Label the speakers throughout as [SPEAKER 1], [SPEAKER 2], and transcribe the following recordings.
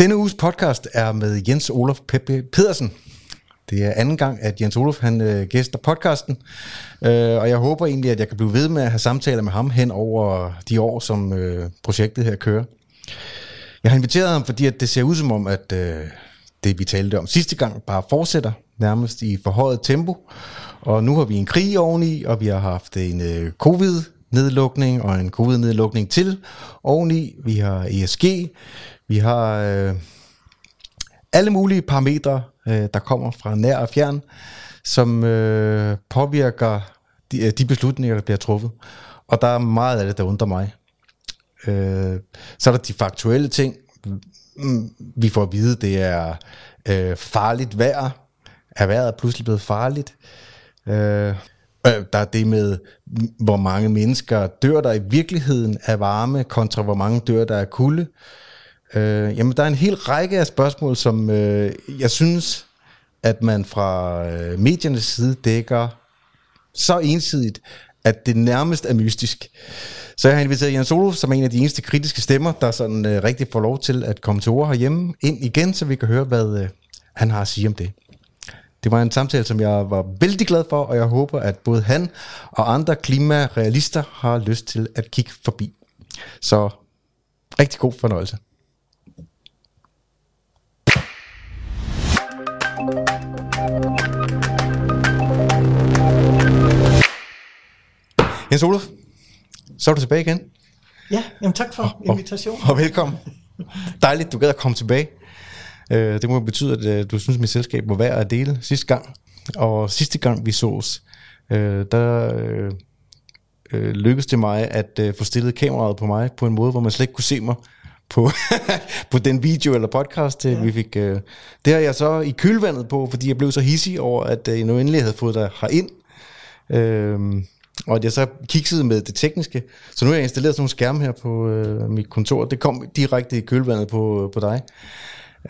[SPEAKER 1] Denne uges podcast er med Jens Olof Peppe Pedersen. Det er anden gang, at Jens Olof han øh, gæster podcasten, øh, og jeg håber egentlig, at jeg kan blive ved med at have samtaler med ham hen over de år, som øh, projektet her kører. Jeg har inviteret ham, fordi at det ser ud som om, at øh, det vi talte om sidste gang bare fortsætter nærmest i forhøjet tempo, og nu har vi en krig oveni, og vi har haft en øh, covid-nedlukning og en covid-nedlukning til oveni. Vi har ESG, vi har øh, alle mulige parametre, øh, der kommer fra nær og fjern, som øh, påvirker de, øh, de beslutninger, der bliver truffet. Og der er meget af det, der undrer mig. Øh, så er der de faktuelle ting. Vi får at vide, det er øh, farligt vejr. Er vejret pludselig blevet farligt? Øh, øh, der er det med, hvor mange mennesker dør der i virkeligheden af varme, kontra hvor mange dør der af kulde. Øh, jamen, der er en hel række af spørgsmål, som øh, jeg synes, at man fra øh, mediernes side dækker så ensidigt, at det nærmest er mystisk. Så jeg har inviteret Jens Olof, som er en af de eneste kritiske stemmer, der sådan øh, rigtig får lov til at komme til ord herhjemme, ind igen, så vi kan høre, hvad øh, han har at sige om det. Det var en samtale, som jeg var vældig glad for, og jeg håber, at både han og andre klimarealister har lyst til at kigge forbi. Så rigtig god fornøjelse. Jens Olof, så er du tilbage igen.
[SPEAKER 2] Ja, jamen tak for invitationen.
[SPEAKER 1] Og, og velkommen. Dejligt, du gad at komme tilbage. Øh, det må betyde, at øh, du synes, mit selskab var værd at dele sidste gang. Og sidste gang vi sås, øh, der øh, øh, lykkedes det mig at øh, få stillet kameraet på mig på en måde, hvor man slet ikke kunne se mig på, på den video eller podcast, ja. vi fik. Øh. Det har jeg så i kølvandet på, fordi jeg blev så hissig over, at øh, jeg nu endelig havde fået dig herind. Øh, og at jeg så kiksede med det tekniske. Så nu har jeg installeret sådan nogle skærme her på øh, mit kontor. Det kom direkte i kølvandet på, på dig.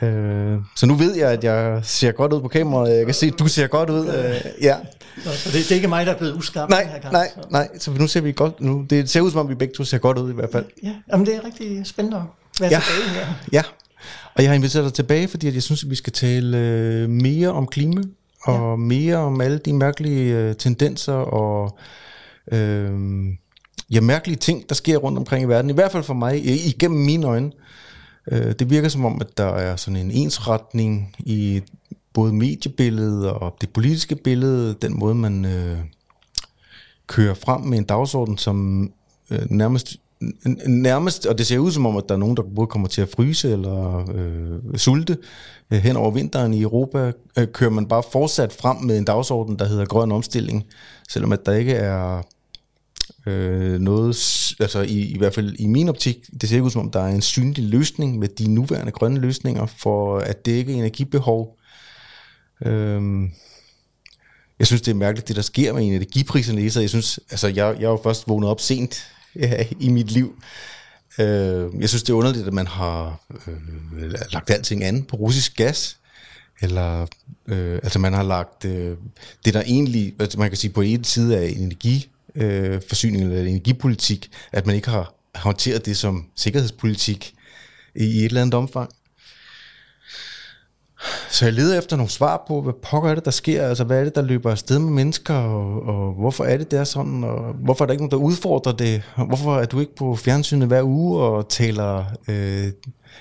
[SPEAKER 1] Øh, så nu ved jeg, at jeg ser godt ud på kameraet. Jeg kan se, at du ser godt ud. Øh, ja.
[SPEAKER 2] Nå, Så det, det er ikke mig, der er blevet uskarp
[SPEAKER 1] Nej,
[SPEAKER 2] den her gang.
[SPEAKER 1] nej,
[SPEAKER 2] så.
[SPEAKER 1] nej. Så nu ser vi godt. Nu, det ser ud som om, vi begge to ser godt ud i hvert fald.
[SPEAKER 2] Ja, jamen det er rigtig spændende at være
[SPEAKER 1] Ja.
[SPEAKER 2] tilbage her.
[SPEAKER 1] Ja, og jeg har inviteret dig tilbage, fordi at jeg synes, at vi skal tale øh, mere om klima, og ja. mere om alle de mærkelige øh, tendenser og øh, ja, mærkelige ting, der sker rundt omkring i verden. I hvert fald for mig, igennem mine øjne. Øh, det virker som om, at der er sådan en ensretning i både mediebilledet og det politiske billede, den måde, man øh, kører frem med en dagsorden, som øh, nærmest, nærmest, og det ser ud som om, at der er nogen, der både kommer til at fryse eller øh, sulte øh, hen over vinteren i Europa, øh, kører man bare fortsat frem med en dagsorden, der hedder grøn omstilling, selvom at der ikke er øh, noget, altså i, i hvert fald i min optik, det ser ikke ud som om, der er en synlig løsning med de nuværende grønne løsninger for at dække energibehov. Øh, jeg synes, det er mærkeligt, det der sker med energipriserne. Så jeg synes, altså jeg, jeg er jo først vågnet op sent ja, i mit liv. Øh, jeg synes, det er underligt, at man har øh, lagt alting an på russisk gas. Eller, øh, altså man har lagt øh, det der egentlig, altså man kan sige på en side af energi, øh, forsyning eller energipolitik, at man ikke har håndteret det som sikkerhedspolitik i, i et eller andet omfang. Så jeg leder efter nogle svar på, hvad pokker er det, der sker? Altså, hvad er det, der løber afsted med mennesker? Og, og hvorfor er det der sådan? Og hvorfor er der ikke nogen, der udfordrer det? Og Hvorfor er du ikke på fjernsynet hver uge og taler... Øh,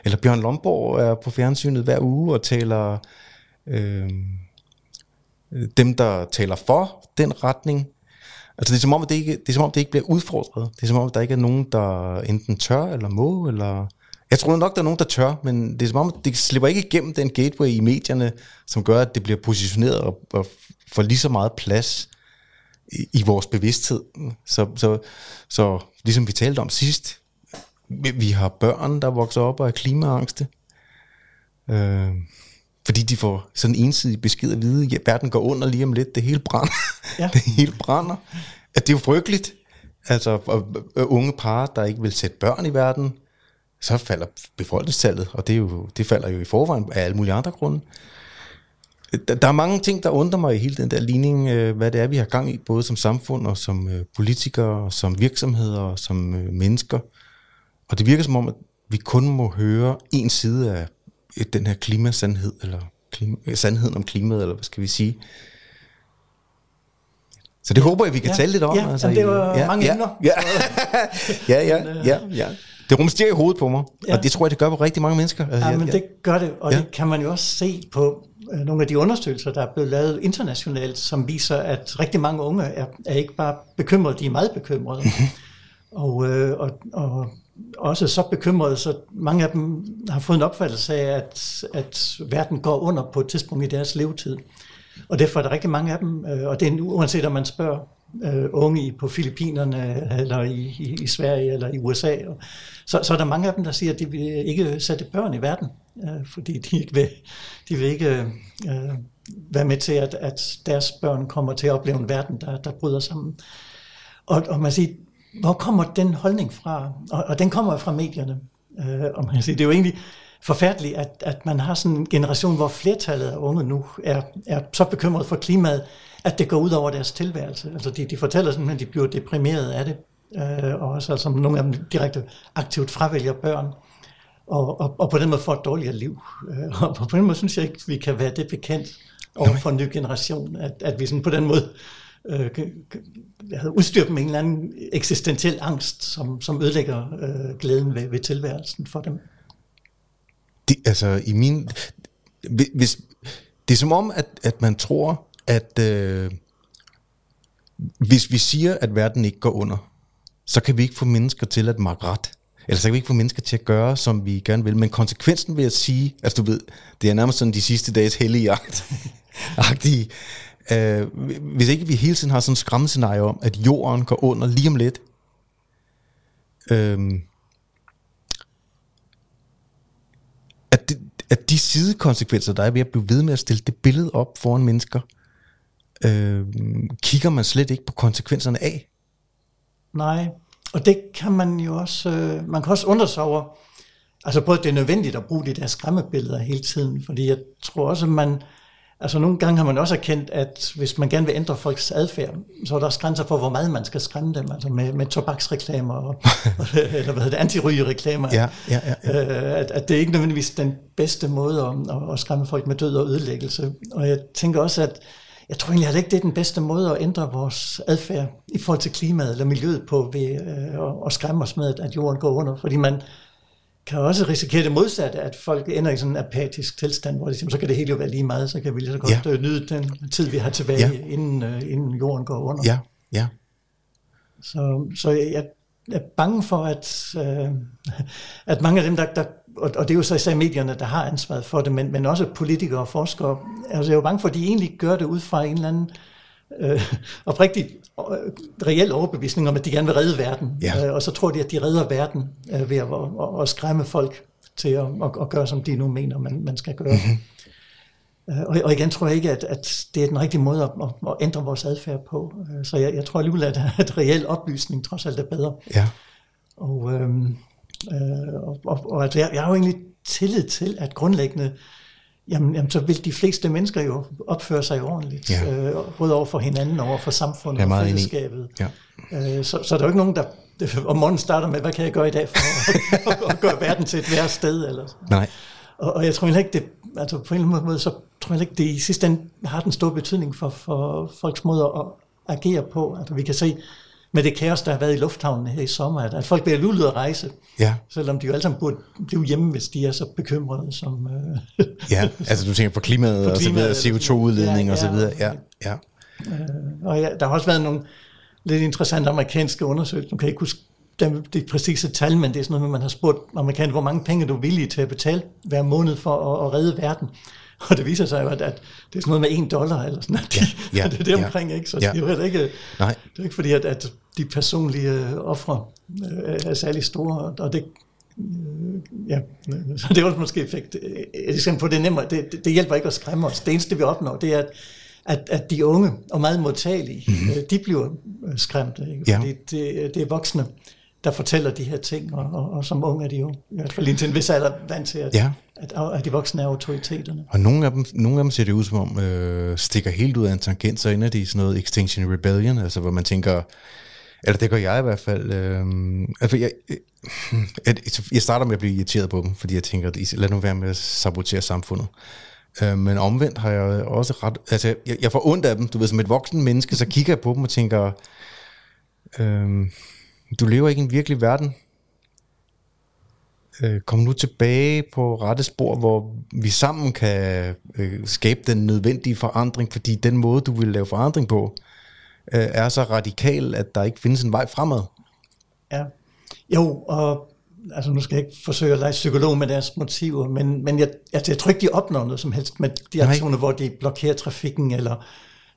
[SPEAKER 1] eller Bjørn Lomborg er på fjernsynet hver uge og taler... Øh, dem, der taler for den retning. Altså, det er som om, det ikke, det er, som om, det ikke bliver udfordret. Det er som om, der ikke er nogen, der enten tør eller må, eller... Jeg tror nok, der er nogen, der tør, men det er som om, det slipper ikke igennem den gateway i medierne, som gør, at det bliver positioneret og, og får lige så meget plads i, i vores bevidsthed. Så, så, så ligesom vi talte om sidst, vi, har børn, der vokser op og er klimaangste. Øh, fordi de får sådan en ensidig besked at vide, at verden går under lige om lidt, det hele brænder. Ja.
[SPEAKER 2] Ja.
[SPEAKER 1] det hele brænder. At det er jo frygteligt. Altså og, og unge par, der ikke vil sætte børn i verden, så falder befolkningstallet, og det, er jo, det falder jo i forvejen af alle mulige andre grunde. Der, der er mange ting, der undrer mig i hele den der ligning, øh, hvad det er, vi har gang i, både som samfund og som øh, politikere, og som virksomheder og som øh, mennesker. Og det virker som om, at vi kun må høre en side af den her klimasandhed, eller klima, sandheden om klimaet, eller hvad skal vi sige. Så det ja. håber jeg, vi kan
[SPEAKER 2] Ja.
[SPEAKER 1] tale lidt om.
[SPEAKER 2] Ja, jamen, det var mange
[SPEAKER 1] ja,
[SPEAKER 2] emner.
[SPEAKER 1] Ja, ja, ja, ja, ja. Det rumsterer i hovedet på mig,
[SPEAKER 2] Ja.
[SPEAKER 1] og det tror jeg, det gør på rigtig mange mennesker. Altså,
[SPEAKER 2] Ja,
[SPEAKER 1] jeg-
[SPEAKER 2] men
[SPEAKER 1] jeg-
[SPEAKER 2] det gør det, og
[SPEAKER 1] Ja.
[SPEAKER 2] det kan man jo også se på øh, nogle af de undersøgelser, der er blevet lavet internationalt, som viser, at rigtig mange unge er, er ikke bare bekymrede, de er meget bekymrede. og, øh, og, og også så bekymrede, så mange af dem har fået en opfattelse af, at, at verden går under på et tidspunkt i deres levetid. Og derfor er der rigtig mange af dem, øh, og det er nu, uanset om man spørger øh, unge i, på Filippinerne, eller i, i, i Sverige, eller i USA, og, så, så er der mange af dem, der siger, at de vil ikke sætte børn i verden, øh, fordi de ikke vil, de vil ikke øh, være med til, at, at deres børn kommer til at opleve en verden, der, der bryder sammen. Og, og man siger, hvor kommer den holdning fra? Og, og den kommer fra medierne. Øh, og man siger, det er jo egentlig forfærdeligt, at, at man har sådan en generation, hvor flertallet af unge nu er, er så bekymret for klimaet, at det går ud over deres tilværelse. Altså de, de fortæller simpelthen, at de bliver deprimeret af det, øh, og også altså, nogle af dem direkte aktivt fravælger børn, og, og, og på den måde får et dårligere liv. Øh, og på den måde synes jeg ikke, vi kan være det bekendt over for en ny generation, at, at vi sådan på den måde øh, udstyret dem med en eller anden eksistentiel angst, som, som ødelægger øh, glæden ved, ved tilværelsen for dem.
[SPEAKER 1] Det, altså i min... hvi- Hvis, det er som om, at, at man tror, at øh, hvis vi siger, at verden ikke går under, så kan vi ikke få mennesker til at makke ret. Eller så kan vi ikke få mennesker til at gøre, som vi gerne vil. Men konsekvensen ved at sige, altså du ved, det er nærmest sådan de sidste dages hellige jagt. agtige. Øh, hvis ikke vi hele tiden har sådan en skræmmescenarie om, at jorden går under lige om lidt, øh, at, det, at de sidekonsekvenser, der er ved at blive ved med at stille det billede op foran mennesker, øh, kigger man slet ikke på konsekvenserne af.
[SPEAKER 2] Nej, og det kan man jo også, øh, man kan også undre sig over, altså både det er nødvendigt at bruge de der skræmmebilleder hele tiden, fordi jeg tror også, at man, altså nogle gange har man også erkendt, at hvis man gerne vil ændre folks adfærd, så er der også grænser for, hvor meget man skal skræmme dem, altså med, med tobaksreklamer, og, eller hvad hedder det, antirygereklamer,
[SPEAKER 1] Ja, ja, ja, ja.
[SPEAKER 2] Øh, at, at det er ikke nødvendigvis den bedste måde at, at, skræmme folk med død og ødelæggelse. Og jeg tænker også, at jeg tror egentlig det ikke, det er den bedste måde at ændre vores adfærd i forhold til klimaet eller miljøet på ved øh, at, skræmme os med, at- jorden går under. Fordi man kan også risikere det modsatte, at folk ender i sådan en apatisk tilstand, hvor de siger, så kan det hele jo være lige meget, så kan vi lige så godt
[SPEAKER 1] Ja.
[SPEAKER 2] ja. nyde den tid, vi har tilbage,
[SPEAKER 1] ja.
[SPEAKER 2] inden, øh, inden jorden går under.
[SPEAKER 1] Ja, ja.
[SPEAKER 2] Så, så jeg, jeg er bange for, at, øh, at mange af dem, der, der og, og det er jo så især medierne, der har ansvaret for det, men, men også politikere og forskere, altså jeg er jo bange for, at de egentlig gør det ud fra en eller anden øh, oprigtig øh, reel overbevisning om, at de gerne vil redde verden.
[SPEAKER 1] Ja.
[SPEAKER 2] Øh, og så tror de, at de redder verden øh, ved at, at, at skræmme folk til at, at, at gøre, som de nu mener, man, man skal gøre. Mm-hmm. Og, og igen tror jeg ikke, at, at det er den rigtige måde at, at, at ændre vores adfærd på. Øh, Så jeg, jeg tror alligevel, at, at reel oplysning trods alt er bedre.
[SPEAKER 1] ja.
[SPEAKER 2] Og, øhm, øh, og, og, og altså, jeg, jeg har jo egentlig tillid til, at grundlæggende, jamen, jamen så vil de fleste mennesker jo opføre sig ordentligt.
[SPEAKER 1] Ja.
[SPEAKER 2] Øh, både over for hinanden, over for samfundet og fællesskabet.
[SPEAKER 1] Ja.
[SPEAKER 2] Øh, så, så der er jo ikke nogen, der om morgenen starter med, hvad kan jeg gøre i dag for at, at, at gøre verden til et værre sted? Eller sådan.
[SPEAKER 1] Nej.
[SPEAKER 2] Og, og jeg tror heller ikke, det, altså på en eller anden måde, så tror jeg ikke, det i sidste ende har den store betydning for, for folks måde at agere på. Altså vi kan se med det kaos, der har været i lufthavnen her i sommer, at, at folk bliver lullet at rejse,
[SPEAKER 1] Ja,
[SPEAKER 2] selvom de jo alle sammen burde blive hjemme, hvis de er så bekymrede som... Øh,
[SPEAKER 1] ja. Altså du tænker på klimaet,
[SPEAKER 2] På
[SPEAKER 1] og så
[SPEAKER 2] klimaet,
[SPEAKER 1] videre, CO2-udledning
[SPEAKER 2] ja,
[SPEAKER 1] og så
[SPEAKER 2] ja.
[SPEAKER 1] videre. Ja, ja.
[SPEAKER 2] og ja, der har også været nogle lidt interessante amerikanske undersøgelser. Nu kan jeg ikke huske dem, det præcise tal, men det er sådan noget man har spurgt amerikanere, hvor mange penge er du villige til at betale hver måned for at, at redde verden. Og det viser sig jo, at, at det er sådan noget med en dollar eller sådan noget.
[SPEAKER 1] Ja, ja,
[SPEAKER 2] det er det
[SPEAKER 1] ja.
[SPEAKER 2] omkring, ikke? Så
[SPEAKER 1] Ja.
[SPEAKER 2] det er jo ikke,
[SPEAKER 1] Nej.
[SPEAKER 2] det er ikke fordi, at, at de personlige øh, ofre øh, er særlig store, og det, øh, ja, så det er også måske effekt. Et eksempel på det er nemmere, det, det, det hjælper ikke at skræmme os. Det eneste, vi opnår, det er, at, at, at de unge og meget modtagelige, mm-hmm. de bliver skræmte. Ikke?
[SPEAKER 1] Ja.
[SPEAKER 2] Fordi det, det er voksne, der fortæller de her ting, og, og, og som unge er de jo i hvert fald indtil en vis alder vant til, at,
[SPEAKER 1] Ja
[SPEAKER 2] at, at de voksne er autoriteterne.
[SPEAKER 1] Og nogle af dem, nogle af dem ser det ud som om, øh, stikker helt ud af en tangent, så ender de i sådan noget Extinction Rebellion, altså hvor man tænker, Eller det gør jeg i hvert fald. Øh, altså jeg, øh, jeg, jeg starter med at blive irriteret på dem, fordi jeg tænker, at lad nu være med at sabotere samfundet. Øh, men omvendt har jeg også ret... Altså, jeg, jeg får ondt af dem. Du ved, som et voksen menneske, så kigger jeg på dem og tænker, øh, du lever ikke i en virkelig verden. Øh, kom nu tilbage på rette spor, hvor vi sammen kan øh, skabe den nødvendige forandring, fordi den måde, du vil lave forandring på, øh, er så radikal, at der ikke findes en vej fremad.
[SPEAKER 2] Ja, jo, og altså nu skal jeg ikke forsøge at lege psykolog med deres motiver, men, men jeg, altså, jeg tror ikke, de opnår noget som helst med de aktioner, hvor de blokerer trafikken, eller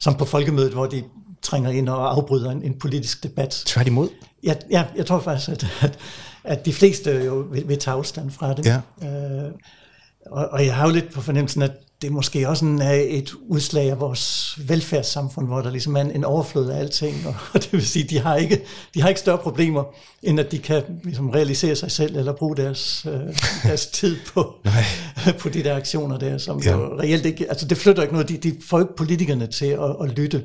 [SPEAKER 2] som på folkemødet, hvor de trænger ind og afbryder en, en politisk debat.
[SPEAKER 1] Tværtimod?
[SPEAKER 2] Ja, ja, jeg tror faktisk, at, at, at de fleste jo vil, vil tage afstand fra det.
[SPEAKER 1] Ja.
[SPEAKER 2] Øh, og, og jeg har jo lidt på fornemmelsen, at det er måske også en, et udslag af vores velfærdssamfund, hvor der ligesom er en, en overflod af alting, og det vil sige, de har ikke, de har ikke større problemer, end at de kan ligesom realisere sig selv, eller bruge deres, øh, deres tid på, på de der aktioner der, som ja. jo reelt ikke, altså det flytter ikke noget, de, de får ikke politikerne til at, at lytte.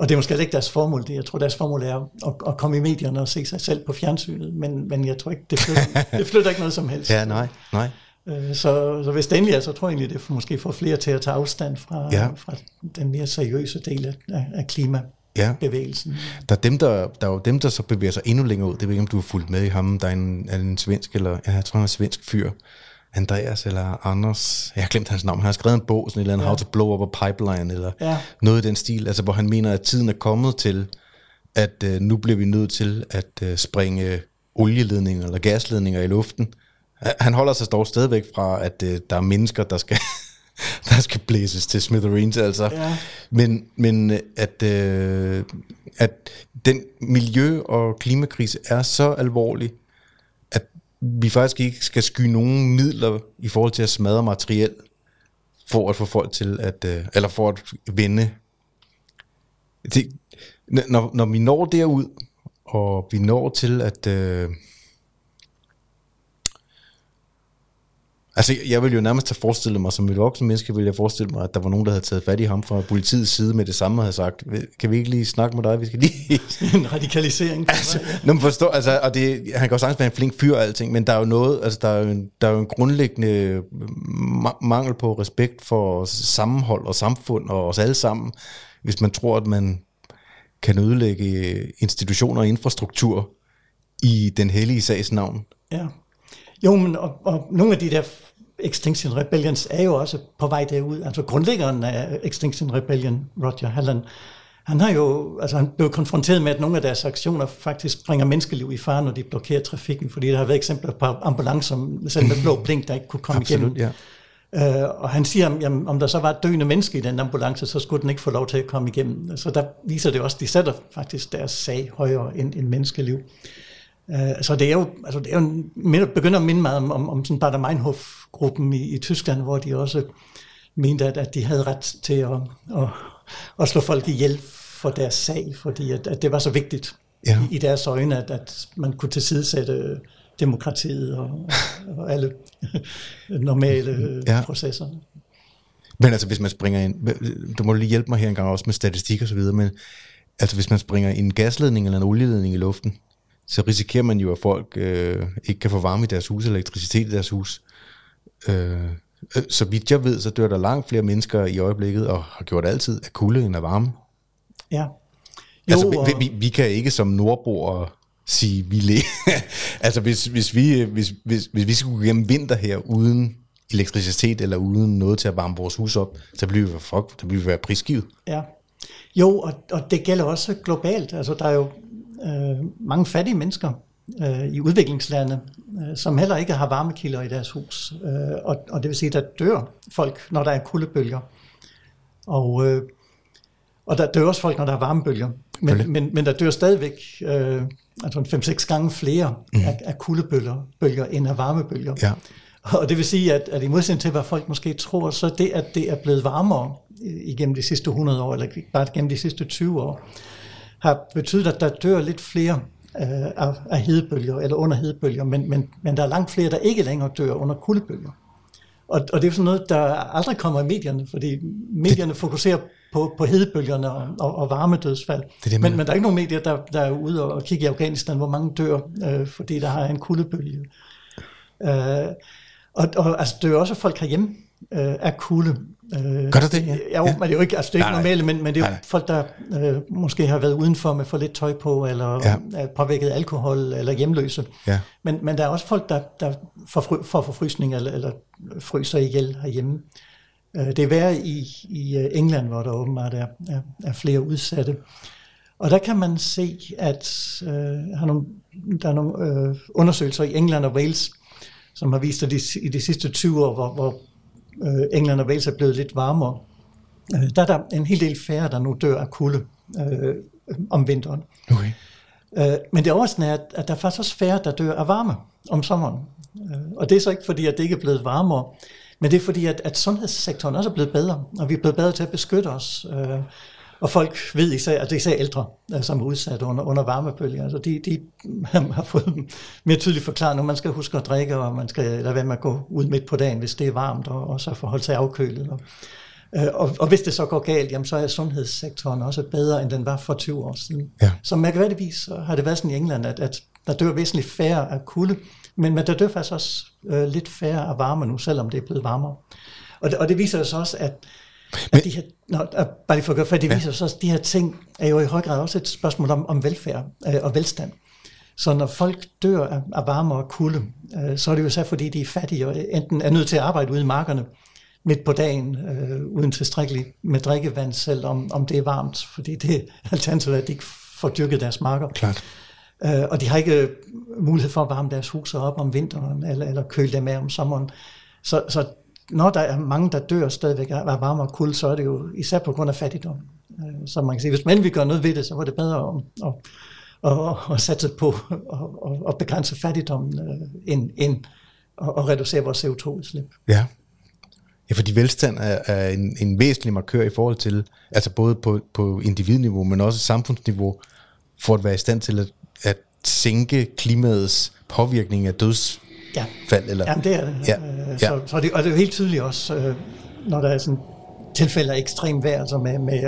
[SPEAKER 2] Og det er måske ikke deres formål. Det, jeg tror, deres formål er at, at komme i medierne og se sig selv på fjernsynet. Men, men jeg tror ikke, det flytter, det flytter ikke noget som helst.
[SPEAKER 1] Ja, nej, nej.
[SPEAKER 2] Øh, så, så hvis det endelig er, så tror jeg egentlig, det måske får flere til at tage afstand fra, ja. fra den mere seriøse del af, af klimabevægelsen.
[SPEAKER 1] Ja. Der er, dem, der, der er jo dem, der så bevæger sig endnu længere ud. Det ved ikke, om du har fulgt med i ham. Der er en, er en svensk, eller ja, jeg tror, han er en svensk fyr. Andreas eller Anders, jeg har glemt hans navn, han har skrevet en bog, sådan et eller andet, ja. How to Blow Up a Pipeline, eller ja. noget i den stil, altså hvor han mener, at tiden er kommet til, at uh, nu bliver vi nødt til at uh, springe olieledninger eller gasledninger i luften, han holder sig dog stadigvæk fra, at øh, der er mennesker, der skal, der skal blæses til smithereens, altså. Ja. Men, men øh, at, øh, at den miljø- og klimakrise er så alvorlig, vi faktisk ikke skal sky nogen midler i forhold til at smadre materiel, for at få folk til at, øh, eller for at vende. Det, når, når vi når derud, og vi når til at... Øh, Altså, jeg ville jo nærmest have forestillet mig, som et voksen menneske, ville jeg forestille mig, at der var nogen, der havde taget fat i ham fra politiets side med det samme og havde sagt, kan vi ikke lige snakke med dig, vi skal lige...
[SPEAKER 2] en radikalisering.
[SPEAKER 1] altså, når man forstår, altså, og det, han kan jo sagtens være en flink fyr og alting, men der er jo noget, altså, der er jo en, der er jo en grundlæggende mangel på respekt for sammenhold og samfund og os alle sammen, hvis man tror, at man kan ødelægge institutioner og infrastruktur i den hellige sags navn.
[SPEAKER 2] Ja. Jo, men og, og nogle af de der Extinction Rebellions er jo også på vej derud. Altså grundlæggeren af Extinction Rebellion, Roger Halland, han har jo, altså han blev konfronteret med, at nogle af deres aktioner faktisk bringer menneskeliv i fare, når de blokerer trafikken, fordi der har været eksempler på ambulancer, selv med blå blink, der ikke kunne komme Absolut, igennem. Ja. Uh, og han siger, jamen, om der så var et døende menneske i den ambulance, så skulle den ikke få lov til at komme igennem. Så der viser det også, at de sætter faktisk deres sag højere end, end menneskeliv. Uh, så det er jo, altså det er jo begynder at minde meget om, om, om sådan Bader Meinhof-gruppen i, i Tyskland, hvor de også mente, at, at de havde ret til at, at, at slå folk ihjel for deres sag, fordi at, at det var så vigtigt ja. i, i deres øjne, at, at man kunne tilsidesætte demokratiet og, og alle normale ja. processer.
[SPEAKER 1] Men altså, hvis man springer ind, du må lige hjælpe mig her en gang også med statistik og så videre, men altså hvis man springer en gasledning eller en olieledning i luften, så risikerer man jo, at folk øh, ikke kan få varme i deres hus, eller elektricitet i deres hus. Øh, øh, så vidt jeg ved, så dør der langt flere mennesker i øjeblikket, og har gjort altid, af kulde end af varme.
[SPEAKER 2] Ja.
[SPEAKER 1] Jo, altså, vi, vi, vi kan ikke som nordboere sige, vi le. altså, hvis, hvis, vi, hvis, hvis, hvis vi skulle gå igennem vinter her uden elektricitet eller uden noget til at varme vores hus op, så bliver vi, fuck, så bliver vi være prisgivet.
[SPEAKER 2] Ja. Jo, og, og det gælder også globalt. Altså, der er jo øh, mange fattige mennesker øh, i udviklingslande, øh, som heller ikke har varmekilder i deres hus. Øh, og, og det vil sige, at der dør folk, når der er kuldebølger. Og, øh, og der dør også folk, når der er varmebølger. Men, men, men der dør stadigvæk øh, altså 5-6 gange flere mm. af, af kuldebølger bølger, end af varmebølger. Ja. Og det vil sige, at, at i modsætning til, hvad folk måske tror, så det, at det er blevet varmere igennem de sidste 100 år, eller bare gennem de sidste 20 år, har betydet, at der dør lidt flere øh, af, af hedebølger, eller under hedebølger, men, men, men der er langt flere, der ikke længere dør under kuldebølger. Og, og det er sådan noget, der aldrig kommer i medierne, fordi medierne det, fokuserer på, på hedebølgerne og, og, og varmedødsfald. Det det, men, men der er ikke nogen medier, der, der er ude og kigge i Afghanistan, hvor mange dør, øh, fordi der har en kuldebølge. Øh, og, og altså, det er jo også folk herhjemme øh, af kulde.
[SPEAKER 1] Øh, Gør du det? Ja,
[SPEAKER 2] ja, men det er jo ikke, altså, det er ikke normalt, men, men det er jo nej, folk, der øh, måske har været udenfor med for lidt tøj på, eller ja. er påvirket alkohol, eller hjemløse. Ja. Men, men der er også folk, der, der får, får forfrysning, eller, eller fryser ihjel herhjemme. Øh, det er værre i, i øh, England, hvor der åbenbart er, er, er flere udsatte. Og der kan man se, at øh, har nogle, der er nogle øh, undersøgelser i England og Wales, som har vist, at de, i de sidste 20 år, hvor, hvor øh, England og Wales er blevet lidt varmere, øh, der er der en hel del færre, der nu dør af kulde øh, om vinteren. Okay. Øh, men det overraskende er, at der er faktisk også færre, der dør af varme om sommeren. Øh, og det er så ikke fordi, at det ikke er blevet varmere, men det er fordi, at, at sundhedssektoren også er blevet bedre, og vi er blevet bedre til at beskytte os. Øh, og folk ved især, at det er især ældre, øh, som er udsat under, under varmebølger. Altså de, de har fået mere tydeligt forklaret, når man skal huske at drikke, og man skal lade være med at gå ud midt på dagen, hvis det er varmt, og, og så forholde sig afkølet. Og, øh, og, og hvis det så går galt, jamen, så er sundhedssektoren også bedre, end den var for 20 år siden. Ja. Så mærkværdigvis har det været sådan i England, at, at der dør væsentligt færre af kulde, men, men der dør faktisk også øh, lidt færre af varme nu, selvom det er blevet varmere. Og det, og det viser os også, at men, at de her, nå, bare lige for at gøre, for det viser ja. så, at de her ting er jo i høj grad også et spørgsmål om, om velfærd øh, og velstand. Så når folk dør af, af varme og kulde, øh, så er det jo så fordi, de er fattige og enten er nødt til at arbejde ude i markerne midt på dagen, øh, uden tilstrækkeligt med drikkevand, selv om, om det er varmt, fordi det alternativet er, at de ikke får dyrket deres marker.
[SPEAKER 1] Klart.
[SPEAKER 2] Øh, og de har ikke mulighed for at varme deres huse op om vinteren, eller, eller køle dem af om sommeren. Så, så når der er mange, der dør stadigvæk af varme og kulde, så er det jo især på grund af fattigdom. Øh, så man kan sige, hvis man vil gøre noget ved det, så var det bedre at, at, at, at satse på at, at begrænse fattigdommen, øh, end, end at reducere vores CO2-udslip.
[SPEAKER 1] Ja. Ja, fordi velstand er, er en, en væsentlig markør i forhold til, altså både på, på individniveau, men også samfundsniveau, for at være i stand til at, at sænke klimaets påvirkning af døds ja. fald? Eller?
[SPEAKER 2] Jamen det er det. Ja. Øh, så, ja. så det, og det er jo helt tydeligt også, øh, når der er sådan tilfælde af ekstrem vejr, altså med, med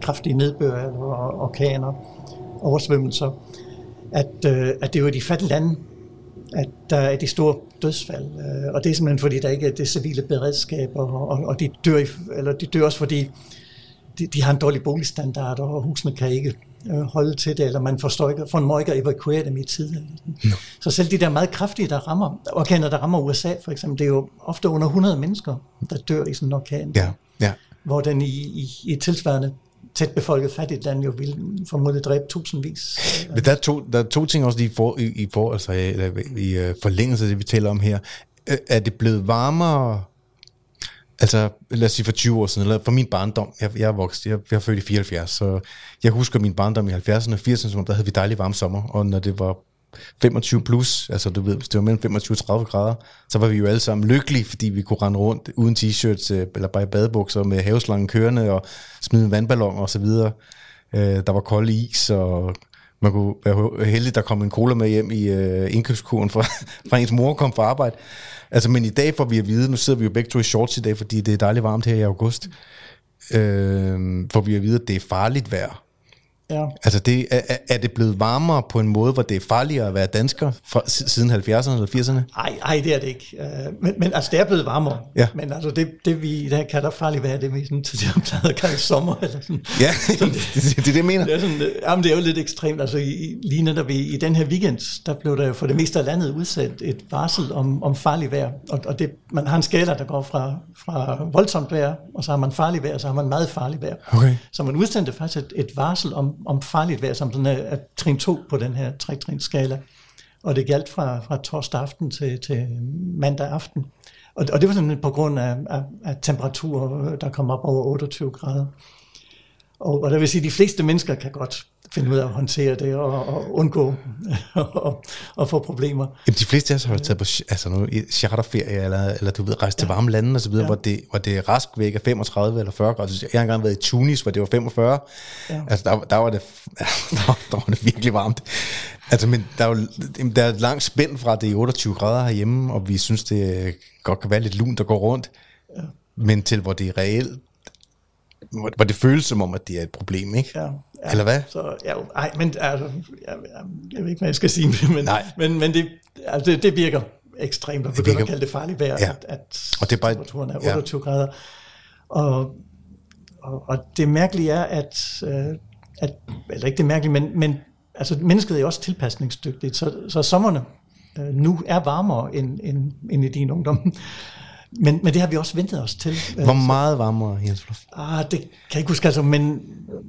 [SPEAKER 2] kraftige nedbør eller orkaner, oversvømmelser, at, øh, at det er jo de fattige lande, at der er de store dødsfald. Og det er simpelthen fordi, der ikke er det civile beredskab, og, og, og de, dør, eller de dør også fordi, de, de har en dårlig boligstandard, og husene kan ikke øh, holde til det, eller man forstår ikke, for må ikke at evakuere dem i tide. No. Så selv de der meget kraftige, der rammer, orkaner, der rammer USA for eksempel, det er jo ofte under 100 mennesker, der dør i sådan en orkan.
[SPEAKER 1] Ja, ja.
[SPEAKER 2] Hvor den i, i, i et tilsvarende tæt befolket fattigt land jo vil formodentlig dræbe tusindvis.
[SPEAKER 1] Men der er to, der er to ting også i, for, i, i, for, altså, i, i øh, forlængelse af det, vi taler om her. Er det blevet varmere Altså, lad os sige for 20 år siden, eller for min barndom, jeg, jeg er vokset, jeg, jeg er født i 74, så jeg husker min barndom i 70'erne og 80'erne, som der havde vi dejlig varme sommer, og når det var 25 plus, altså du ved, hvis det var mellem 25 og 30 grader, så var vi jo alle sammen lykkelige, fordi vi kunne rende rundt uden t-shirts, øh, eller bare i badebukser med haveslangen kørende, og smide en vandballon og så videre. Øh, der var kold is, og man kunne være heldig, der kom en cola med hjem i øh, indkøbskuren fra, fra ens mor kom fra arbejde. Altså, men i dag får vi at vide, nu sidder vi jo begge to i shorts i dag, fordi det er dejligt varmt her i august, øh, får vi at vide, at det er farligt vejr. Ja. Altså, det, er, er det blevet varmere på en måde, hvor det er farligere at være dansker fra, siden 70'erne eller 80'erne?
[SPEAKER 2] Nej, nej, det er det ikke. Uh, men, men altså, det er blevet varmere. Ja. Men altså, det, det vi der kan der farligt være, det vi sådan, til det at kalde sommer. Eller sådan.
[SPEAKER 1] Ja, så det, det, det, det, det mener.
[SPEAKER 2] Det er, sådan, jamen, det er jo lidt ekstremt. Altså, i, lige netop i, i den her weekend, der blev der for det meste af landet udsat et varsel om, om farlig vejr. Og, og det, man har en skala, der går fra, fra voldsomt vejr, og så har man farlig vejr, og så har man meget farlig vejr.
[SPEAKER 1] Okay.
[SPEAKER 2] Så man udsendte faktisk et, et varsel om, om farligt vejr, som sådan er, trin 2 på den her tre skala. Og det galt fra, fra torsdag aften til, til mandag aften. Og, og det var simpelthen på grund af, af, af temperaturer, der kom op over 28 grader. Og, og der vil sige, at de fleste mennesker kan godt finde ud af at håndtere det og, og undgå at, få problemer.
[SPEAKER 1] Jamen, de fleste af os har jo taget på altså nu, charterferie, eller, eller du ved, rejse til varme lande og så videre, ja. hvor, det, hvor det er rask væk af 35 eller 40 grader. Jeg har engang været i Tunis, hvor det var 45. Ja. Altså, der, der, var det, der, der var det virkelig varmt. Altså, men der er jo der er langt spænd fra det i 28 grader herhjemme, og vi synes, det godt kan være lidt lunt at gå rundt, ja. men til hvor det er reelt, hvor, hvor det føles som om, at det er et problem, ikke? Ja. Ja, Eller hvad?
[SPEAKER 2] Så, ja, ej, men altså, jeg, jeg ved ikke, hvad jeg skal sige, men, Nej. men, men det, altså, det, det virker ekstremt, at begynde at kalde det farligt vejr, ja. at, at og det er bare, temperaturen er 28 ja. grader. Og, og, og det mærkelige er, at, øh, at eller ikke det mærkelige, men, men altså, mennesket er også tilpasningsdygtigt, så, så sommerne øh, nu er varmere end, end, end i din ungdom. Men, men det har vi også ventet os til.
[SPEAKER 1] Hvor meget varmere, Jens Fluff?
[SPEAKER 2] Ah, det kan jeg ikke huske, altså, men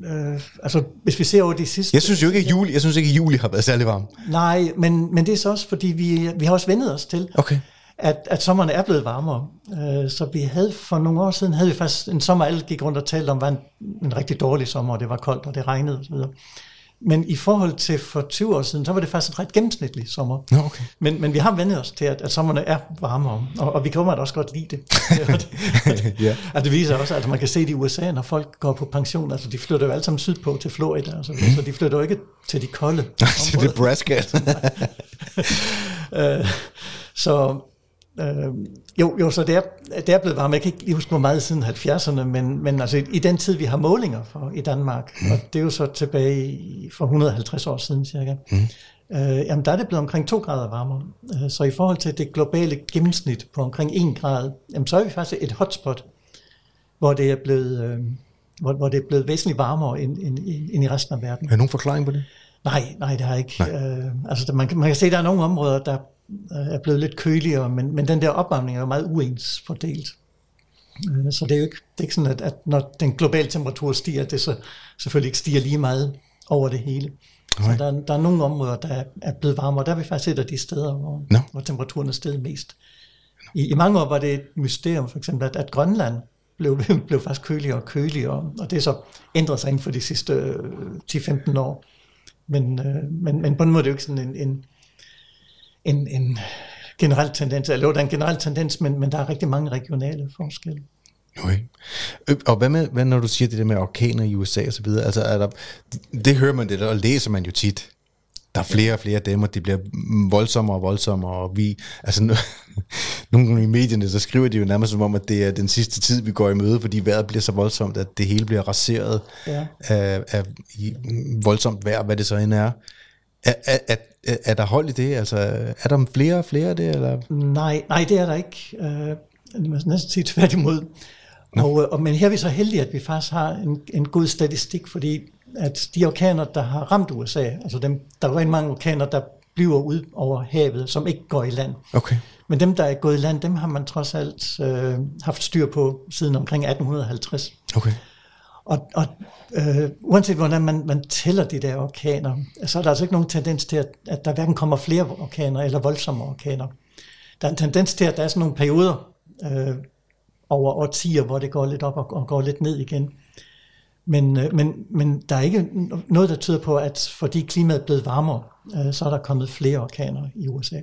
[SPEAKER 2] øh, altså, hvis vi ser over de sidste...
[SPEAKER 1] Jeg synes jo ikke, at juli, jeg synes ikke, at juli har været særlig varm.
[SPEAKER 2] Nej, men, men det er så også, fordi vi, vi har også ventet os til,
[SPEAKER 1] okay.
[SPEAKER 2] at, at sommeren er blevet varmere. Øh, så vi havde for nogle år siden, havde vi faktisk en sommer, alle gik rundt og talte om, var en, en rigtig dårlig sommer, og det var koldt, og det regnede osv. Men i forhold til for 20 år siden, så var det faktisk en ret gennemsnitlig sommer.
[SPEAKER 1] Nå, okay.
[SPEAKER 2] men, men vi har vendt os til, at, at sommerne er varmere, og, og vi kommer også godt lide det. ja. altså, det viser også, at man kan se det i USA, når folk går på pension, altså de flytter jo alle sammen sydpå til Florida, altså, mm. så de flytter jo ikke til de kolde
[SPEAKER 1] Til Nebraska.
[SPEAKER 2] uh, så Øh, jo, jo, så det er, det er blevet varmt. Jeg kan ikke lige huske, hvor meget siden 70'erne, men, men altså i den tid, vi har målinger for i Danmark, mm. og det er jo så tilbage i, for 150 år siden cirka, mm. øh, jamen der er det blevet omkring 2 grader varmere. Øh, så i forhold til det globale gennemsnit på omkring 1 grad, jamen så er vi faktisk et hotspot, hvor det er blevet, øh, hvor, hvor det er blevet væsentligt varmere end, end, end i resten af verden.
[SPEAKER 1] Er der nogen forklaring på det?
[SPEAKER 2] Nej, nej, det har jeg ikke. Øh, altså, man, man kan se, at der er nogle områder, der er blevet lidt køligere, men, men den der opvarmning er jo meget uens fordelt. Øh, så det er jo ikke, det er ikke sådan, at, at når den globale temperatur stiger, det så selvfølgelig ikke stiger lige meget over det hele. Så der, der er nogle områder, der er blevet varmere, der er vi faktisk et af de steder, hvor, no. hvor temperaturen er steget mest. I, I mange år var det et mysterium, for eksempel, at, at Grønland blev, blev faktisk køligere og køligere, og det er så ændret sig inden for de sidste 10-15 øh, år. Men, men, men på en måde er det jo ikke sådan en, en, en, en generel tendens, eller der er en generel tendens, men, men der er rigtig mange regionale forskelle.
[SPEAKER 1] Okay. Og hvad, med, hvad når du siger det der med orkaner i USA og så videre, altså er der, det hører man det, og læser man jo tit. Der er flere og flere af dem, og de bliver voldsommere og voldsommere, og vi, altså nogle gange i medierne, så skriver de jo nærmest som om, at det er den sidste tid, vi går i møde, fordi vejret bliver så voldsomt, at det hele bliver raseret ja. af, af voldsomt vejr, hvad det så end er. Er, er, er, er der hold i det? Altså, er der flere og flere af det? Eller?
[SPEAKER 2] Nej, nej, det er der ikke. Uh, man næsten sige tværtimod. Og, øh, og, men her er vi så heldige, at vi faktisk har en, en god statistik, fordi at de orkaner, der har ramt USA, altså dem, der er mange orkaner, der bliver ud over havet, som ikke går i land.
[SPEAKER 1] Okay.
[SPEAKER 2] Men dem, der er gået i land, dem har man trods alt øh, haft styr på siden omkring 1850.
[SPEAKER 1] Okay.
[SPEAKER 2] Og, og øh, uanset hvordan man, man tæller de der orkaner, så er der altså ikke nogen tendens til, at, at der hverken kommer flere orkaner eller voldsomme orkaner. Der er en tendens til, at der er sådan nogle perioder øh, over årtier, hvor det går lidt op og, og går lidt ned igen. Men, øh, men, men der er ikke noget, der tyder på, at fordi klimaet er blevet varmere, øh, så er der kommet flere orkaner i USA.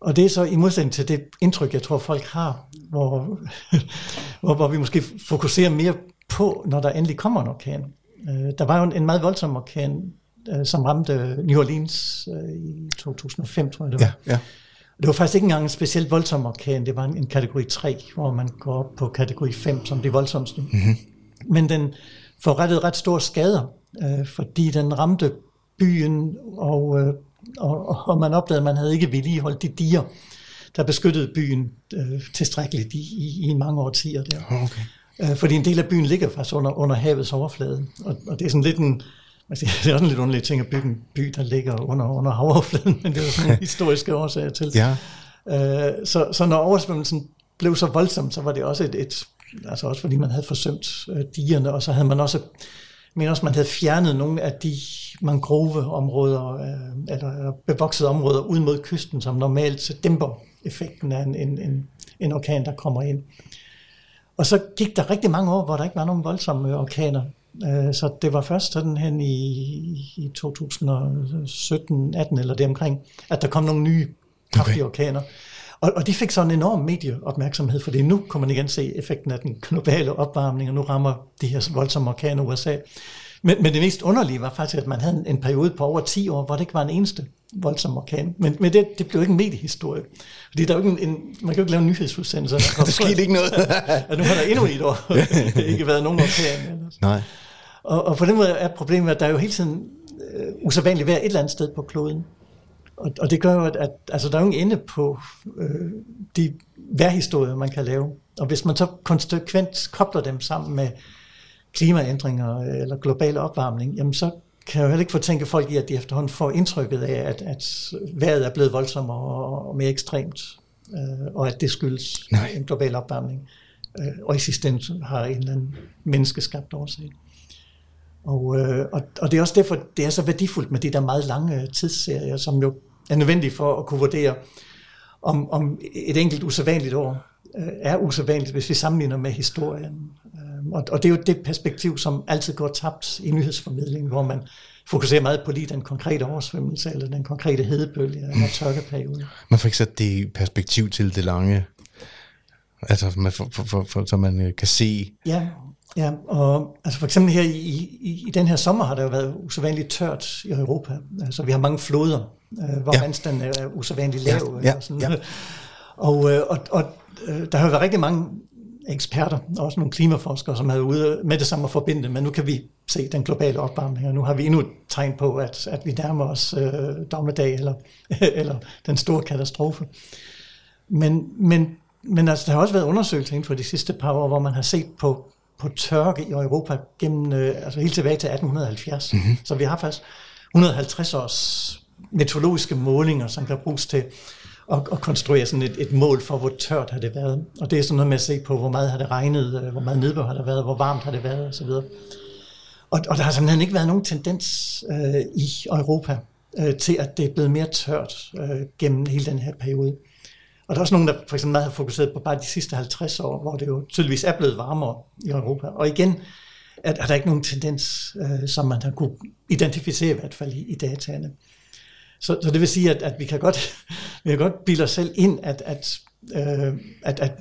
[SPEAKER 2] Og det er så i modsætning til det indtryk, jeg tror, folk har, hvor, hvor, hvor vi måske fokuserer mere på, når der endelig kommer en orkan. Øh, der var jo en, en meget voldsom orkan, øh, som ramte New Orleans øh, i 2005, tror jeg det var.
[SPEAKER 1] Ja, ja.
[SPEAKER 2] Det var faktisk ikke engang en specielt voldsom orkan, det var en, en kategori 3, hvor man går op på kategori 5 som det voldsomste. Mm-hmm. Men den forrettede ret store skader, øh, fordi den ramte byen, og, øh, og, og man opdagede, at man havde ikke vedligeholdt de diger, der beskyttede byen øh, tilstrækkeligt i, i, i mange årtier der.
[SPEAKER 1] Okay.
[SPEAKER 2] Øh, fordi en del af byen ligger faktisk under, under havets overflade, og, og det er sådan lidt en, altså, det er også en lidt underlig ting at bygge en by, der ligger under, under havoverfladen, men det er sådan en historiske årsager til.
[SPEAKER 1] Ja.
[SPEAKER 2] Øh, så, så når oversvømmelsen blev så voldsom, så var det også et, et altså også fordi man havde forsømt øh, digerne, og så havde man også, men også man havde fjernet nogle af de mangroveområder, øh, eller bevoksede områder ud mod kysten, som normalt dæmper effekten af en, en, en, en orkan, der kommer ind. Og så gik der rigtig mange år, hvor der ikke var nogen voldsomme orkaner. Øh, så det var først sådan hen i, i 2017, 18 eller det omkring, at der kom nogle nye kraftige okay. orkaner. Og, og de fik så en enorm medieopmærksomhed, fordi nu kunne man igen se effekten af den globale opvarmning, og nu rammer de her voldsomme orkaner USA. Men, men det mest underlige var faktisk, at man havde en, en periode på over 10 år, hvor det ikke var en eneste voldsom orkan. Men, men det, det blev ikke en mediehistorie. Fordi der er jo ikke en, en, man kan jo ikke lave en nyhedsudsendelse.
[SPEAKER 1] Der, der skete ikke noget.
[SPEAKER 2] at nu har der endnu et år det ikke været nogen orkan. Eller
[SPEAKER 1] Nej.
[SPEAKER 2] Og, og på den måde er problemet, at der er jo hele tiden øh, usædvanligt vejr et eller andet sted på kloden. Og, og det gør jo, at, at altså, der er jo ingen ende på øh, de vejrhistorier, man kan lave. Og hvis man så konsekvent kobler dem sammen med klimaændringer eller global opvarmning, jamen så kan jeg jo heller ikke få tænke folk i, at de efterhånden får indtrykket af, at, at vejret er blevet voldsommere og, mere ekstremt, øh, og at det skyldes Nej. en global opvarmning, øh, og ende har en eller anden menneskeskabt årsag. Og, øh, og, og det er også derfor, det er så værdifuldt med de der meget lange tidsserier, som jo er nødvendige for at kunne vurdere, om, om et enkelt usædvanligt år øh, er usædvanligt, hvis vi sammenligner med historien. Øh, og, og det er jo det perspektiv, som altid går tabt i nyhedsformidlingen, hvor man fokuserer meget på lige den konkrete oversvømmelse, eller den konkrete hedebølge, eller tørkeperiode.
[SPEAKER 1] Man får ikke sat det i perspektiv til det lange, altså for, for, for, for, så man øh, kan se...
[SPEAKER 2] Ja, Ja, og altså for eksempel her i, i, i den her sommer har der jo været usædvanligt tørt i Europa. Altså vi har mange floder, øh, hvor ja. vandstanden er usædvanligt lav. Ja, ja, og, sådan. ja. og, øh, og, og øh, der har været rigtig mange eksperter, og også nogle klimaforskere, som har været ude med det samme at forbinde, men nu kan vi se den globale opvarmning, og nu har vi endnu et tegn på, at, at vi nærmer os øh, dommedag eller, eller den store katastrofe. Men, men, men altså, der har også været undersøgelser inden for de sidste par år, hvor man har set på på tørke i Europa gennem, øh, altså helt tilbage til 1870. Mm-hmm. Så vi har faktisk 150 års meteorologiske målinger, som kan bruges til og, og konstruere sådan et, et mål for, hvor tørt har det været. Og det er sådan noget med at se på, hvor meget har det regnet, øh, hvor meget nedbør har der været, hvor varmt har det været osv. Og, og der har simpelthen ikke været nogen tendens øh, i Europa øh, til, at det er blevet mere tørt øh, gennem hele den her periode. Og der er også nogen, der for eksempel har fokuseret på bare de sidste 50 år, hvor det jo tydeligvis er blevet varmere i Europa. Og igen er, er der ikke nogen tendens, øh, som man har kunne identificere i hvert fald i, i dataene. Så, så det vil sige, at, at vi kan godt, vi kan godt bilde os selv ind, at, at, øh, at, at,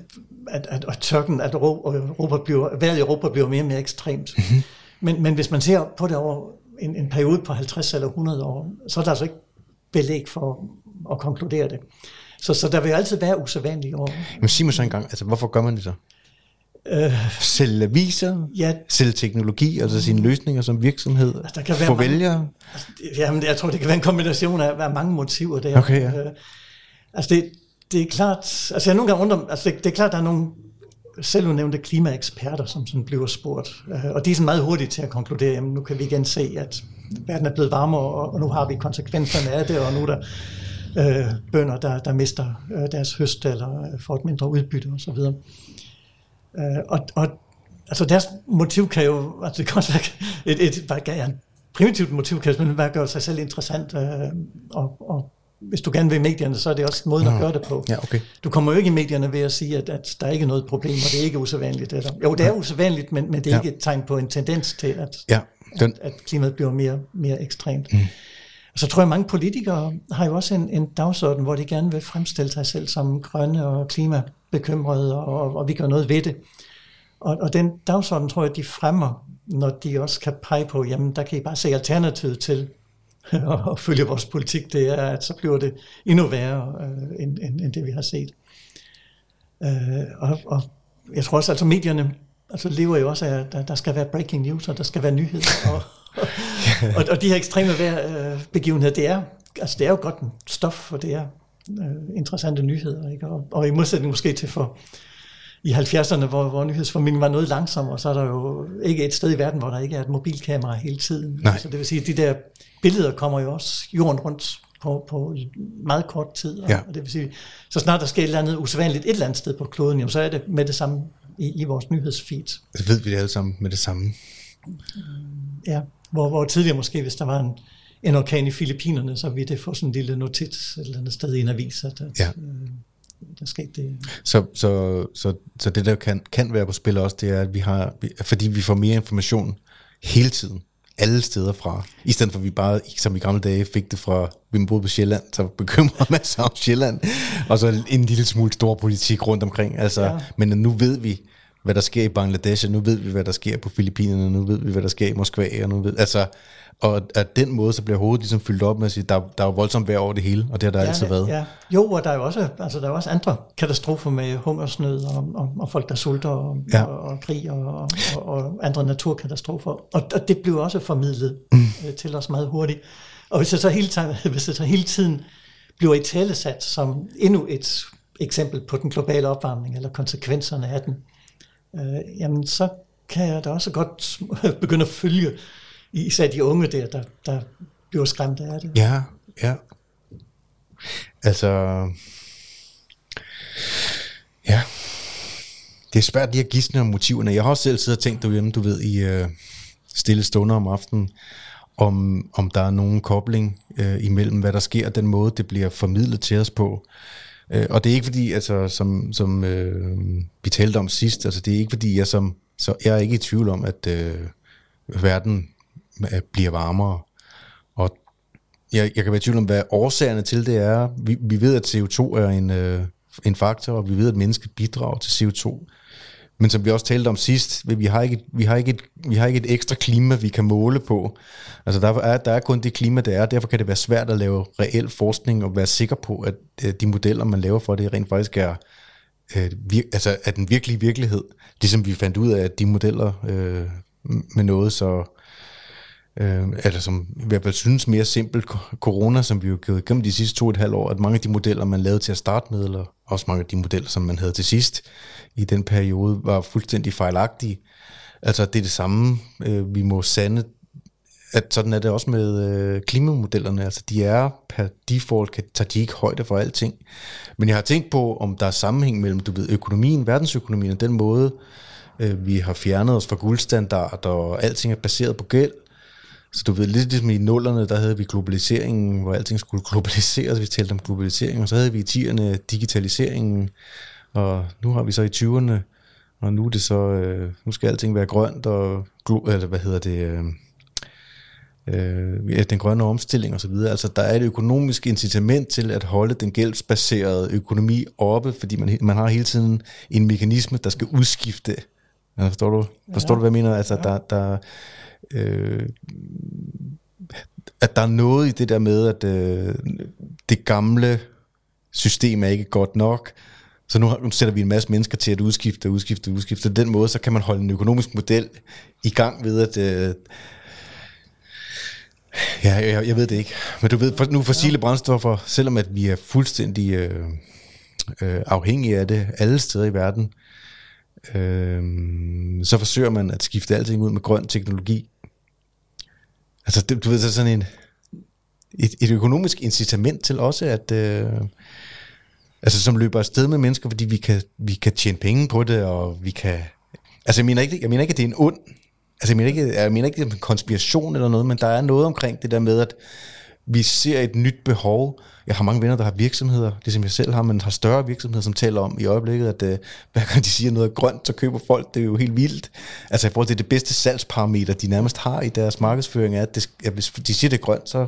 [SPEAKER 2] at, at, at tørken, at Europa bliver, vejret i Europa bliver mere og mere ekstremt. Mm-hmm. Men, men hvis man ser på det over en, en periode på 50 eller 100 år, så er der altså ikke belæg for at konkludere det. Så, så der vil altid være usædvanlige år.
[SPEAKER 1] Men sig mig så engang, altså hvorfor gør man det så? Øh, sælge aviser, ja, sælge teknologi, altså sine løsninger som virksomhed, altså, der kan være få mange, vælgere?
[SPEAKER 2] Altså, jamen, jeg tror, det kan være en kombination af, af mange motiver der.
[SPEAKER 1] Okay, ja.
[SPEAKER 2] øh, altså det, det er klart, altså jeg nogle gange undrer, altså det, det er klart, der er nogle selvudnævnte klimaeksperter, som sådan bliver spurgt, øh, og de er sådan meget hurtige til at konkludere, jamen nu kan vi igen se, at verden er blevet varmere, og nu har vi konsekvenserne af det, og nu er der øh, bønder, der, der mister øh, deres høst eller øh, får et mindre udbytte osv. Øh, og, og altså deres motiv kan jo, altså det kan også være et, et, et, et primitivt motiv, kan men være gøre sig selv interessant, øh, og, og hvis du gerne vil i medierne, så er det også måden at gøre det på.
[SPEAKER 1] Ja, okay.
[SPEAKER 2] Du kommer jo ikke i medierne ved at sige, at, at der er ikke er noget problem, og det er ikke usædvanligt. Eller, jo, det er usædvanligt, men, men det er ja. ikke et tegn på en tendens til, at, ja, den... at, at klimaet bliver mere, mere ekstremt. Mm. Og så tror jeg, at mange politikere har jo også en, en dagsorden, hvor de gerne vil fremstille sig selv som grønne og klimabekymrede, og, og vi gør noget ved det. Og, og den dagsorden tror jeg, de fremmer, når de også kan pege på, jamen der kan I bare se alternativet til at følge vores politik, det er, at så bliver det endnu værre, øh, end, end, end det vi har set. Øh, og, og jeg tror også, altså medierne altså lever jo også af, at der, der skal være breaking news, og der skal være nyheder, og, og, og de her ekstreme vejrbegivenheder, det er, altså det er jo godt stof, for det er øh, interessante nyheder. Ikke? Og, og i modsætning måske til for i 70'erne, hvor, hvor nyhedsformidlingen var noget langsommere, så er der jo ikke et sted i verden, hvor der ikke er et mobilkamera hele tiden. Nej. Så det vil sige, at de der billeder kommer jo også jorden rundt på, på meget kort tid. Og, ja. og det vil sige, så snart der sker et eller andet usædvanligt et eller andet sted på kloden, jamen, så er det med det samme i, i vores nyhedsfeed.
[SPEAKER 1] Det ved vi det alle sammen med det samme.
[SPEAKER 2] Ja. Hvor, hvor tidligere måske, hvis der var en, en orkan i Filippinerne, så ville det få sådan en lille notits et eller andet sted i en avis, at, at ja. øh, der skete det.
[SPEAKER 1] Så, så, så, så det, der kan, kan være på spil også, det er, at vi har, fordi vi får mere information hele tiden alle steder fra. I stedet for at vi bare, som i gamle dage, fik det fra, vi boede på Sjælland, så bekymrede man sig om Sjælland, og så en lille smule stor politik rundt omkring. Altså, ja. Men nu ved vi, hvad der sker i Bangladesh, og nu ved vi, hvad der sker på Filippinerne, og nu ved vi, hvad der sker i Moskva, og nu ved, altså, og at den måde, så bliver hovedet ligesom fyldt op med at sige, der, der er jo voldsomt vejr over det hele, og det har der
[SPEAKER 2] ja,
[SPEAKER 1] altid været. Ja.
[SPEAKER 2] Jo, og der er jo også, altså, der er også andre katastrofer med hungersnød, og, og, og folk, der sulter, og, ja. og, og krig, og, og, og andre naturkatastrofer. Og, og det bliver også formidlet mm. øh, til os meget hurtigt. Og hvis det så hele tiden, hvis det så hele tiden bliver i talesat som endnu et eksempel på den globale opvarmning, eller konsekvenserne af den, øh, jamen så kan jeg da også godt begynde at følge især de unge der, der, der bliver skræmt af det.
[SPEAKER 1] Ja, ja. Altså, ja, det er svært lige at gisne om motiverne. Jeg har også selv siddet og tænkt derhjemme, du ved, i øh, stille stunder om aftenen, om, om der er nogen kobling øh, imellem, hvad der sker, og den måde, det bliver formidlet til os på. Øh, og det er ikke fordi, altså, som, som øh, vi talte om sidst, altså, det er ikke fordi, jeg som, så jeg er ikke i tvivl om, at øh, verden bliver varmere. Og jeg, jeg kan være i tvivl om, hvad årsagerne til det er. Vi, vi ved, at CO2 er en, øh, en faktor, og vi ved, at mennesket bidrager til CO2. Men som vi også talte om sidst, vi har ikke, vi har ikke, et, vi har ikke et ekstra klima, vi kan måle på. Altså der er, der er kun det klima, der er. Derfor kan det være svært at lave reel forskning og være sikker på, at øh, de modeller, man laver for det, rent faktisk er, øh, vir, altså, er den virkelige virkelighed. Ligesom vi fandt ud af, at de modeller øh, med noget så øh, eller som i hvert fald synes mere simpelt corona, som vi jo gået gennem de sidste to og et halvt år, at mange af de modeller, man lavede til at starte med, eller også mange af de modeller, som man havde til sidst i den periode, var fuldstændig fejlagtige. Altså det er det samme, øh, vi må sande, at sådan er det også med øh, klimamodellerne. Altså de er per default, kan, tager de ikke højde for alting. Men jeg har tænkt på, om der er sammenhæng mellem du ved, økonomien, verdensøkonomien og den måde, øh, vi har fjernet os fra guldstandard, og alting er baseret på gæld, så du ved, lidt ligesom i nullerne, der havde vi globaliseringen, hvor alting skulle globaliseres, vi talte om globalisering, og så havde vi i tierne digitaliseringen, og nu har vi så i 20'erne, og nu er det så, øh, nu skal alting være grønt, og eller hvad hedder det, øh, øh, den grønne omstilling og så videre. Altså der er et økonomisk incitament til at holde den gældsbaserede økonomi oppe, fordi man, man har hele tiden en mekanisme, der skal udskifte. Ja, forstår du, forstår ja. du hvad jeg mener? Altså ja. der, der, øh, at der er noget i det der med, at øh, det gamle system er ikke godt nok, så nu, nu sætter vi en masse mennesker til at udskifte, udskifte, udskifte. Den måde, så kan man holde en økonomisk model i gang ved, at... Øh, ja, jeg, jeg ved det ikke. Men du ved, for, nu fossile brændstoffer, selvom at vi er fuldstændig øh, øh, afhængige af det alle steder i verden, øh, øh, så forsøger man at skifte alting ud med grøn teknologi. Altså, det, du ved, så sådan en, et, et økonomisk incitament til også, at, øh, altså som løber afsted med mennesker, fordi vi kan, vi kan tjene penge på det, og vi kan, altså jeg mener ikke, jeg mener ikke at det er en ond, altså jeg mener ikke, jeg mener ikke, at det er en konspiration eller noget, men der er noget omkring det der med, at vi ser et nyt behov. Jeg har mange venner, der har virksomheder, det som jeg selv har, men har større virksomheder, som taler om i øjeblikket, at øh, hver gang de siger noget grønt, så køber folk, det er jo helt vildt. Altså i forhold til det bedste salgsparameter, de nærmest har i deres markedsføring, er, at, det, at hvis de siger, det er grønt, så,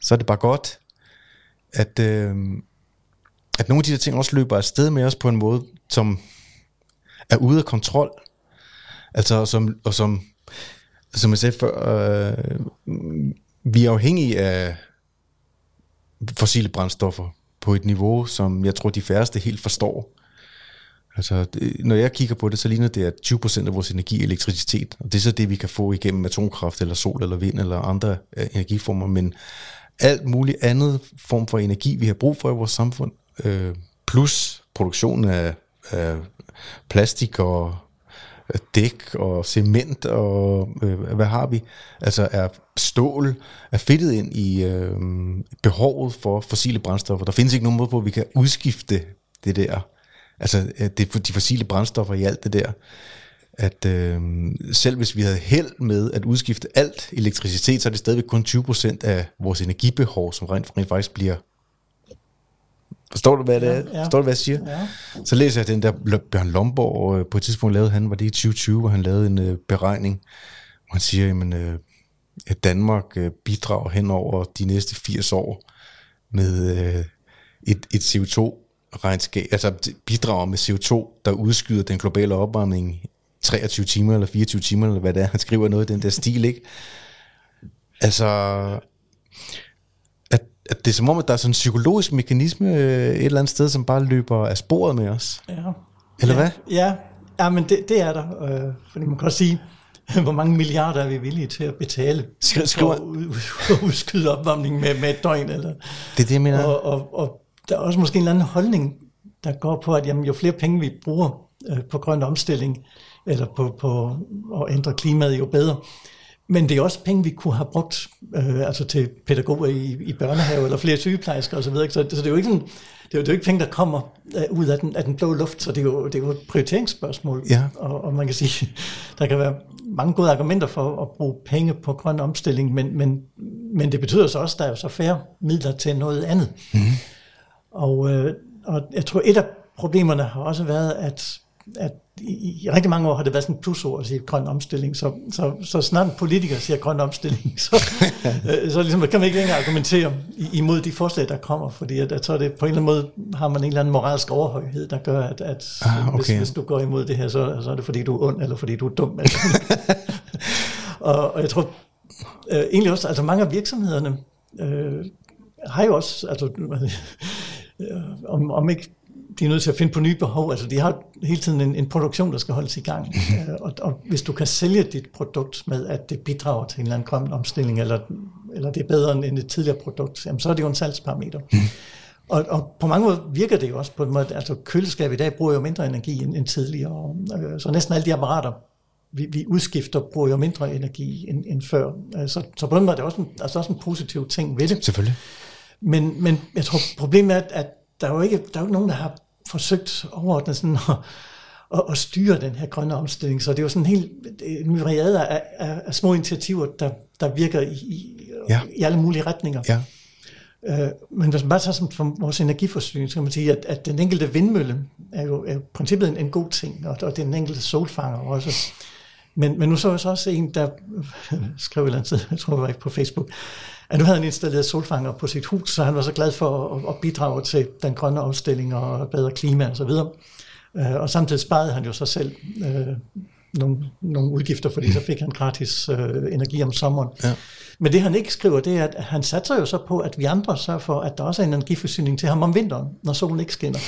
[SPEAKER 1] så er det bare godt. At, øh, at nogle af de der ting også løber afsted med os på en måde, som er ude af kontrol. Altså, som, og som, som jeg sagde før, øh, vi er afhængige af fossile brændstoffer på et niveau, som jeg tror, de færreste helt forstår. Altså, det, når jeg kigger på det, så ligner det, at 20% af vores energi er elektricitet, og det er så det, vi kan få igennem atomkraft, eller sol, eller vind, eller andre uh, energiformer, men alt muligt andet form for energi, vi har brug for i vores samfund, øh, plus produktion af, af plastik og dæk og cement og øh, hvad har vi? Altså er stål er fedtet ind i øh, behovet for fossile brændstoffer. Der findes ikke nogen måde på, at vi kan udskifte det der. Altså øh, det, de fossile brændstoffer i alt det der. At øh, selv hvis vi havde held med at udskifte alt elektricitet, så er det stadigvæk kun 20% af vores energibehov, som rent, rent faktisk bliver Forstår du, hvad det er? Ja, ja. Forstår du, hvad jeg siger? Ja. Så læser jeg den der Bjørn Lomborg, øh, på et tidspunkt lavede han, var det i 2020, hvor han lavede en uh, beregning, Man siger, jamen, øh, at Danmark øh, bidrager hen over de næste 80 år med øh, et, et CO2-regnskab, altså bidrager med CO2, der udskyder den globale opvarmning 23 timer eller 24 timer, eller hvad det er. Han skriver noget i den der stil, ikke? Altså, at, det er som om, at der er sådan en psykologisk mekanisme øh, et eller andet sted, som bare løber af sporet med os.
[SPEAKER 2] Ja.
[SPEAKER 1] Eller
[SPEAKER 2] ja,
[SPEAKER 1] hvad?
[SPEAKER 2] Ja, ja men det, det er der. Øh, fordi man kan også sige, hvor mange milliarder er vi villige til at betale
[SPEAKER 1] Skri- skriver-
[SPEAKER 2] for at udskyde opvarmningen med, med et døgn? Eller,
[SPEAKER 1] Det er det, jeg mener.
[SPEAKER 2] og, og, og der er også måske en eller anden holdning, der går på, at jamen, jo flere penge vi bruger øh, på grøn omstilling, eller på, på at ændre klimaet, jo bedre. Men det er også penge, vi kunne have brugt øh, altså til pædagoger i, i børnehave, eller flere sygeplejersker osv. Så, så det er jo ikke, sådan, det er jo, det er jo ikke penge, der kommer øh, ud af den, af den blå luft, så det er jo, det er jo et prioriteringsspørgsmål.
[SPEAKER 1] Ja.
[SPEAKER 2] Og, og man kan sige, der kan være mange gode argumenter for at bruge penge på grøn omstilling, men, men, men det betyder så også, at der er jo så færre midler til noget andet. Mm. Og, øh, og jeg tror, et af problemerne har også været, at, at i, i rigtig mange år har det været sådan et plusord at sige grøn omstilling, så, så, så snart en politiker siger grøn omstilling, så, øh, så ligesom, kan man ikke længere argumentere imod de forslag, der kommer, fordi at, at så er det på en eller anden måde har man en eller anden moralsk overhøjhed, der gør, at, at
[SPEAKER 1] Ah,
[SPEAKER 2] hvis,
[SPEAKER 1] okay.
[SPEAKER 2] hvis du går imod det her, så, så er det fordi, du er ond, eller fordi du er dum. Eller. og, og jeg tror øh, egentlig også, altså mange af virksomhederne øh, har jo også, altså, øh, om, om ikke de er nødt til at finde på nye behov, altså de har hele tiden en, en produktion, der skal holdes i gang, øh, og, og hvis du kan sælge dit produkt med, at det bidrager til en eller anden grøn omstilling, eller, eller det er bedre end et tidligere produkt, jamen, så er det jo en salgsparameter. Og, og på mange måder virker det jo også på en måde, altså køleskab i dag bruger jo mindre energi end, end tidligere, øh, så næsten alle de apparater, vi, vi udskifter, bruger jo mindre energi end, end før. Øh, Så, så på den måde er det også en, altså også en positiv ting ved det.
[SPEAKER 1] Selvfølgelig.
[SPEAKER 2] Men, men jeg tror, problemet er, at der er jo ikke, der er jo ikke nogen, der har forsøgt overordnet sådan at, at, at styre den her grønne omstilling. Så det er jo sådan en helt en myriade af, af, af små initiativer, der, der virker i, i,
[SPEAKER 1] Ja.
[SPEAKER 2] i alle mulige retninger.
[SPEAKER 1] Ja.
[SPEAKER 2] Øh, men hvis man bare tager som for vores energiforsyning, så kan man sige, at, at den enkelte vindmølle er jo, er jo princippet en, en god ting, og, og den enkelte solfanger også. Men, men nu så jeg så også en, der skrev et eller andet jeg tror det var på Facebook, at nu havde han installeret solfanger på sit hus, så han var så glad for at, at bidrage til den grønne omstilling og bedre klima osv. Øh, Og samtidig sparede han jo sig selv øh, nogle, nogle udgifter, fordi så fik han gratis øh, energi om sommeren.
[SPEAKER 1] Ja.
[SPEAKER 2] Men det han ikke skriver, det er, at han satser jo så på, at vi andre sørger for, at der også er en energiforsyning til ham om vinteren, når solen ikke skinner.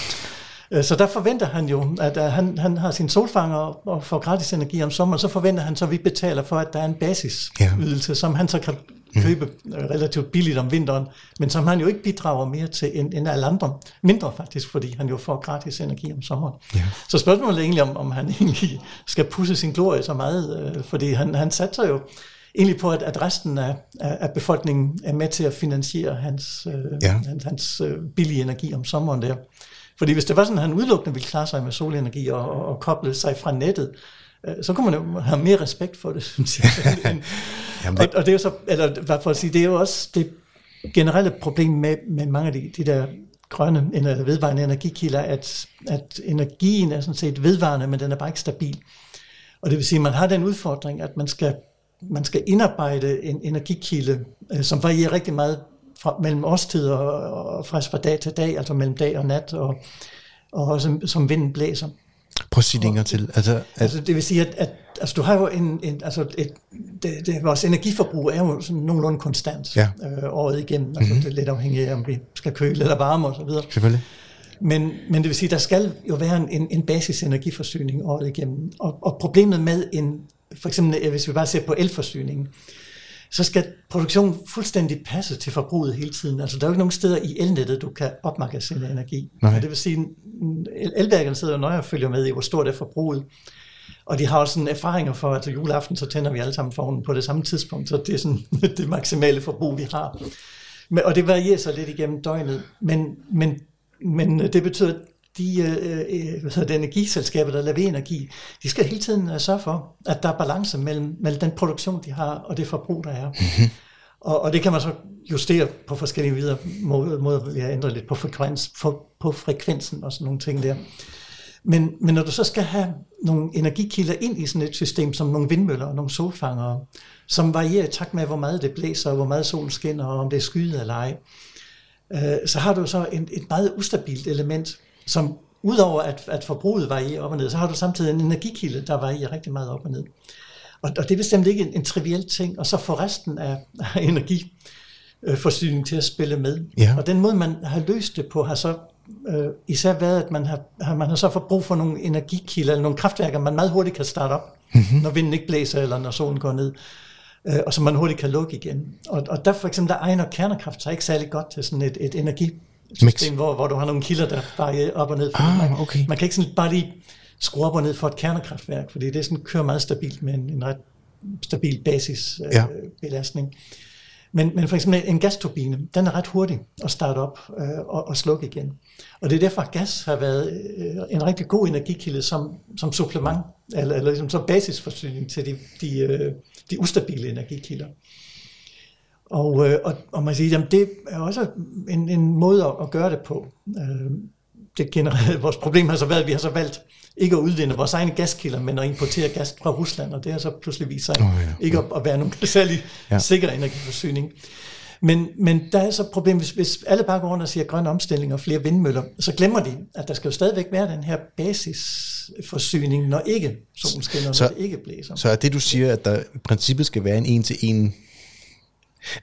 [SPEAKER 2] Øh, Så der forventer han jo, at øh, han, han har sin solfanger og får gratis energi om sommeren, så forventer han så, at vi betaler for, at der er en basisydelse, som han så kan købe øh, relativt billigt om vinteren, men som han jo ikke bidrager mere til end, end alle andre. Mindre faktisk, fordi han jo får gratis energi om sommeren.
[SPEAKER 1] Ja.
[SPEAKER 2] Så spørgsmålet er egentlig, om, om han egentlig skal pusse sin glorie så meget, øh, fordi han, han satser jo egentlig på, at, at resten af, af, af befolkningen er med til at finansiere hans, øh,
[SPEAKER 1] Ja.
[SPEAKER 2] hans, hans øh, billige energi om sommeren der. Fordi hvis det var sådan, at han udelukkende ville klare sig med solenergi og, og, og koble sig fra nettet, øh, så kunne man jo have mere respekt for det, synes jeg.
[SPEAKER 1] Jamen,
[SPEAKER 2] og,
[SPEAKER 1] det,
[SPEAKER 2] og det er jo så, eller hvad for at sige, det er jo også det generelle problem med, med mange af de, de der grønne eller vedvarende energikilder, at, at energien er sådan set vedvarende, men den er bare ikke stabil. Og det vil sige, at man har den udfordring, at man skal, man skal indarbejde en energikilde, øh, som varierer rigtig meget fra, mellem årstider og, og faktisk fra dag til dag, altså mellem dag og nat, og, og også som vinden blæser.
[SPEAKER 1] prøv at sige det til. Altså, at,
[SPEAKER 2] Altså, det vil sige, at, at altså, du har jo en, en altså et, det, det, vores energiforbrug er jo sådan nogenlunde konstant
[SPEAKER 1] Ja.
[SPEAKER 2] øh, året igennem. Altså, mm-hmm. Det er lidt afhængigt af, om vi skal køle eller varme osv.
[SPEAKER 1] selvfølgelig.
[SPEAKER 2] Men, men det vil sige, der skal jo være en, en, en basisenergiforsyning året igennem. Og, og problemet med en, for eksempel øh, hvis vi bare ser på elforsyningen, så skal produktionen fuldstændig passe til forbruget hele tiden. Altså der er jo ikke nogen steder i elnettet, du kan opmagasinere energi.
[SPEAKER 1] Nej.
[SPEAKER 2] Det vil sige, el- elværkerne sidder jo nøje og følger med i, hvor stort er forbruget. Og de har også sådan erfaringer for, at til juleaften, så tænder vi alle sammen forhånden på det samme tidspunkt, så det er sådan det maksimale forbrug, vi har. Men, og det varierer sig lidt igennem døgnet, men, men, men det betyder, at de øh, øh, hedder det, energiselskaber, der leverer energi, de skal hele tiden øh, sørge for, at der er balance mellem, mellem den produktion, de har, og det forbrug, der er. Mm-hmm. Og, og det kan man så justere på forskellige videre måder, måder at ændre lidt på, frekvens, på, på frekvensen og sådan nogle ting der. Men, men når du så skal have nogle energikilder ind i sådan et system, som nogle vindmøller og nogle solfangere, som varierer i takt med, hvor meget det blæser, og hvor meget solen skinner, og om det er skyet eller ej, øh, så har du så et, et meget ustabilt element, som udover at, at forbruget varierer op og ned, så har du samtidig en energikilde, der varierer rigtig meget op og ned. Og, og det er bestemt ikke en, en triviel ting, og så får resten af, af energiforsyningen til at spille med.
[SPEAKER 1] Ja.
[SPEAKER 2] Og den måde, man har løst det på, har så øh, især været, at man har, man har så fået brug for nogle energikilder, eller nogle kraftværker, man meget hurtigt kan starte op, mm-hmm. når vinden ikke blæser, eller når solen går ned, øh, og så man hurtigt kan lukke igen. Og, og der for eksempel, der egner kernekraft sig ikke særlig godt til sådan et, et energisystem, hvor, hvor du har nogle kilder, der bare op og ned.
[SPEAKER 1] Ah,
[SPEAKER 2] man,
[SPEAKER 1] okay.
[SPEAKER 2] man kan ikke sådan bare lige skrue op og ned for et kernekraftværk, fordi det sådan kører meget stabilt med en, en ret stabil basisbelastning.
[SPEAKER 1] Ja.
[SPEAKER 2] Øh, belastning. men, men for eksempel en gasturbine, den er ret hurtig at starte op øh, og, og slukke igen. Og det er derfor, at gas har været øh, en rigtig god energikilde som, som supplement, eller, eller ligesom som basisforsyning til de, de, øh, de ustabile energikilder. Og, øh, og, og man siger, jamen det er også en, en måde at, at gøre det på. Øh, det generelt, vores problem har så været, at vi har så valgt ikke at udvinde vores egne gaskilder, men at importere gas fra Rusland, og det har så pludselig vist sig
[SPEAKER 1] Åh, ja.
[SPEAKER 2] ikke at, at være nogen særlig
[SPEAKER 1] ja.
[SPEAKER 2] sikker energiforsyning. Men, men der er så et problem, hvis, hvis alle bare går rundt og siger grøn omstilling og flere vindmøller, så glemmer de, at der skal jo stadigvæk være den her basisforsyning, når ikke solen skinner,
[SPEAKER 1] Så-
[SPEAKER 2] når det ikke blæser.
[SPEAKER 1] Så er det, du siger, at der i princippet skal være en en-til-en...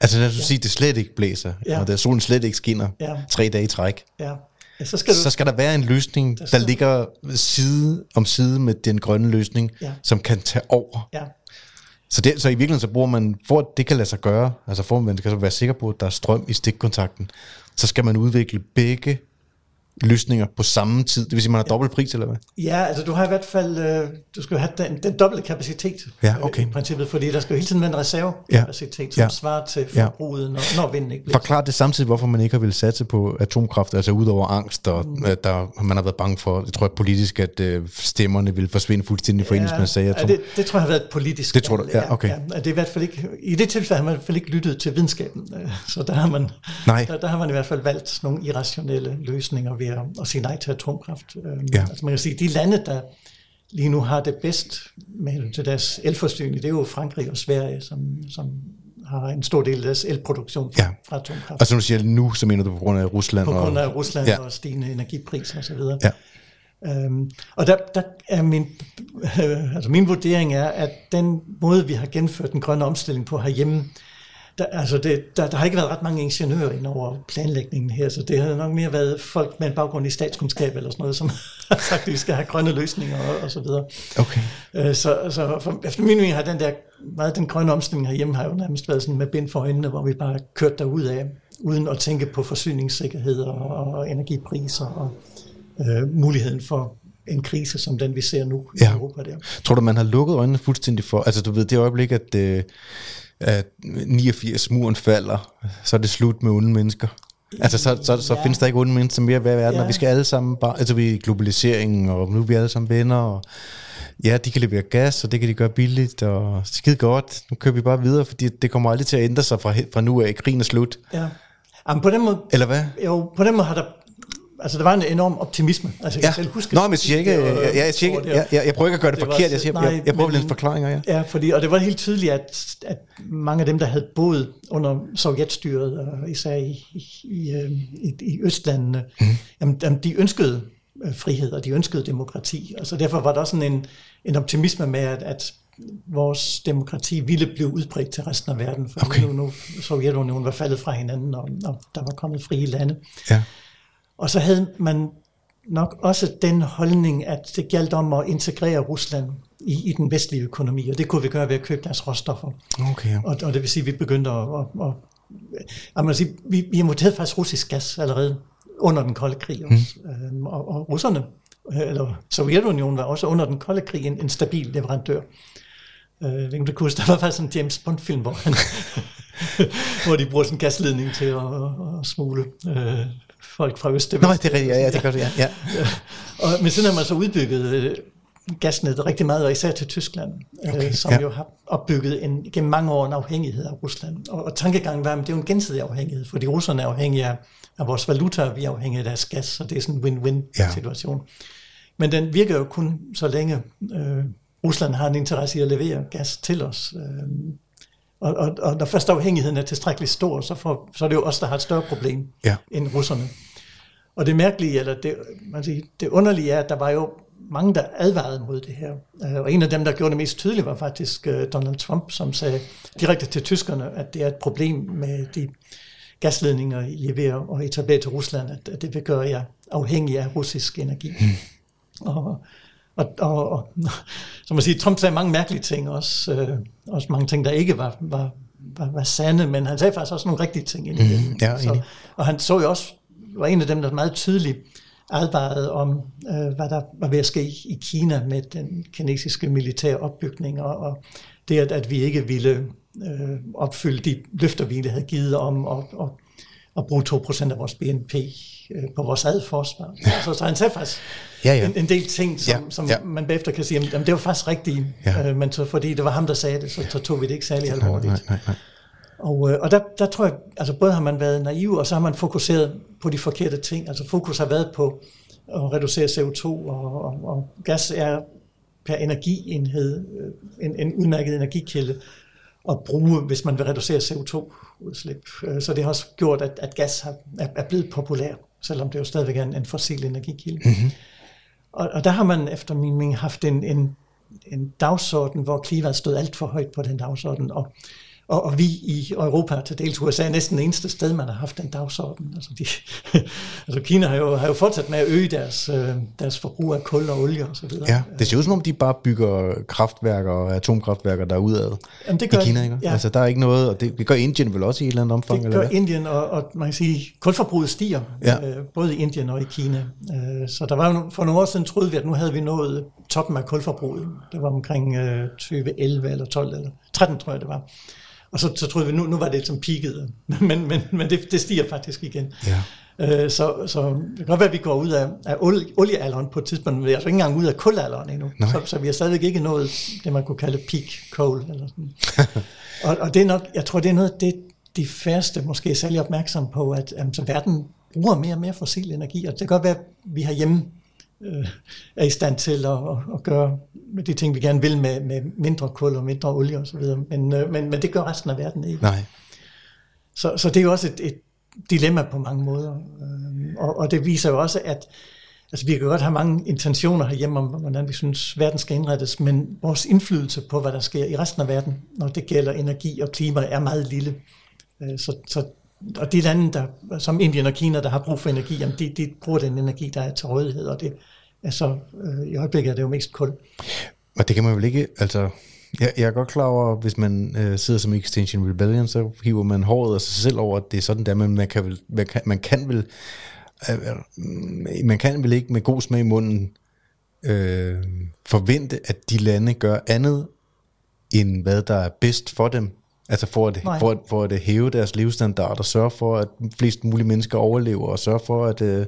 [SPEAKER 1] Altså lad os ja. sige, at det slet ikke blæser, ja. Og der solen slet ikke skinner
[SPEAKER 2] Ja.
[SPEAKER 1] tre dage i træk.
[SPEAKER 2] Ja. Ja, så skal du,
[SPEAKER 1] Så skal der være en løsning, der,
[SPEAKER 2] skal-
[SPEAKER 1] ligger side om side med den grønne løsning,
[SPEAKER 2] Ja.
[SPEAKER 1] som kan tage over.
[SPEAKER 2] ja,
[SPEAKER 1] Så, det, så i virkeligheden så bruger man, for at det kan lade sig gøre, altså for at man skal være sikker på, at der er strøm i stikkontakten, så skal man udvikle begge løsninger på samme tid. Det vil sige, man har dobbelt pris, eller hvad?
[SPEAKER 2] Ja, altså du har i hvert fald, øh, du skal have den, den dobbelte kapacitet
[SPEAKER 1] Ja,
[SPEAKER 2] øh,
[SPEAKER 1] okay.
[SPEAKER 2] i princippet, fordi der skal jo hele tiden være en reservekapacitet, som
[SPEAKER 1] Ja.
[SPEAKER 2] svarer til
[SPEAKER 1] Ja.
[SPEAKER 2] forbruget, når, når vinden ikke blæser.
[SPEAKER 1] Forklar det samtidig, hvorfor man ikke har ville satse på atomkraft, altså ud over angst, og mm. der, man har været bange for, jeg tror at politisk, at øh, stemmerne ville forsvinde fuldstændig for ja, man sagde
[SPEAKER 2] ja,
[SPEAKER 1] atom.
[SPEAKER 2] det, det tror jeg har været et politisk
[SPEAKER 1] Det tror du? Ja, okay.
[SPEAKER 2] Ja, det er i hvert fald ikke, I det tilfælde har man i hvert fald ikke lyttet til videnskaben, øh, så der har man,
[SPEAKER 1] Nej.
[SPEAKER 2] Der, der har man i hvert fald valgt nogle irrationelle løsninger ved at, at sige nej til atomkraft. Øh,
[SPEAKER 1] Ja.
[SPEAKER 2] Altså man kan sige, de lande, der lige nu har det bedst med til deres elforsyning, det er jo Frankrig og Sverige, som, som har en stor del af deres elproduktion fra,
[SPEAKER 1] Ja.
[SPEAKER 2] fra atomkraft.
[SPEAKER 1] Og som du siger nu, så mener du på grund af Rusland?
[SPEAKER 2] på grund
[SPEAKER 1] og,
[SPEAKER 2] af Rusland
[SPEAKER 1] Ja.
[SPEAKER 2] og stigende energipriser osv.
[SPEAKER 1] Ja.
[SPEAKER 2] Øhm, og der, der er min, øh, altså min vurdering er, at den måde, vi har gennemført den grønne omstilling på herhjemme, der, altså det, der, der har ikke været ret mange ingeniører ind over planlægningen her, så det har nok mere været folk med en baggrund i statskundskab eller sådan noget, som har sagt, at vi skal have grønne løsninger og, og så videre.
[SPEAKER 1] Okay.
[SPEAKER 2] Øh, Så, så for, efter min mening har den der, meget den grønne omstilling herhjemme har jo nærmest været sådan med bind for øjnene, hvor vi bare kørt derud af, uden at tænke på forsyningssikkerhed og, og energipriser og øh, muligheden for en krise som den, vi ser nu i
[SPEAKER 1] Ja.
[SPEAKER 2] Europa der.
[SPEAKER 1] Tror du, man har lukket øjnene fuldstændig for? Altså, du ved, det øjeblik, at, øh, at 89 muren falder, så er det slut med onde mennesker. Altså, så, så, så
[SPEAKER 2] Ja.
[SPEAKER 1] findes der ikke onde mennesker mere i verden,
[SPEAKER 2] Ja.
[SPEAKER 1] og vi skal alle sammen bare, altså vi er globaliseringen, og nu er vi alle sammen venner, og ja, de kan levere gas, og det kan de gøre billigt, og skide godt, nu kører vi bare videre, fordi det kommer aldrig til at ændre sig fra, fra nu af, krigen er slut.
[SPEAKER 2] Ja. Jamen, på den måde,
[SPEAKER 1] Eller hvad?
[SPEAKER 2] jo, på den måde har der, altså der var en enorm optimisme. Altså, jeg
[SPEAKER 1] Ja.
[SPEAKER 2] selv huske,
[SPEAKER 1] Nå, men jeg siger ikke,
[SPEAKER 2] det var-
[SPEAKER 1] jeg, jeg, siger ikke, jeg, jeg, jeg prøver ikke at gøre det,
[SPEAKER 2] Det var
[SPEAKER 1] forkert, jeg,
[SPEAKER 2] også-
[SPEAKER 1] siger,
[SPEAKER 2] nej,
[SPEAKER 1] jeg, jeg prøver lidt forklaringer, ja.
[SPEAKER 2] Ja, fordi, og det var helt tydeligt, at, at mange af dem, der havde boet under sovjetstyret, og især i, i, i, øh, i, i Østlandene, mm. jamen, jamen, de ønskede øh, frihed, og de ønskede demokrati. Og så derfor var der sådan en, en optimisme med, at, at vores demokrati ville blive udbredt til resten af verden, for
[SPEAKER 1] Okay.
[SPEAKER 2] nu, nu Sovjetunionen var faldet fra hinanden, og, og der var kommet frie lande.
[SPEAKER 1] ja.
[SPEAKER 2] Og så havde man nok også den holdning, at det galt om at integrere Rusland i, i den vestlige økonomi, og det kunne vi gøre ved at købe deres råstoffer.
[SPEAKER 1] Okay.
[SPEAKER 2] Og, og det vil sige, at vi begyndte at... at, at, at sige, vi, vi importerede faktisk russisk gas allerede under den kolde krig også. Mm. Øhm, og, og russerne, øh, eller Sovjetunionen var også under den kolde krig en, en stabil leverandør. Øh, om du kan huske, der var faktisk en James Bond-film, hvor, han, hvor de bruger sådan en gasledning til at, at, at smule øh, folk fra øst til
[SPEAKER 1] Nå, det er rigtigt, ja, ja, det gør det, ja. ja.
[SPEAKER 2] Og, men siden har man så udbygget øh, gasnettet rigtig meget, og især til Tyskland,
[SPEAKER 1] Okay,
[SPEAKER 2] øh, som
[SPEAKER 1] ja.
[SPEAKER 2] jo har opbygget en, gennem mange år en afhængighed af Rusland. Og, og tankegangen var, at det er jo en gensidig afhængighed, fordi russerne er afhængige af, af vores valuta, og vi er afhængige af deres gas, så det er sådan en win-win
[SPEAKER 1] Ja.
[SPEAKER 2] situation. Men den virker jo kun så længe øh, Rusland har en interesse i at levere gas til os. Øh, og, og, og når først afhængigheden er tilstrækkeligt stor, så, får, så er det jo os, der har et større problem
[SPEAKER 1] Ja.
[SPEAKER 2] end russerne. Og det mærkelige, eller det, man siger, det underlige er, at der var jo mange, der advarede mod det her. Øh, Og en af dem, der gjorde det mest tydeligt, var faktisk øh, Donald Trump, som sagde direkte til tyskerne, at det er et problem med de gasledninger, I er ved at etablere til Rusland, at, det vil gøre jer afhængig af russisk energi. Mm. Og, og, og, og som man siger, Trump sagde mange mærkelige ting, også, øh, også mange ting, der ikke var, var, var, var sande, men han sagde faktisk også nogle rigtige ting ind i
[SPEAKER 1] Mhm, ja,
[SPEAKER 2] så. Og han så jo også, var en af dem, der meget tydeligt advarede om, øh, hvad der var ved at ske i Kina med den kinesiske militære opbygning, og, og det, at, at vi ikke ville øh, opfylde de løfter, vi egentlig havde givet om at, at, at bruge 2% af vores BNP øh, på vores eget forsvar. Så, så han sagde faktisk
[SPEAKER 1] Ja, ja.
[SPEAKER 2] En, en del ting, som,
[SPEAKER 1] Ja,
[SPEAKER 2] som
[SPEAKER 1] ja.
[SPEAKER 2] man bagefter kan sige, jamen, det var faktisk rigtigt,
[SPEAKER 1] Ja.
[SPEAKER 2] øh, men så, fordi det var ham, der sagde det, så, så tog vi det ikke særlig alvorligt.
[SPEAKER 1] nej, nej, nej.
[SPEAKER 2] Og, øh, og der, der tror jeg, altså både har man været naiv, og så har man fokuseret på de forkerte ting. Altså fokus har været på at reducere CO2, og, og, og gas er per energienhed øh, en, en udmærket energikilde at bruge, hvis man vil reducere CO2-udslip. Øh, Så det har også gjort, at, at gas er, er blevet populær, selvom det jo stadigvæk er en, en fossil energikilde. Mm-hmm. Og, og der har man efter min mening haft en, en, en dagsorden, hvor klimaet stod alt for højt på den dagsorden, og, og, og vi i Europa, til dels USA, er næsten det eneste sted, man har haft den dagsorden. Altså, de, altså Kina har jo, har jo fortsat med at øge deres, øh, deres forbrug af kul og olie osv.
[SPEAKER 1] Ja, det ser ud som om, de bare bygger kraftværker og atomkraftværker derudad
[SPEAKER 2] Jamen, det
[SPEAKER 1] i
[SPEAKER 2] gør,
[SPEAKER 1] Kina, ikke?
[SPEAKER 2] Ja,
[SPEAKER 1] Altså, der er ikke noget, og det, det gør Indien vel også i et eller andet omfang,
[SPEAKER 2] det
[SPEAKER 1] eller
[SPEAKER 2] gør
[SPEAKER 1] hvad?
[SPEAKER 2] Indien, og, og man kan sige, kulforbruget stiger,
[SPEAKER 1] Ja.
[SPEAKER 2] øh, både i Indien og i Kina. Øh, så der var jo, for nogle år siden troede vi, at nu havde vi nået toppen af kulforbruget. Det var omkring øh, 2011 eller 12 eller 13, tror jeg det var. Og så, så troede vi, nu, nu var det som peaked, men, men, men det, det stiger faktisk igen.
[SPEAKER 1] Ja.
[SPEAKER 2] Øh, så, så det kan godt være, at vi går ud af, af olie, oliealderen på et tidspunkt, men vi er altså ikke engang ud af kulalderen endnu.
[SPEAKER 1] Nej.
[SPEAKER 2] Så, så vi har stadigvæk ikke nået det, man kunne kalde peak coal. Eller sådan. og, og det er nok, jeg tror, det er noget, det de færreste måske er særlig opmærksom på, at jamen, så verden bruger mere og mere fossil energi, og det kan godt være, at vi herhjemme øh, er i stand til at, at, at gøre de ting, vi gerne vil med, med mindre kul og mindre olie osv., men, øh, men, men det gør resten af verden ikke.
[SPEAKER 1] Nej.
[SPEAKER 2] Så, så det er jo også et, et dilemma på mange måder. Øhm, Og, og det viser jo også, at altså, vi kan godt have mange intentioner herhjemme om, hvordan vi synes, verden skal indrettes, men vores indflydelse på, hvad der sker i resten af verden, når det gælder energi og klima, er meget lille. Øh, Så, så, og de lande, der, som Indien og Kina, der har brug for energi, jamen de, de bruger den energi, der er til rådighed, og det er så, øh, i øjeblikket er det jo mest kul.
[SPEAKER 1] Og det kan man vel ikke, altså... Jeg, jeg er godt klar over, hvis man øh, sidder som Extinction Rebellion, så hiver man håret af sig selv over, at det er sådan der, men man kan vel, man kan, man kan vel, øh, øh, man kan vel ikke med god smag i munden øh, forvente, at de lande gør andet, end hvad der er bedst for dem. Altså for at,
[SPEAKER 2] Nej.
[SPEAKER 1] for, at, for at hæve deres levestandard og sørge for, at flest mulige mennesker overlever, og sørge for, at øh,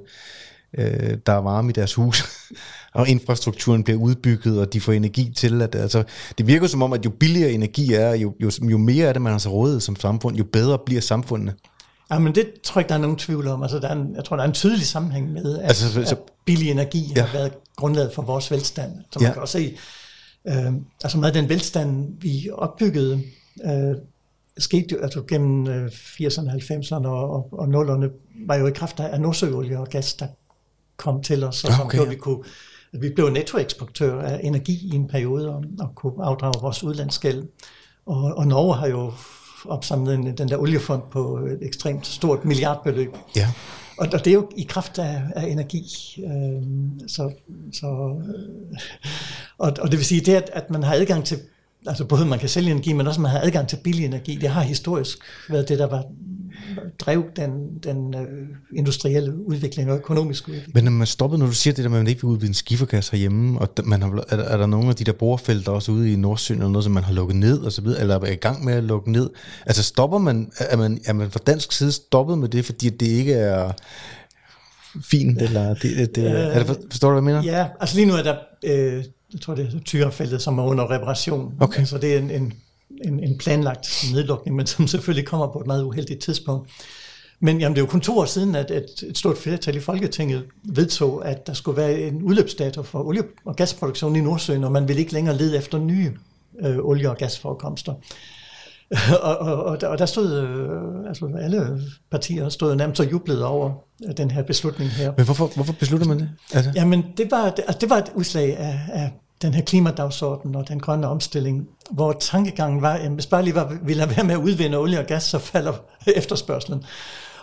[SPEAKER 1] øh, der er varme i deres hus, og infrastrukturen bliver udbygget, og de får energi til. At, altså, det virker som om, at jo billigere energi er, jo, jo, jo mere af det, man har til rådighed som samfund, jo bedre bliver samfundene.
[SPEAKER 2] Ja, men det tror jeg ikke, der er nogen tvivl om. Altså, der er en, jeg tror, der er en tydelig sammenhæng med, at,
[SPEAKER 1] Altså, så- så-
[SPEAKER 2] at billig energi
[SPEAKER 1] Ja.
[SPEAKER 2] har været grundlaget for vores velstand. Så man
[SPEAKER 1] Ja.
[SPEAKER 2] kan også se, øh, altså meget af den velstand, vi opbyggede, øh, skete jo altså gennem øh, 80'erne, 90'erne og, og, og 0'erne, var jo i kraft af nordsøolie og gas, der kom til os, og som
[SPEAKER 1] okay,
[SPEAKER 2] gjorde,
[SPEAKER 1] ja.
[SPEAKER 2] vi kunne at vi blev nettoeksportør af energi i en periode, og, og kunne afdrage vores udlandsgæld. Og, og Norge har jo opsamlet en, den der oliefond på et ekstremt stort milliardbeløb.
[SPEAKER 1] Ja.
[SPEAKER 2] Og, og det er jo i kraft af, af energi. Øhm, så, så, øh, og, og det vil sige, det at, at man har adgang til, altså både man kan sælge energi, men også man har adgang til billig energi, det har historisk været det, der var drev den, den øh, industrielle udvikling og økonomiske udvikling.
[SPEAKER 1] Men når man stoppet, når du siger det der, med, at man ikke vil udvinde skifergas herhjemme, og man har, er, der- er der nogle af de der borefelter også ude i Nordsøen, eller noget, som man har lukket ned, og så videre, eller er i gang med at lukke ned? Altså stopper man, er man, er man fra dansk side stoppet med det, fordi det ikke er fint, eller det, det, det, er det, for- forstår du, hvad jeg mener?
[SPEAKER 2] Ja, altså lige nu er der, øh, jeg tror det er Tyrefeltet, som er under reparation.
[SPEAKER 1] Okay.
[SPEAKER 2] Altså det er en, en, en, en planlagt nedlukning, men som selvfølgelig kommer på et meget uheldigt tidspunkt. Men jamen, det er jo kun to år siden, at et, et stort flertal i Folketinget vedtog, at der skulle være en udløbsdato for olie- og gasproduktion i Nordsøen, og man vil ikke længere lede efter nye øh, olie- og gasforekomster. og, og, og, der, og der stod, øh, altså alle partier stod nærmest og jublede over øh, den her beslutning her.
[SPEAKER 1] Men hvorfor, hvorfor beslutter man det? Altså?
[SPEAKER 2] Jamen, det var, altså, det var et udslag af, af den her klimadagsorden og den grønne omstilling, hvor tankegangen var, at hvis bare lige var, vi lader være med at udvinde olie og gas, så falder efterspørgselen.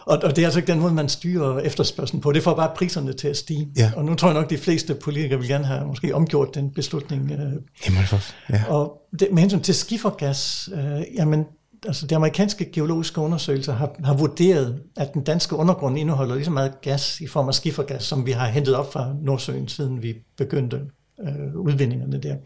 [SPEAKER 2] Og, og det er altså ikke den måde, man styrer efterspørgselen på. Det får bare priserne til at stige.
[SPEAKER 1] Ja.
[SPEAKER 2] Og nu tror jeg nok, de fleste politikere vil gerne have måske omgjort den beslutning. Øh,
[SPEAKER 1] Jamen, ja.
[SPEAKER 2] og det, med hensyn til skifergas, øh, jamen, altså de amerikanske geologiske undersøgelser har, har vurderet, at den danske undergrund indeholder lige så meget gas i form af skifergas, som vi har hentet op fra Nordsøen, siden vi begyndte øh, udvindingerne der.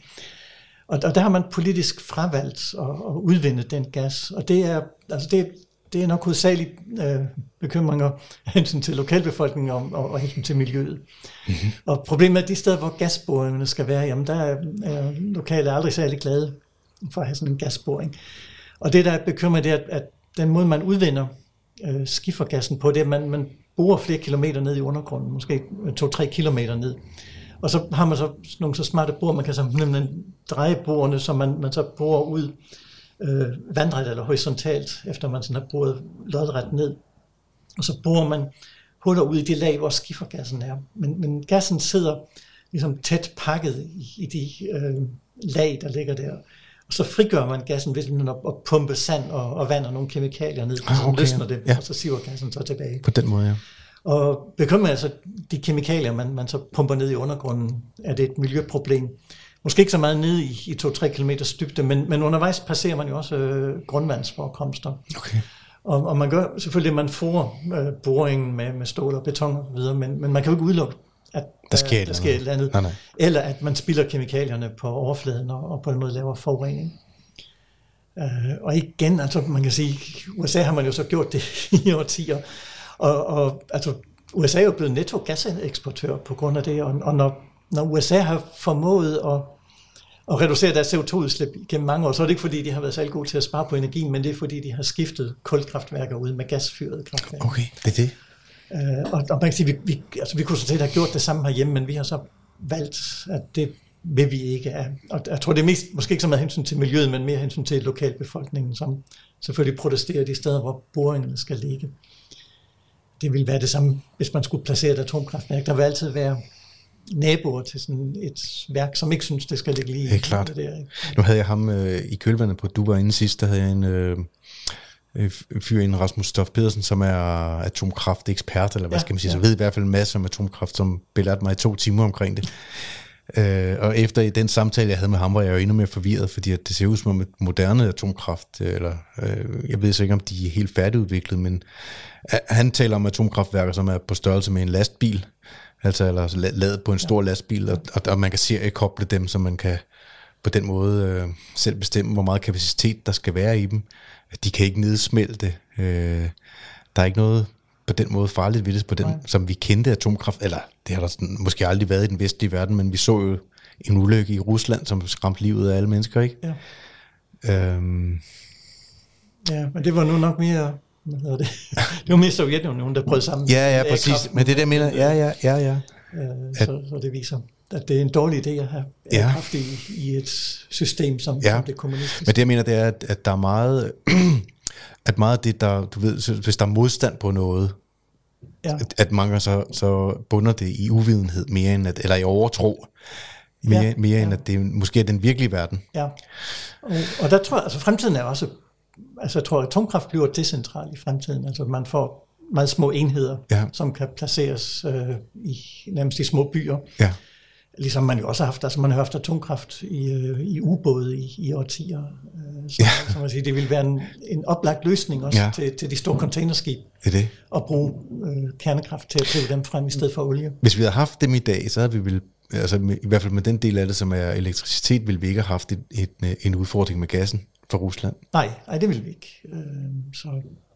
[SPEAKER 2] Og, og der har man politisk fravalgt at, at udvinde den gas, og det er, altså det, det er nok hovedsageligt øh, bekymringer hensyn til lokalbefolkningen og, og, og hensyn til miljøet. Mm-hmm. Og problemet er, de steder, hvor gasboringerne skal være, jamen der er, er lokale aldrig særlig glade for at have sådan en gasboring. Og det, der er bekymret, det er, at, at den måde, man udvinder øh, skifergassen på, det er, at man, man borer flere kilometer ned i undergrunden, måske to-tre kilometer ned. Og så har man så nogle så smarte bor, man kan så nemlig dreje borene, så man, man så borer ud øh, vandret eller horisontalt, efter man sådan har boret lodret ned. Og så borer man huller ud i det lag, hvor skifergassen er. Men, men gassen sidder ligesom tæt pakket i, i de øh, lag, der ligger der. Og så frigør man gassen ved at, at pumpe sand og, og vand og nogle kemikalier ned, og så
[SPEAKER 1] Ah, okay,
[SPEAKER 2] løsner det,
[SPEAKER 1] ja.
[SPEAKER 2] og så siver gassen så tilbage.
[SPEAKER 1] På den måde, ja.
[SPEAKER 2] Og bekymrer altså de kemikalier, man, man så pumper ned i undergrunden, er det et miljøproblem. Måske ikke så meget nede i, i 2-3 km dybde, men, men undervejs passerer man jo også øh, grundvandsforekomster.
[SPEAKER 1] Okay.
[SPEAKER 2] Og, og man gør selvfølgelig, at man får øh, boringen med, med stål og beton og videre, men, men man kan jo ikke udelukke, at
[SPEAKER 1] Der sker,
[SPEAKER 2] der sker et eller andet.
[SPEAKER 1] Nej, nej.
[SPEAKER 2] Eller at man spilder kemikalierne på overfladen og, og på den måde laver forurening. Uh, og igen, altså man kan sige, USA har man jo så gjort det i årtier, og, og altså, USA er jo blevet netto gaseksportør på grund af det, og, og når, når USA har formået at, at reducere deres CO2-udslip gennem mange år, så er det ikke fordi, de har været særlig gode til at spare på energien, men det er fordi, de har skiftet kulkraftværker ud med gasfyrede kraftværker.
[SPEAKER 1] Okay, det er det.
[SPEAKER 2] Øh, og, og man kan sige, vi, vi, altså, vi kunne så set have gjort det samme herhjemme, men vi har så valgt, at det vil vi ikke af. Og jeg tror, det er mest, måske ikke så meget hensyn til miljøet, men mere hensyn til lokalbefolkningen, som selvfølgelig protesterer de steder, hvor boringerne skal ligge. Det vil være det samme, hvis man skulle placere et atomkraftværk. Der vil altid være naboer til sådan et værk, som ikke synes, det skal ligge lige
[SPEAKER 1] er klart.
[SPEAKER 2] det der. Ikke?
[SPEAKER 1] Nu havde jeg ham øh, i kølvandet på Dubai inden sidst, der havde jeg en øh, øh, fyr, en Rasmus Stoff Pedersen, som er atomkraftekspert, eller hvad
[SPEAKER 2] Ja,
[SPEAKER 1] skal man sige, så
[SPEAKER 2] ja.
[SPEAKER 1] ved i hvert fald en masse om atomkraft, som belærte mig i to timer omkring det. Øh, og efter den samtale, jeg havde med ham, var jeg jo endnu mere forvirret, fordi at det ser ud som om et moderne atomkraft, øh, eller øh, jeg ved så ikke, om de er helt færdigudviklet, men øh, han taler om atomkraftværker, som er på størrelse med en lastbil, altså eller la- lavet på en stor lastbil, og, og, og man kan seriekoble dem, så man kan på den måde øh, selv bestemme, hvor meget kapacitet der skal være i dem. De kan ikke nedsmelte. Øh, der er ikke noget på den måde farligt ved det, på den,
[SPEAKER 2] Nej.
[SPEAKER 1] som vi kendte atomkraft, eller det har der sådan, måske aldrig været i den vestlige verden, men vi så jo en ulykke i Rusland, som skræmte livet af alle mennesker, ikke?
[SPEAKER 2] Ja.
[SPEAKER 1] Øhm,
[SPEAKER 2] ja, men det var nu nok mere, hvad hedder det? det var mere Sovjetunionen, der brød sammen.
[SPEAKER 1] ja, ja, præcis. Men det der mener, ja, ja, ja, ja.
[SPEAKER 2] Øh, så, så det viser, at det er en dårlig idé at have
[SPEAKER 1] Ja.
[SPEAKER 2] kraft i, i et system som,
[SPEAKER 1] ja.
[SPEAKER 2] som det kommunistiske.
[SPEAKER 1] Men det jeg mener, det er, at, at der er meget, at meget af det, der, du ved, hvis der er modstand på noget,
[SPEAKER 2] ja.
[SPEAKER 1] at, at mange så, så bunder det i uvidenhed mere end at, eller i overtro, mere,
[SPEAKER 2] Ja,
[SPEAKER 1] mere end
[SPEAKER 2] ja.
[SPEAKER 1] at det måske er den virkelige verden.
[SPEAKER 2] ja. Og, og der tror jeg, altså fremtiden er også, altså jeg tror, at atomkraft bliver decentral i fremtiden. Altså man får meget små enheder,
[SPEAKER 1] Ja.
[SPEAKER 2] som kan placeres øh, i nærmest i små byer.
[SPEAKER 1] Ja.
[SPEAKER 2] Ligesom man jo også har haft, altså man har haft atomkraft i, øh, i ubåde i, i årtier. Øh, så,
[SPEAKER 1] Ja.
[SPEAKER 2] så man siger, det vil være en, en oplagt løsning også
[SPEAKER 1] Ja.
[SPEAKER 2] til, til de store containerskib
[SPEAKER 1] Det er det.
[SPEAKER 2] at bruge øh, kernekraft til at drive dem frem i stedet for olie.
[SPEAKER 1] Hvis vi havde haft dem i dag, så havde vi vel, altså med, i hvert fald med den del af det, som er elektricitet, ville vi ikke have haft et, et, en udfordring med gassen fra Rusland.
[SPEAKER 2] Nej, nej, det vil vi ikke. Øh, så,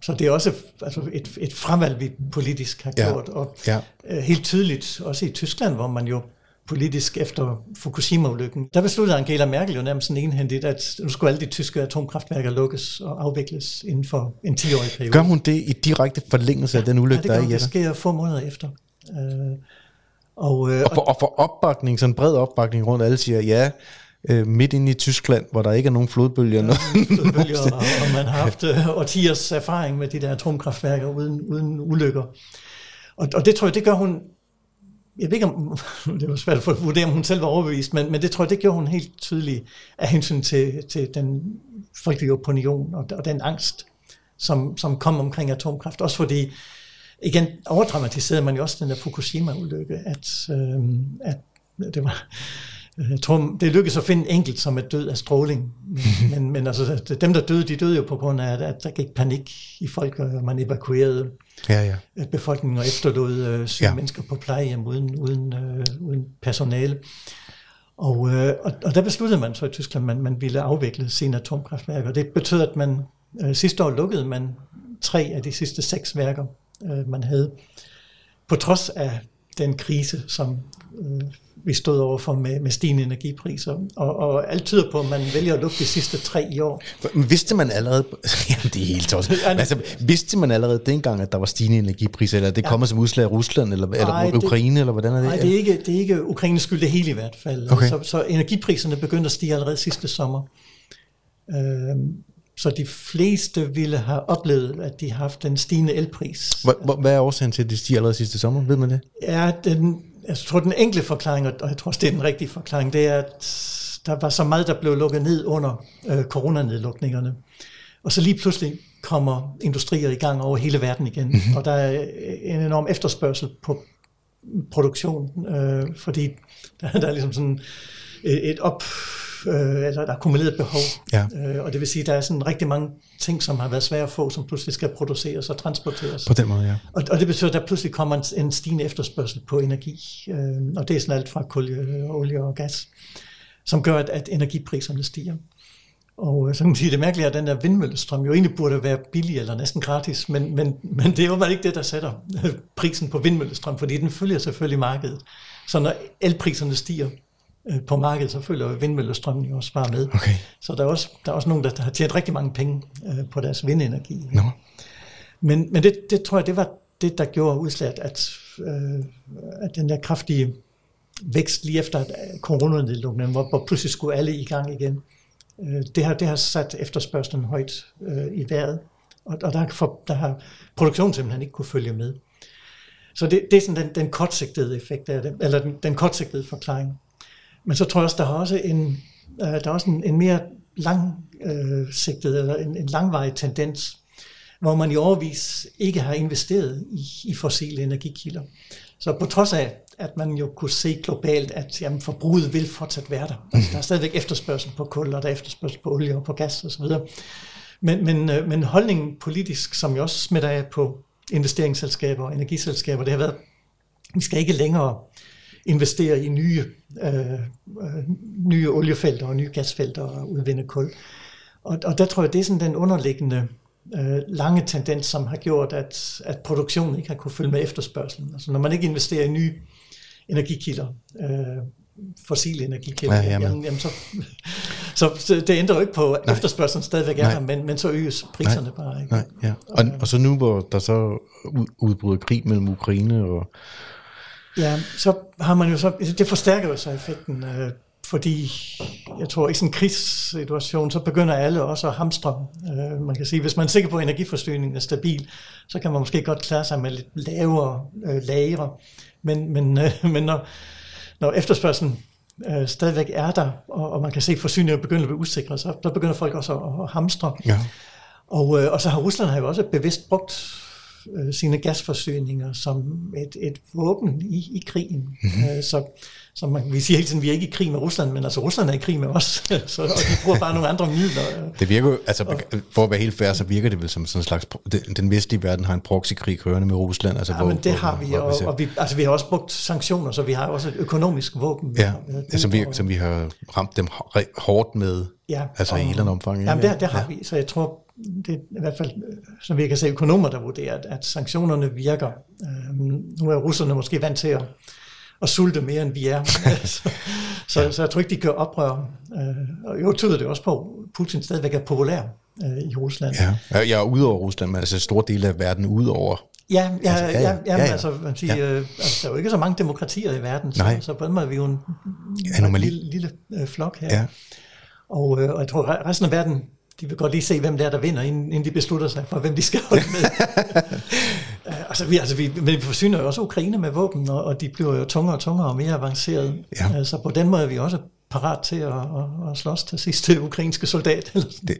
[SPEAKER 2] så det er også altså et, et fremvalg, vi politisk har
[SPEAKER 1] Ja.
[SPEAKER 2] gjort. Og
[SPEAKER 1] Ja.
[SPEAKER 2] øh, helt tydeligt, også i Tyskland, hvor man jo politisk efter Fukushima-ulykken. Der besluttede Angela Merkel jo nærmest enhændigt, at nu skulle alle de tyske atomkraftværker lukkes og afvikles inden for en 10-årig periode.
[SPEAKER 1] Gør hun det i direkte forlængelse ja, af den ulykke,
[SPEAKER 2] ja,
[SPEAKER 1] der er
[SPEAKER 2] i det sker få måneder efter.
[SPEAKER 1] Øh, og, øh, og, for, og for opbakning, sådan en bred opbakning rundt, alle siger, ja, øh, midt inde i Tyskland, hvor der ikke er nogen flodbølger. Ja,
[SPEAKER 2] flodbølger og, og man har haft øh, årtiers erfaring med de der atomkraftværker uden, uden ulykker. Og, og det tror jeg, det gør hun jeg ved ikke om, det var svært at vurdere, om hun selv var overbevist, men, men det tror jeg, det gjorde hun helt tydeligt af hensyn til, til den folkelige opinion og, og den angst, som, som kom omkring atomkraft. Også fordi, igen, overdramatiserede man jo også den der Fukushima-ulykke, at, øh, at det var, jeg tror, det lykkedes at finde enkelt, som er død af stråling. Men, men altså, dem, der døde, de døde jo på grund af, at der gik panik i folk, og man evakuerede ja, ja. Øh, befolkningen og efterlod øh, syge ja. mennesker på plejehjem uden, uden, øh, uden personale. Og, øh, og, og der besluttede man så i Tyskland, at man, man ville afvikle sine atomkraftværker. Og det betød, at man øh, sidste år lukkede man tre af de sidste seks værker, øh, man havde. På trods af den krise, som øh, vi stod overfor med, med stigende energipriser. Og, og alt tyder på, at man vælger at lukke de sidste tre i år.
[SPEAKER 1] Men vidste man allerede, jamen det er helt tosset. altså, vidste man allerede dengang, at der var stigende energipriser, eller det ja. kommer som udslag af Rusland, eller, nej, eller Ukraine, det, eller hvordan er det?
[SPEAKER 2] Nej, det er ikke, det er ikke Ukraines skyld, det hele i hvert fald. Okay. Så, så energipriserne begyndte at stige allerede sidste sommer. Øhm, så de fleste ville have oplevet, at de har haft en stigende elpris.
[SPEAKER 1] Hvad er årsagen til, at de stiger allerede sidste sommer? Ved man det?
[SPEAKER 2] Ja, den, jeg tror, den enkle forklaring, og jeg tror også, det er den rigtige forklaring, det er, at der var så meget, der blev lukket ned under øh, coronanedlukningerne. Og så lige pludselig kommer industrier i gang over hele verden igen, mm-hmm. og der er en enorm efterspørgsel på produktion, øh, fordi der, der er ligesom sådan et op øh, eller der er akkumuleret behov. Ja. Øh, og det vil sige, at der er sådan rigtig mange ting, som har været svære at få, som pludselig skal produceres og transporteres.
[SPEAKER 1] På den måde, ja.
[SPEAKER 2] Og, og det betyder, at der pludselig kommer en, en stigende efterspørgsel på energi. Øh, og det er sådan alt fra kul, øh, olie og gas, som gør, at, at energipriserne stiger. Og øh, så kan man sige, det mærkelige er, at den der vindmøllestrøm jo egentlig burde være billig eller næsten gratis, men, men, men det er jo ikke det, der sætter prisen på vindmøllestrøm, fordi den følger selvfølgelig markedet. Så når elpriserne stiger, Øh, på markedet, så følger vindmøllestrømmen jo også bare med. Okay. Så der er, også, der er også nogen, der har tjent rigtig mange penge øh, på deres vindenergi. No. Men, men det, det tror jeg, det var det, der gjorde udslaget, at, øh, at den der kraftige vækst lige efter coronanedlukningen, hvor, hvor pludselig skulle alle i gang igen, øh, det, har, det har sat efterspørgselen højt øh, i vejret, og, og der, for, der har produktionen simpelthen ikke kunne følge med. Så det, det er sådan den, den kortsigtede effekt af det, eller den, den kortsigtede forklaring. Men så tror jeg også, der er også en, øh, der er også en, en mere langsigtet, øh, eller en, en langvarig tendens, hvor man i overvis ikke har investeret i, i fossile energikilder. Så på trods af, at man jo kunne se globalt, at jamen, forbruget vil fortsat være der. Altså, der er stadigvæk efterspørgsel på kul, og der er efterspørgsel på olie og på gas osv. Men, men, øh, men holdningen politisk, som jo også smitter af på investeringsselskaber og energiselskaber, det har været, vi skal ikke længere investere i nye, øh, øh, nye oliefelter og nye gasfelter og udvinde kul. Og, og der tror jeg, det er sådan den underliggende øh, lange tendens, som har gjort, at, at produktionen ikke har kunne følge med efterspørgselen. Altså når man ikke investerer i nye energikilder, øh, fossile energikilder, ja, jamen. Jamen, jamen så, så, så det ændrer jo ikke på, at efterspørgselen stadigvæk er der, men, men så øges priserne
[SPEAKER 1] Nej.
[SPEAKER 2] bare. Ikke?
[SPEAKER 1] Nej, ja. og, og så nu, hvor der så udbryder krig mellem Ukraine og
[SPEAKER 2] Ja, så har man jo så, det forstærker jo så effekten, øh, fordi jeg tror, i sådan en krigssituation, så begynder alle også at hamstre. Øh, man kan sige, hvis man er sikker på, at energiforsyningen er stabil, så kan man måske godt klare sig med lidt lavere øh, lagre. Men, men, øh, men når, når efterspørgselen øh, stadigvæk er der, og, og man kan se, at forsyningen begynder at blive usikre, så der begynder folk også at, at hamstre. Ja. Og, øh, og så har Rusland har jo også bevidst brugt øh, sine gasforsyninger som et, et våben i, i krigen. Mm-hmm. så, så man, vi siger hele tiden, at vi er ikke i krig med Rusland, men altså Rusland er i krig med os, så, og de bruger bare nogle andre midler.
[SPEAKER 1] Det virker altså og, for at være helt fair, så virker det vel som sådan en slags, den vestlige verden har en proxykrig kørende med Rusland. Altså,
[SPEAKER 2] ja, hvor, men det hvor, har vi, og, og vi, altså, vi har også brugt sanktioner, så vi har også et økonomisk våben.
[SPEAKER 1] Ja, ja som, vi, som vi har ramt dem hårdt med, ja, altså og, i et eller andet omfang.
[SPEAKER 2] Jamen, det, det har ja. vi, så jeg tror, det er i hvert fald, som vi kan se, økonomer, der vurderer, at, at sanktionerne virker. Øhm, nu er russerne måske vant til at, og sulte mere, end vi er. så, så, så jeg tror ikke, de gør oprør. Øh, og jo tyder det også på, at Putin stadigvæk er populær øh, i Rusland.
[SPEAKER 1] Ja, jeg er ude over Rusland, men altså store dele af verden ude over
[SPEAKER 2] Ja, ja, altså, ja, ja, ja, ja, ja. Altså, man siger, ja. øh, altså, der er jo ikke så mange demokratier i verden, så, så på den måde er vi jo en, en lille, lille øh, flok her. Ja. Og, øh, og jeg tror, resten af verden, de vil godt lige se, hvem det er, der vinder, inden, inden de beslutter sig for, hvem de skal holde med. uh, altså, vi, altså, vi, men vi forsyner jo også Ukraine med våben, og, og de bliver jo tungere og tungere og mere avancerede. Ja. Uh, så på den måde er vi også parat til at, at, at slås til sidste ukrainske soldat. Eller
[SPEAKER 1] det,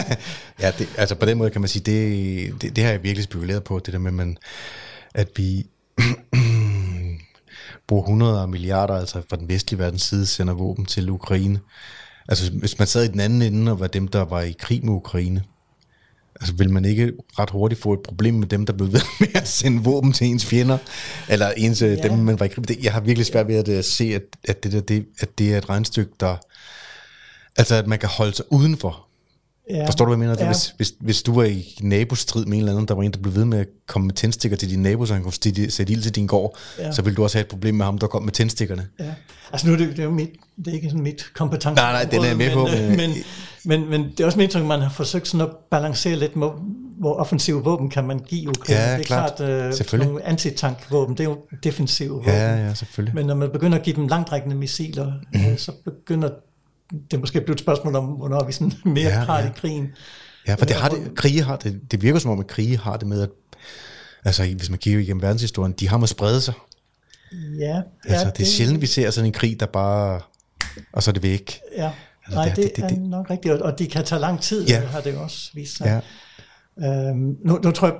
[SPEAKER 1] ja, det, altså på den måde kan man sige, det, det, det har jeg virkelig spekuleret på, det der med, man, at vi bruger 100 milliarder, altså fra den vestlige verdens side, sender våben til Ukraine. Altså hvis man sad i den anden ende og var dem, der var i krig med Ukraine, altså vil man ikke ret hurtigt få et problem med dem, der blev ved med at sende våben til ens fjender, eller ens, øh, ja. dem, man var i krig med. Jeg har virkelig svært ved at uh, se, at, at, det der, det, at det er et regnstykke, der, altså at man kan holde sig udenfor. Ja. Forstår du, hvad jeg mener? Ja. Hvis, hvis, hvis du var i nabostrid med en eller anden, der var en, der blev ved med at komme med tændstikker til din nabo, så han kunne sætte ild til din gård, ja. så ville du også have et problem med ham, der kom med tændstikkerne. Ja.
[SPEAKER 2] Altså nu er det, det er jo mit, det er ikke sådan mit kompetence.
[SPEAKER 1] Nej, nej, den er med på.
[SPEAKER 2] Men, men, men, men det er også mit indtryk, at man har forsøgt sådan at balancere lidt, hvor, hvor offensive våben kan man give Ukraine.
[SPEAKER 1] Ja,
[SPEAKER 2] det er
[SPEAKER 1] klart,
[SPEAKER 2] klart uh, nogle antitankvåben, det er jo defensive våben.
[SPEAKER 1] Ja, ja, selvfølgelig.
[SPEAKER 2] Men når man begynder at give dem langtrækkende missiler, mm. uh, så begynder det måske blive et spørgsmål om, hvornår vi sådan mere ja, part ja. i krigen.
[SPEAKER 1] Ja, for det har det, krige har det, det virker som om, at krige har det med, at altså hvis man kigger igennem verdenshistorien, de har med at sprede sig.
[SPEAKER 2] Ja.
[SPEAKER 1] Altså,
[SPEAKER 2] ja,
[SPEAKER 1] det er sjældent, vi ser sådan en krig, der bare, og så er det væk.
[SPEAKER 2] Ja, altså, nej, det, det, det, det, er nok rigtigt, og de kan tage lang tid, ja. har det jo også vist sig. Ja. Øhm, nu, nu tror jeg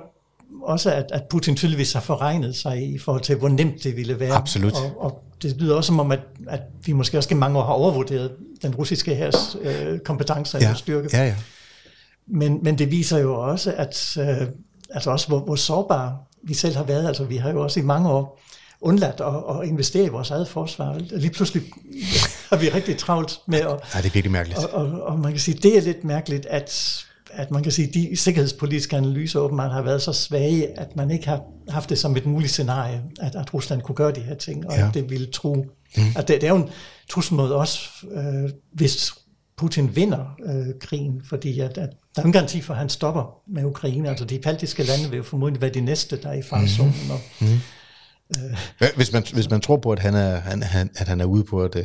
[SPEAKER 2] også, at, at Putin tydeligvis har forregnet sig i forhold til, hvor nemt det ville være.
[SPEAKER 1] Absolut.
[SPEAKER 2] Og, og det lyder også som om, at, at vi måske også mange år har overvurderet den russiske hærs øh, kompetencer
[SPEAKER 1] ja.
[SPEAKER 2] og styrke.
[SPEAKER 1] Ja, ja.
[SPEAKER 2] Men, men det viser jo også, at øh, altså også hvor, hvor sårbare vi selv har været. Altså vi har jo også i mange år undladt at, at investere i vores eget forsvar. Lige pludselig har vi rigtig travlt med at...
[SPEAKER 1] Ja, det er virkelig mærkeligt.
[SPEAKER 2] Og, og, og man kan sige, det er lidt mærkeligt, at, at man kan sige, at de sikkerhedspolitiske analyser åbenbart har været så svage, at man ikke har haft det som et muligt scenarie, at, at Rusland kunne gøre de her ting, og ja. at det ville tro. Mm. At det, det er jo en trussel mod os, øh, hvis Putin vinder øh, krigen, fordi at, at der er en garanti for, at han stopper med Ukraine. Altså de baltiske lande vil jo formodentlig være de næste, der er i farzonen. Mm. Og, mm.
[SPEAKER 1] Øh. Hvis, man, hvis man tror på, at han er, han, han, at han er ude på at uh,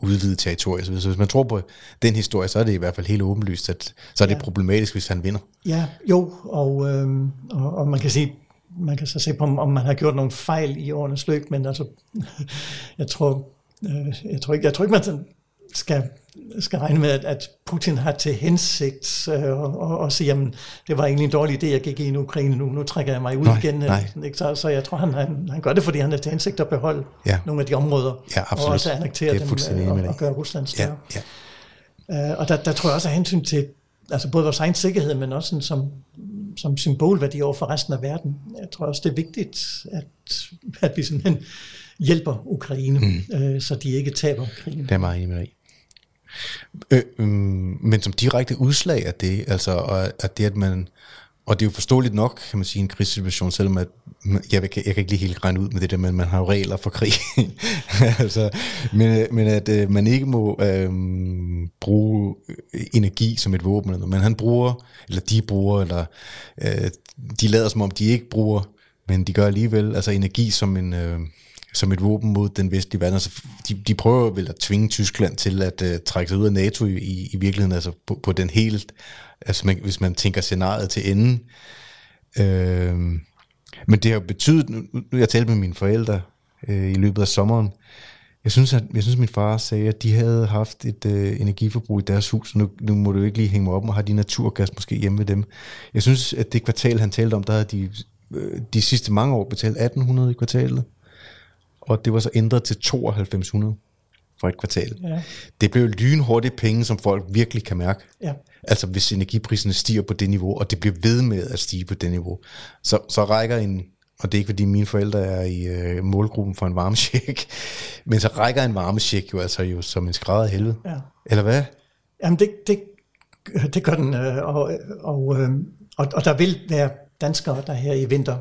[SPEAKER 1] udvide territoriet, så hvis, man tror på den historie, så er det i hvert fald helt åbenlyst, at så er det ja. problematisk, hvis han vinder.
[SPEAKER 2] Ja, jo, og, øh, og, og man kan sige, man kan så se på, om man har gjort nogle fejl i årenes løb, men altså, jeg tror, øh, jeg tror ikke, jeg tror ikke man skal skal regne med, at, at Putin har til hensigt øh, og, og, og sige, jamen, det var egentlig en dårlig idé, jeg gik i Ukraine nu, nu trækker jeg mig ud
[SPEAKER 1] nej,
[SPEAKER 2] igen.
[SPEAKER 1] Nej.
[SPEAKER 2] Ikke? Så, så jeg tror, han, han, han gør det, fordi han har til hensigt at beholde ja. nogle af de områder,
[SPEAKER 1] ja,
[SPEAKER 2] og også annektere dem øh, og, og gøre Rusland større. Ja, ja. Uh, og der, der tror jeg også af hensyn til altså både vores egen sikkerhed, men også sådan som, som symbolværdi over for resten af verden. Jeg tror også, det er vigtigt, at, at vi simpelthen hjælper Ukraine, mm. øh, så de ikke taber krigen.
[SPEAKER 1] Det er meget enig med dig Øh, øh, men som direkte udslag af det, altså og, at det, at man, og det er jo forståeligt nok, kan man sige, en krigssituation, selvom at, jeg, jeg, jeg kan ikke lige helt regne ud med det der, men man har jo regler for krig. altså, men, øh, men at øh, man ikke må øhm, øh, bruge energi som et våben, men han bruger, eller de bruger, eller øh, de lader som om, de ikke bruger, men de gør alligevel, altså energi som en... Øh, som et våben mod den vestlige verden. Altså, de, de prøver vel at tvinge Tyskland til at uh, trække sig ud af NATO i, i virkeligheden, altså på, på den helt, altså man, hvis man tænker scenariet til enden. Øh, men det har betydet, nu, nu jeg talte med mine forældre øh, i løbet af sommeren, jeg synes, at, jeg synes, at min far sagde, at de havde haft et øh, energiforbrug i deres hus, og nu, nu må du ikke lige hænge mig op og have de naturgas måske hjemme ved dem. Jeg synes, at det kvartal, han talte om, der havde de øh, de sidste mange år betalt 1800 i kvartalet og det var så ændret til 9200 for et kvartal. Ja. Det blev lynhurtigt penge, som folk virkelig kan mærke. Ja. Altså hvis energipriserne stiger på det niveau, og det bliver ved med at stige på det niveau, så, så rækker en, og det er ikke fordi mine forældre er i øh, målgruppen for en varmesjek, men så rækker en varmesjek jo altså jo som en skrædder af helvede. Ja. Eller hvad?
[SPEAKER 2] Jamen det, det, det gør den, øh, og, og, øh, og, og der vil være danskere, der her i vinter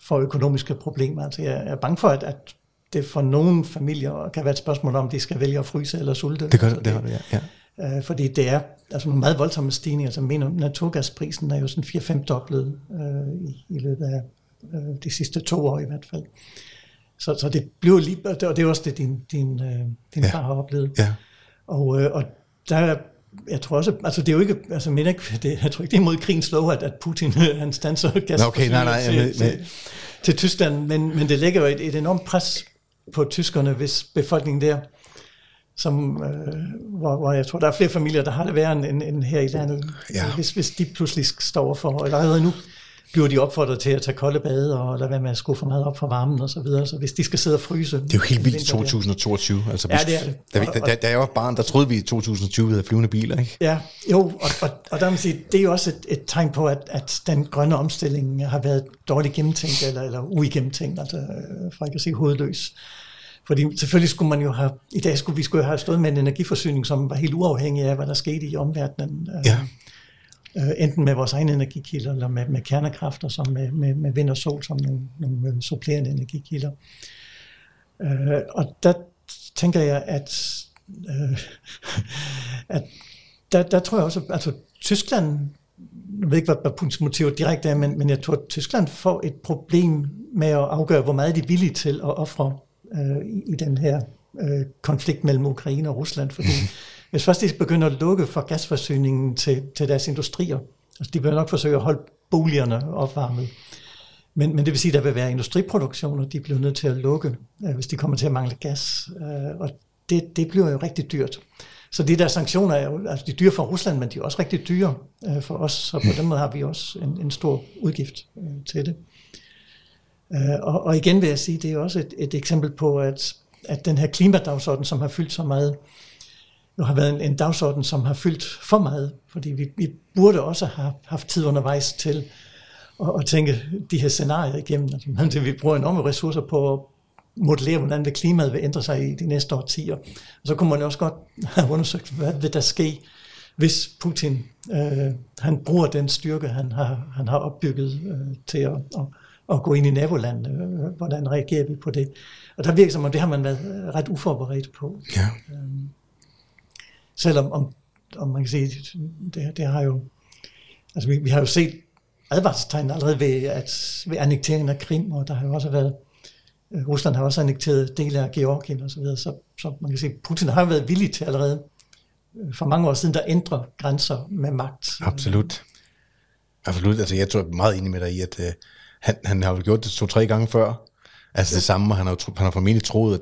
[SPEAKER 2] får økonomiske problemer. Altså jeg er bange for, at, at det for nogle familier kan være et spørgsmål om, de skal vælge at fryse eller sulte.
[SPEAKER 1] Det, gør, det, det har det, ja. ja.
[SPEAKER 2] Øh, fordi det er altså nogle meget voldsomme stigninger. Altså, mener, naturgasprisen er jo sådan 4-5 doblet øh, i, i løbet af øh, de sidste to år i hvert fald. Så, så det bliver lige, og det, er også det, din, din, øh, din
[SPEAKER 1] Ja.
[SPEAKER 2] far har oplevet.
[SPEAKER 1] ja.
[SPEAKER 2] Og, øh, og der er- jeg tror også, altså det er jo ikke, altså mener ikke, det, jeg tror ikke, det er imod krigens lov, at, at Putin han stanser gas
[SPEAKER 1] okay, nej, nej,
[SPEAKER 2] til,
[SPEAKER 1] men-
[SPEAKER 2] til, til Tyskland, men, men det lægger jo et, et enormt pres på tyskerne, hvis befolkningen der, som, øh, hvor, hvor jeg tror, der er flere familier, der har det værre end, end, her i landet.
[SPEAKER 1] Ja.
[SPEAKER 2] Hvis, hvis de pludselig står for, eller allerede nu, bliver de opfordret til at tage kolde bade og lade være med at skrue for meget op for varmen og så videre. Så hvis de skal sidde og fryse...
[SPEAKER 1] Det er jo helt vildt i 2022. Altså,
[SPEAKER 2] Ja, det er det.
[SPEAKER 1] Da, vi, da, da, da jeg var barn, der troede vi i 2020, vi havde flyvende biler, ikke?
[SPEAKER 2] Ja, jo, og, og, og der man sige, det er jo også et, et tegn på, at, at den grønne omstilling har været dårligt gennemtænkt, eller, eller uigennemtænkt, altså øh, for ikke at sige hovedløs. Fordi selvfølgelig skulle man jo have, i dag skulle vi skulle have stået med en energiforsyning, som var helt uafhængig af, hvad der skete i omverdenen. øh,
[SPEAKER 1] Ja
[SPEAKER 2] øh, enten med vores egne energikilder, eller med, med kernekræfter, som med, med, med vind og sol, som nogle, nogle supplerende energikilder. Øh, og der tænker jeg, at, øh, at der, der tror jeg også, at altså, Tyskland, jeg ved ikke, hvad, hvad Putins motiv direkte er, men, men jeg tror, at Tyskland får et problem med at afgøre, hvor meget de er villige til at ofre øh, i, i den her øh, konflikt mellem Ukraine og Rusland. Fordi hvis først de begynder at lukke for gasforsyningen til, til deres industrier, altså de vil nok forsøge at holde boligerne opvarmet, men, men det vil sige, at der vil være industriproduktioner, de bliver nødt til at lukke, øh, hvis de kommer til at mangle gas. Øh, og det, det bliver jo rigtig dyrt. Så de der sanktioner er jo altså de er dyre for Rusland, men de er også rigtig dyre øh, for os. Så på den måde har vi også en, en stor udgift øh, til det. Øh, og, og igen vil jeg sige, det er også et, et eksempel på, at, at den her klimadagsorden, som har fyldt så meget, jo har været en, en dagsorden, som har fyldt for meget. Fordi vi, vi burde også have haft tid undervejs til at, at tænke de her scenarier igennem. Altså, vi bruger enorme ressourcer på at modellere, hvordan vil klimaet vil ændre sig i de næste årtier. Og så kunne man også godt have undersøgt, hvad vil der ske, hvis Putin øh, han bruger den styrke, han har, han har opbygget øh, til at, at, at gå ind i nabolandene. Øh, hvordan reagerer vi på det? Og der virker som om, det har man været ret uforberedt på.
[SPEAKER 1] Ja.
[SPEAKER 2] Selvom om, om man kan sige, det, det har jo, altså vi, vi har jo set advarselstegn allerede ved, at, ved annekteringen af Krim, og der har jo også været, øh, Rusland har også annekteret dele af Georgien og så videre, så, så man kan sige, Putin har været villig til allerede øh, for mange år siden, der ændrer grænser med magt.
[SPEAKER 1] Absolut. Absolut. Altså, jeg tror jeg er meget enig med dig i, at øh, han, han har jo gjort det to-tre gange før. Altså det samme, og han har, han har formentlig troet, at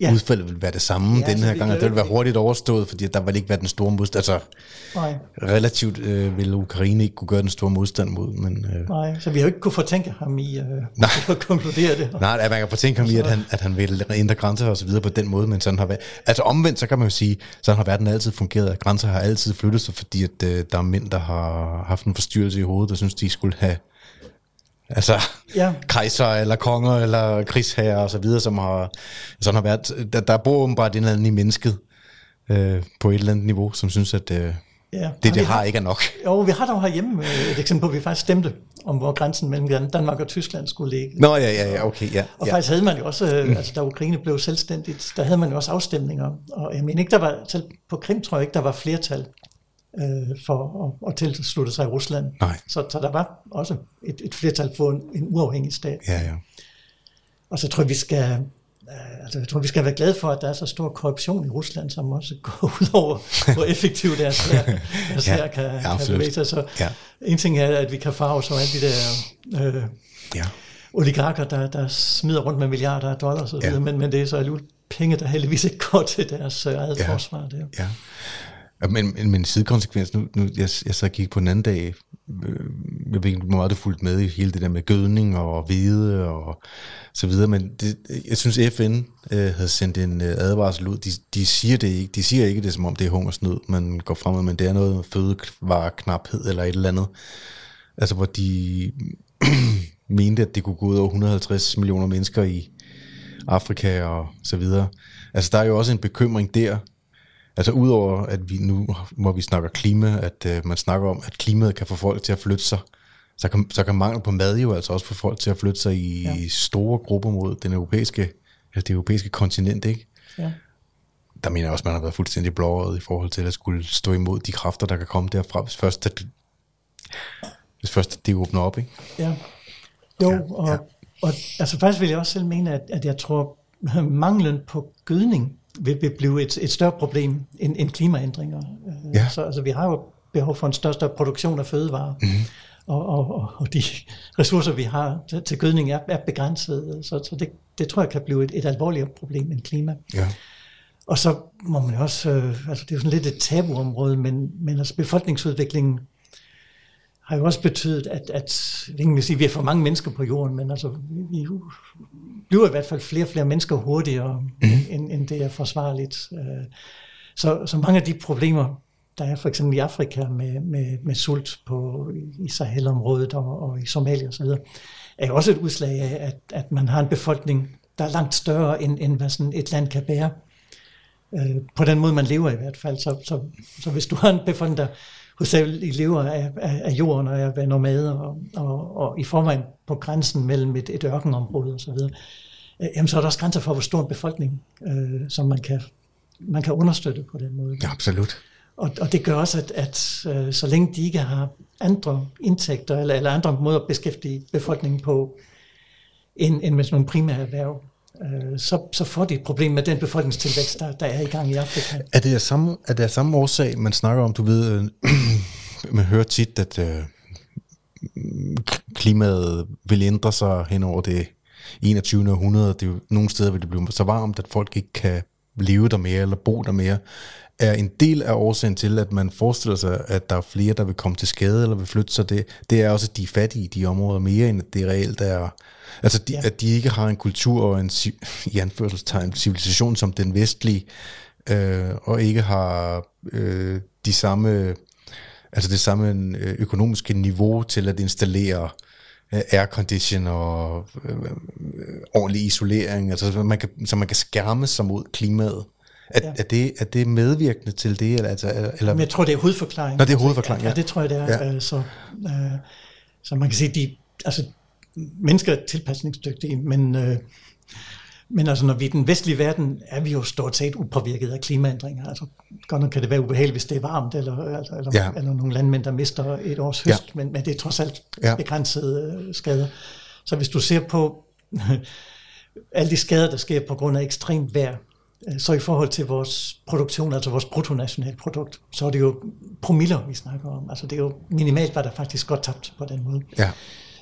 [SPEAKER 2] Ja.
[SPEAKER 1] udfaldet ville være det samme
[SPEAKER 2] Ja,
[SPEAKER 1] den her
[SPEAKER 2] vi
[SPEAKER 1] gang,
[SPEAKER 2] jo
[SPEAKER 1] det ville være hurtigt overstået, fordi der ville ikke være den store modstand. Altså
[SPEAKER 2] Nej,
[SPEAKER 1] relativt øh, ville Ukraine ikke kunne gøre den store modstand mod, men... Øh,
[SPEAKER 2] nej, så vi har jo ikke kunne fortænke ham i øh,
[SPEAKER 1] Nej.
[SPEAKER 2] at konkludere det.
[SPEAKER 1] Nej, at man kan fortænke ham i, at han, at han vil ændre grænser og så videre på den måde, men sådan har været. Altså omvendt, så kan man jo sige, sådan har verden altid fungeret, at grænser har altid flyttet sig, fordi at, øh, der er mænd, der har haft en forstyrrelse i hovedet, der synes, de skulle have altså
[SPEAKER 2] Ja.
[SPEAKER 1] kejser eller konger eller krigsherrer og så videre, som har, sådan har været. Der, der bor åbenbart en eller anden i mennesket øh, på et eller andet niveau, som synes, at øh,
[SPEAKER 2] Ja.
[SPEAKER 1] det, det
[SPEAKER 2] vi
[SPEAKER 1] har ikke er nok.
[SPEAKER 2] Jo, vi har dog herhjemme øh, et eksempel på, at vi faktisk stemte om, hvor grænsen mellem Dan- Danmark og Tyskland skulle ligge.
[SPEAKER 1] Nå, ja, ja, ja, okay, ja.
[SPEAKER 2] Og
[SPEAKER 1] ja.
[SPEAKER 2] faktisk havde man jo også, øh, altså da Ukraine blev selvstændigt, der havde man jo også afstemninger. Og jeg mener ikke, der var, på Krim tror jeg ikke, der var flertal øh, for at, at tilslutte sig Rusland.
[SPEAKER 1] Nej.
[SPEAKER 2] Så, så der var også et, et flertal for en, en uafhængig stat.
[SPEAKER 1] Ja, ja.
[SPEAKER 2] Og så tror jeg, vi skal, øh, altså, jeg tror, vi skal være glade for, at der er så stor korruption i Rusland, som også går ud over, hvor effektivt deres her, deres
[SPEAKER 1] Ja,
[SPEAKER 2] her kan,
[SPEAKER 1] ja,
[SPEAKER 2] kan bevæge sig. Så
[SPEAKER 1] Ja.
[SPEAKER 2] en ting er, at vi kan farve så alle de der øh,
[SPEAKER 1] ja.
[SPEAKER 2] oligarker, der, der smider rundt med milliarder af dollars og så
[SPEAKER 1] Ja.
[SPEAKER 2] videre, men, men det er så alligevel penge, der heldigvis ikke går til deres øh, eget
[SPEAKER 1] Ja.
[SPEAKER 2] forsvar. Der.
[SPEAKER 1] Ja. Men, men, men sidekonsekvens, nu, nu jeg, jeg så gik på en anden dag, øh, jeg ved ikke, hvor meget du fulgte med i hele det der med gødning og hvide og så videre, men det, jeg synes FN øh, havde sendt en øh, advarsel ud, de, de siger det ikke, de siger ikke det som om det er hungersnød, man går frem med, men det er noget med fødevareknaphed eller et eller andet, altså hvor de mente, at det kunne gå ud over 150 millioner mennesker i Afrika og så videre. Altså der er jo også en bekymring der, Altså udover at vi nu, hvor vi snakker klima, at øh, man snakker om, at klimaet kan få folk til at flytte sig, så kan, så kan mangel på mad jo altså også få folk til at flytte sig i ja. store grupper mod den europæiske det europæiske kontinent, ikke?
[SPEAKER 2] Ja.
[SPEAKER 1] Der mener jeg også, at man har været fuldstændig blåret i forhold til at skulle stå imod de kræfter, der kan komme derfra, hvis først, at, hvis først at det åbner op, ikke?
[SPEAKER 2] Ja. Jo,
[SPEAKER 1] Ja,
[SPEAKER 2] og,
[SPEAKER 1] ja.
[SPEAKER 2] og altså faktisk vil jeg også selv mene, at, at jeg tror, manglen på gødning vil, vil blive et, et større problem end, end klimaændringer.
[SPEAKER 1] Ja.
[SPEAKER 2] Så altså, vi har jo behov for en større, større produktion af fødevarer, mm-hmm. og, og, og, og de ressourcer, vi har til, til gødning, er, er begrænsede. Så, så det, det tror jeg kan blive et, et alvorligere problem end klima.
[SPEAKER 1] Ja.
[SPEAKER 2] Og så må man jo også, øh, altså det er jo sådan lidt et tabuområde, men, men altså befolkningsudviklingen har jo også betydet, at, at vil sige, at vi er for mange mennesker på jorden, men altså vi vi bliver i hvert fald flere og flere mennesker hurtigere, mm. end, end det er forsvarligt. Øh, Så, så mange af de problemer, der er for eksempel i Afrika med, med, med sult på, i Sahelområdet og, og i Somalia osv., er jo også et udslag af, at, at man har en befolkning, der er langt større, end, end hvad sådan et land kan bære. Øh, på den måde, man lever i hvert fald. Så, så, så hvis du har en befolkning, der hovedsageligt lever af, af, af jorden og af være nomader, og, og, og i forvejen på grænsen mellem et, et ørkenområde osv., øh, jamen så er der også grænser for, hvor stor en befolkning, øh, som man kan, man kan understøtte på den måde.
[SPEAKER 1] ja, absolut.
[SPEAKER 2] Og, og det gør også, at, at øh, så længe de ikke har andre indtægter eller, eller andre måder at beskæftige befolkningen på, end, end med sådan nogle primære erhverv, øh, så, så får de et problem med den befolkningstilvækst, der, der er i gang i Afrika.
[SPEAKER 1] Er det af samme, er det af samme årsag, man snakker om, du ved, øh, man hører tit, at øh, klimaet vil ændre sig hen over det 21. århundrede. Det er jo, nogle steder vil det blive så varmt, at folk ikke kan leve der mere eller bo der mere. Er en del af årsagen til, at man forestiller sig, at der er flere, der vil komme til skade eller vil flytte sig, det, det er også, at de er fattige i de områder mere, end at det reelt er... Altså, de,
[SPEAKER 2] Ja.
[SPEAKER 1] at de ikke har en kultur og en, i anførselstegn, civilisation som den vestlige, øh, og ikke har øh, de samme, altså det samme øh, økonomiske niveau til at installere øh, aircondition og øh, øh, ordentlig isolering, altså så man kan, så man kan skærme sig mod klimaet. Er,
[SPEAKER 2] Ja.
[SPEAKER 1] er, det, er det medvirkende til det? Eller, altså, eller,
[SPEAKER 2] Men jeg tror, det er hovedforklaringen.
[SPEAKER 1] Nå, det er hovedforklaringen,
[SPEAKER 2] Ja,
[SPEAKER 1] ja.
[SPEAKER 2] det tror jeg, det er.
[SPEAKER 1] Ja.
[SPEAKER 2] Så, øh, så man kan sige, de, altså, mennesker er tilpasningsdygtige, men, øh, men altså, når vi i den vestlige verden, er vi jo stort set upåvirket af klimaændringer. Altså, godt nok kan det være ubehageligt, hvis det er varmt, eller, eller, eller,
[SPEAKER 1] Ja.
[SPEAKER 2] eller nogle landmænd, der mister et års høst, ja. men, men det er trods alt
[SPEAKER 1] Ja.
[SPEAKER 2] begrænsede øh, skader. Så hvis du ser på alle de skader, der sker på grund af ekstremt vejr, øh, så i forhold til vores produktion, altså vores bruttonationalprodukt, så er det jo promiller, vi snakker om. Altså det er jo minimalt, hvad der faktisk går tabt på den måde.
[SPEAKER 1] ja.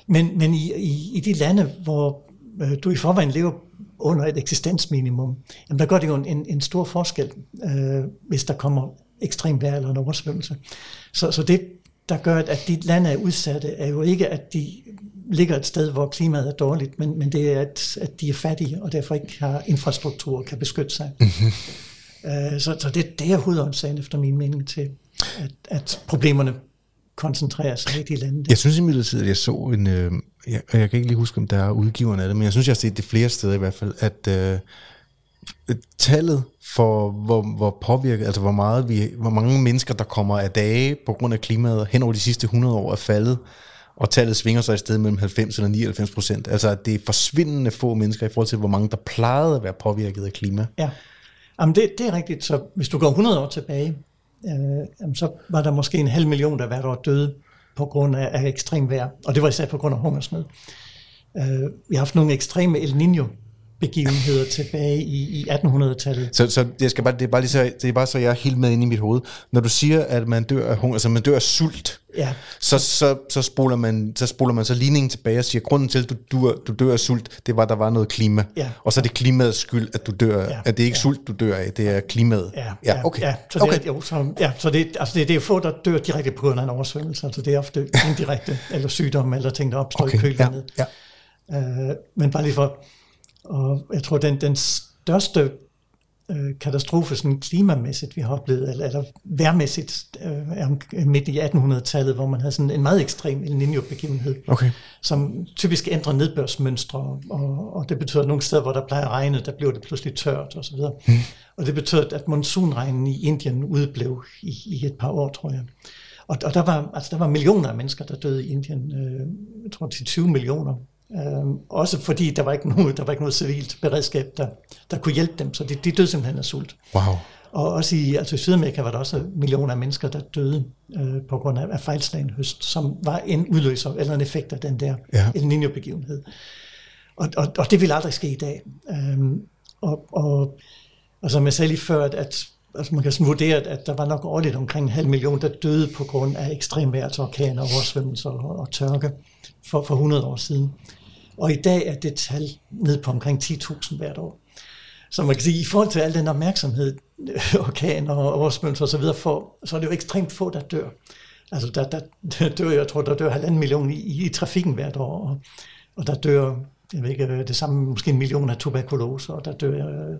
[SPEAKER 2] Men, men i, i, i de lande, hvor øh, du i forvejen lever under et eksistensminimum, jamen der gør det jo en, en, en stor forskel, øh, hvis der kommer ekstrem vejr eller en oversvømmelse. Så, så det, der gør, at, de lande er udsatte, er jo ikke, at de ligger et sted, hvor klimaet er dårligt, men, men det er, at, at de er fattige, og derfor ikke har infrastruktur og kan beskytte sig. Øh, så så det, det er hovedårsagen efter min mening til, at, at problemerne koncentrerer sig i de lande.
[SPEAKER 1] Jeg synes imidlertid, at jeg så en, øh, jeg, jeg kan ikke lige huske, om der er udgiverne af det, men jeg synes, jeg har set det flere steder i hvert fald, at øh, tallet for, hvor, hvor påvirket, altså hvor, meget vi, hvor mange mennesker, der kommer af dage på grund af klimaet hen over de sidste 100 år, er faldet, og tallet svinger sig i sted mellem 90 eller 99 procent. Altså, at det er forsvindende få mennesker i forhold til, hvor mange der plejede at være påvirket af klima.
[SPEAKER 2] Ja, jamen det, det er rigtigt. Så hvis du går 100 år tilbage, øh, jamen så var der måske en halv million, der hvert år døde på grund af, af ekstrem vejr. Og det var især på grund af hungersnød. Øh, vi har haft nogle ekstreme El Niño begivenheder tilbage i, i 1800-tallet.
[SPEAKER 1] Så, så det, skal bare, det, er bare lige så, det er bare så, jeg er helt med inde i mit hoved. Når du siger, at man dør af hunger, altså man dør af sult,
[SPEAKER 2] Ja,
[SPEAKER 1] så, så, så, spoler man, så spoler man så ligningen tilbage og siger, grunden til, at du, du, du dør af sult, det var, at der var noget klima.
[SPEAKER 2] Ja.
[SPEAKER 1] Og så er det klimaets skyld, at du dør.
[SPEAKER 2] Ja.
[SPEAKER 1] At det er ikke
[SPEAKER 2] Ja.
[SPEAKER 1] sult, du dør af, det er klimaet.
[SPEAKER 2] ja,
[SPEAKER 1] ja okay.
[SPEAKER 2] Ja, så det,
[SPEAKER 1] okay.
[SPEAKER 2] er, jo, så, ja, så det, altså det, det er få, der dør direkte på grund af en oversvømmelse. Altså det er ofte indirekte, eller sygdom, eller ting, der opstår
[SPEAKER 1] okay.
[SPEAKER 2] i kølvandet.
[SPEAKER 1] Ja, ja.
[SPEAKER 2] Øh, men bare lige for, og jeg tror, den, den største øh, katastrofe sådan klimamæssigt, vi har oplevet, eller, eller værmæssigt, øh, er om- midt i 1800-tallet, hvor man havde sådan en meget ekstrem El Niño-begivenhed,
[SPEAKER 1] Okay.
[SPEAKER 2] som typisk ændrer nedbørsmønstre, og, og det betyder, at nogle steder, hvor der plejer at regne, der bliver det pludselig tørt osv. Mm. Og det betyder, at monsunregnen i Indien udeblev i, i et par år, tror jeg. Og, og der, var, altså, der var millioner af mennesker, der døde i Indien. Øh, jeg tror til 20 millioner Øhm, også fordi der var ikke noget, der var ikke noget civilt beredskab, der, der kunne hjælpe dem, så de, de døde simpelthen af sult.
[SPEAKER 1] Wow.
[SPEAKER 2] Og også i, altså i Sydamerika var der også millioner af mennesker, der døde øh, på grund af, af fejlslagen høst, som var en udløser eller en effekt af den der
[SPEAKER 1] Ja.
[SPEAKER 2] El Niño-begivenhed. Og, og, og det vil aldrig ske i dag. Øhm, og, og, og som jeg sagde lige før, at, at altså man kan sådan vurdere, at, der var nok årligt omkring en halv million, der døde på grund af ekstremvejr, altså orkaner, oversvømmelser og, og tørke for, for 100 år siden. Og i dag er det tal ned på omkring 10.000 hvert år. Så man kan sige, i forhold til al den opmærksomhed, orkaner og oversvømmelser osv. får, så er det jo ekstremt få, der dør. Altså der, der, der dør, jeg tror, der dør halvanden million i, i, trafikken hvert år, og, og der dør, jeg ved ikke, det samme, måske en million af tuberkulose, og der dør øh,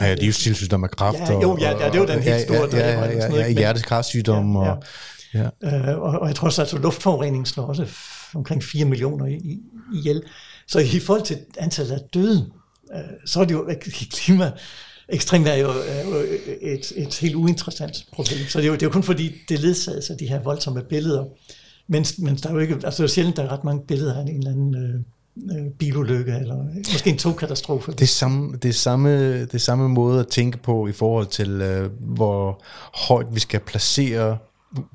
[SPEAKER 1] Ja, livsstilssygdom af kræft.
[SPEAKER 2] Ja, jo, ja, ja, det er jo den helt store,
[SPEAKER 1] Ja, ja, ja, ja, ja,
[SPEAKER 2] men-
[SPEAKER 1] hjertekarsygdom.
[SPEAKER 2] Ja,
[SPEAKER 1] Og, ja.
[SPEAKER 2] Øh, og, og jeg tror også, at altså, luftforureningen slår også omkring 4 millioner i- i- ihjel. Så i forhold til antallet af døde, øh, så er det jo klima, ekstremt er jo, et, et helt uinteressant problem. Så det er, jo, det er jo kun fordi, det ledsages af de her voldsomme billeder. Men, men der er jo ikke, altså det er sjældent, der er ret mange billeder af en eller anden øh, øh, bilulykke, eller måske en togkatastrofe.
[SPEAKER 1] Det er samme, det er samme, det er samme måde at tænke på i forhold til, øh, hvor højt vi skal placere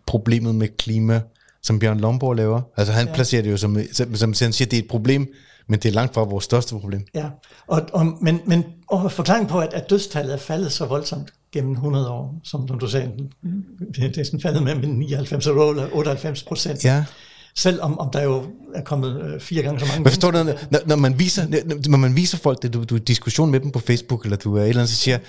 [SPEAKER 1] problemet med klima, som Bjørn Lomborg laver. Altså han ja. placerer det jo som, som, som han siger, det er et problem, men det er langt fra vores største problem.
[SPEAKER 2] Ja, og, og, men, men og forklaringen på, at, at dødstallet er faldet så voldsomt gennem 100 år, som, som du sagde, det, det er sådan faldet med 99 eller 98 procent.
[SPEAKER 1] Ja.
[SPEAKER 2] Selvom om der jo er kommet øh, fire gange så mange
[SPEAKER 1] Men forstår du, når, når, man viser, når man viser folk det, du, du diskussion med dem på Facebook, eller du er et eller andet, så siger,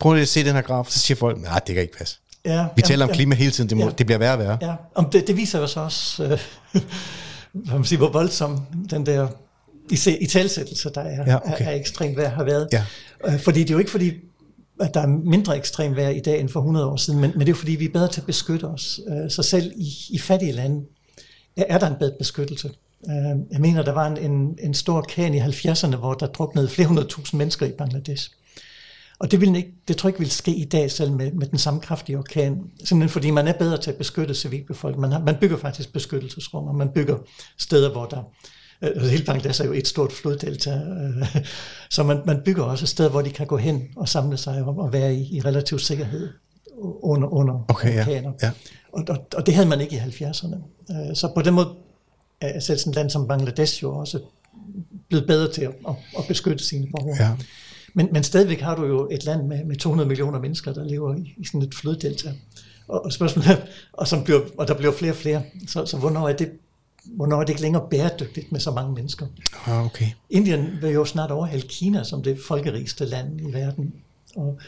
[SPEAKER 1] prøv lige at se den her graf, så siger folk, nej, det kan ikke passe.
[SPEAKER 2] Ja,
[SPEAKER 1] Vi taler om
[SPEAKER 2] ja,
[SPEAKER 1] klima hele tiden, det, må,
[SPEAKER 2] ja.
[SPEAKER 1] det bliver værre og værre.
[SPEAKER 2] Ja, om det, det viser jo så også, øh, hvad man siger, hvor voldsom den der i, se- i talsættelse, der er,
[SPEAKER 1] Ja, okay.
[SPEAKER 2] er, er ekstremt vejr har været.
[SPEAKER 1] Ja.
[SPEAKER 2] Øh, fordi det er jo ikke fordi, at der er mindre ekstrem vejr i dag end for 100 år siden, men, men det er jo fordi, vi er bedre til at beskytte os. Øh, så selv i, i fattige lande er, er der en bedre beskyttelse. Øh, jeg mener, der var en, en, en stor orkan i 70'erne, hvor der druknede flere hundrede tusind mennesker i Bangladesh. Og det, vil ikke, det tror jeg ikke vil ske i dag selv med, med den samme kraftige orkan. Simpelthen fordi man er bedre til at beskytte civilbefolkningen. Man, har, man bygger faktisk beskyttelsesrum, og man bygger steder, hvor der... Øh, hele Bangladesh er jo et stort floddelta, øh, så man, man bygger også steder, hvor de kan gå hen og samle sig og, og være i, i relativ sikkerhed under, under
[SPEAKER 1] Okay, ja,
[SPEAKER 2] orkaner.
[SPEAKER 1] ja.
[SPEAKER 2] Og, og, og det havde man ikke i 70'erne. Øh, Så på den måde er selv sådan et land som Bangladesh jo også blevet bedre til at, at, at beskytte sine borgere.
[SPEAKER 1] Ja.
[SPEAKER 2] Men, men stadigvæk har du jo et land med, med 200 millioner mennesker, der lever i, i sådan et floddelta. Og, og spørgsmålet er, og, som bliver, og der bliver flere og flere, så, så hvornår, er det, hvornår er det ikke længere bæredygtigt med så mange mennesker?
[SPEAKER 1] Ah, okay.
[SPEAKER 2] Indien vil jo snart overhale Kina som det folkerigeste land i verden. Og,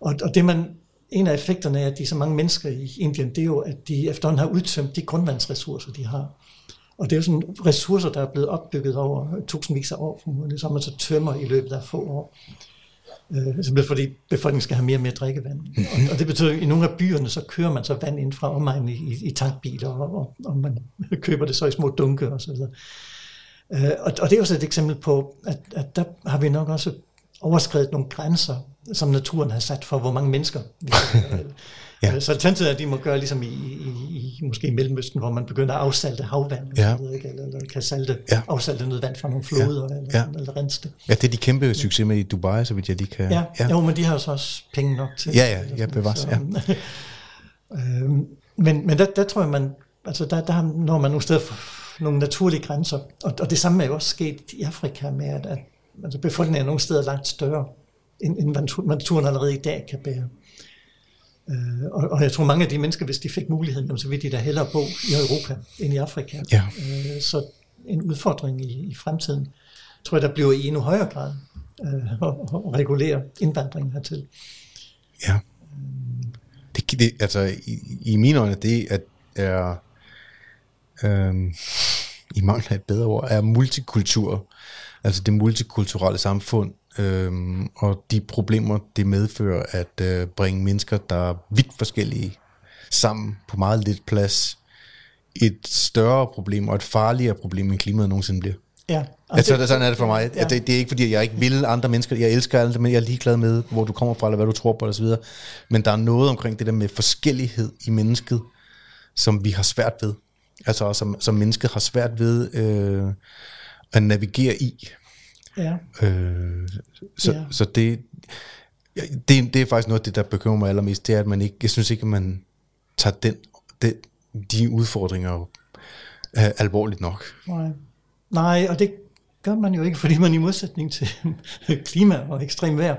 [SPEAKER 2] og, og det man, en af effekterne af, at de er så mange mennesker i Indien, det er jo, at de efterhånden har udtømt de grundvandsressourcer, de har. Og det er jo sådan ressourcer, der er blevet opbygget over tusindvis af år, formodentlig, som man så tømmer i løbet af få år. Øh, simpelthen fordi befolkningen skal have mere og mere drikkevand. Og, og det betyder, at i nogle af byerne, så kører man så vand ind fra omegnen i, i, i tankbiler, og, og, og man køber det så i små dunke og så videre. Øh, og, og det er også et eksempel på, at, at der har vi nok også overskrevet nogle grænser, som naturen har sat for, hvor mange mennesker vi
[SPEAKER 1] Ja.
[SPEAKER 2] ja. Så alternativet er, at de må gøre ligesom i, i, i måske i Mellemøsten, hvor man begynder at afsalte havvand,
[SPEAKER 1] Ja.
[SPEAKER 2] videre, ikke? eller, eller kan salte,
[SPEAKER 1] Ja.
[SPEAKER 2] afsalte noget vand fra nogle floder, ja. eller,
[SPEAKER 1] Ja.
[SPEAKER 2] ja. eller rense det.
[SPEAKER 1] Ja, det er de kæmpe succes med i Dubai, så vidt jeg lige kan...
[SPEAKER 2] Ja, ja. Jo, men de har jo så også penge nok til
[SPEAKER 1] Ja, ja,
[SPEAKER 2] eller
[SPEAKER 1] ja, bevares,
[SPEAKER 2] så-
[SPEAKER 1] ja.
[SPEAKER 2] øhm, men men der, der tror jeg, man, altså der, der når man nogle steder nogle naturlige grænser, og, og det samme er jo også sket i Afrika med, at, at altså befolkningen er nogle steder langt større, end, end naturen allerede i dag kan bære. Øh, og, og jeg tror mange af de mennesker, hvis de fik muligheden, jamen, så ville de da hellere bo i Europa end i Afrika.
[SPEAKER 1] Ja.
[SPEAKER 2] Øh, så en udfordring i, i fremtiden, tror jeg, der bliver i endnu højere grad øh, at, at regulere indvandringen hertil.
[SPEAKER 1] Ja. Det, det, altså, i, i mine øjne, det at er, øhm, i mangel af et bedre ord, er multikultur. Altså det multikulturelle samfund, øhm, og de problemer, det medfører at øh, bringe mennesker, der er vidt forskellige, sammen på meget lidt plads. Et større problem, og et farligere problem, end klimaet nogensinde bliver.
[SPEAKER 2] Ja,
[SPEAKER 1] Altså, det, sådan er det for mig. Ja. Det, det er ikke fordi, jeg ikke vil andre mennesker. Jeg elsker alle, men jeg er ligeglad med, hvor du kommer fra, eller hvad du tror på, osv. Men der er noget omkring det der med forskellighed i mennesket, som vi har svært ved. Altså, som, som mennesket har svært ved øh, at navigere i.
[SPEAKER 2] Ja.
[SPEAKER 1] Øh, så,
[SPEAKER 2] Ja.
[SPEAKER 1] så det, det, det er faktisk noget af det, der bekymrer mig allermest, det er, at man ikke, jeg synes ikke, at man tager den, den, de udfordringer øh, alvorligt nok.
[SPEAKER 2] Nej. Nej, og det gør man jo ikke, fordi man i modsætning til klima og ekstrem vejr,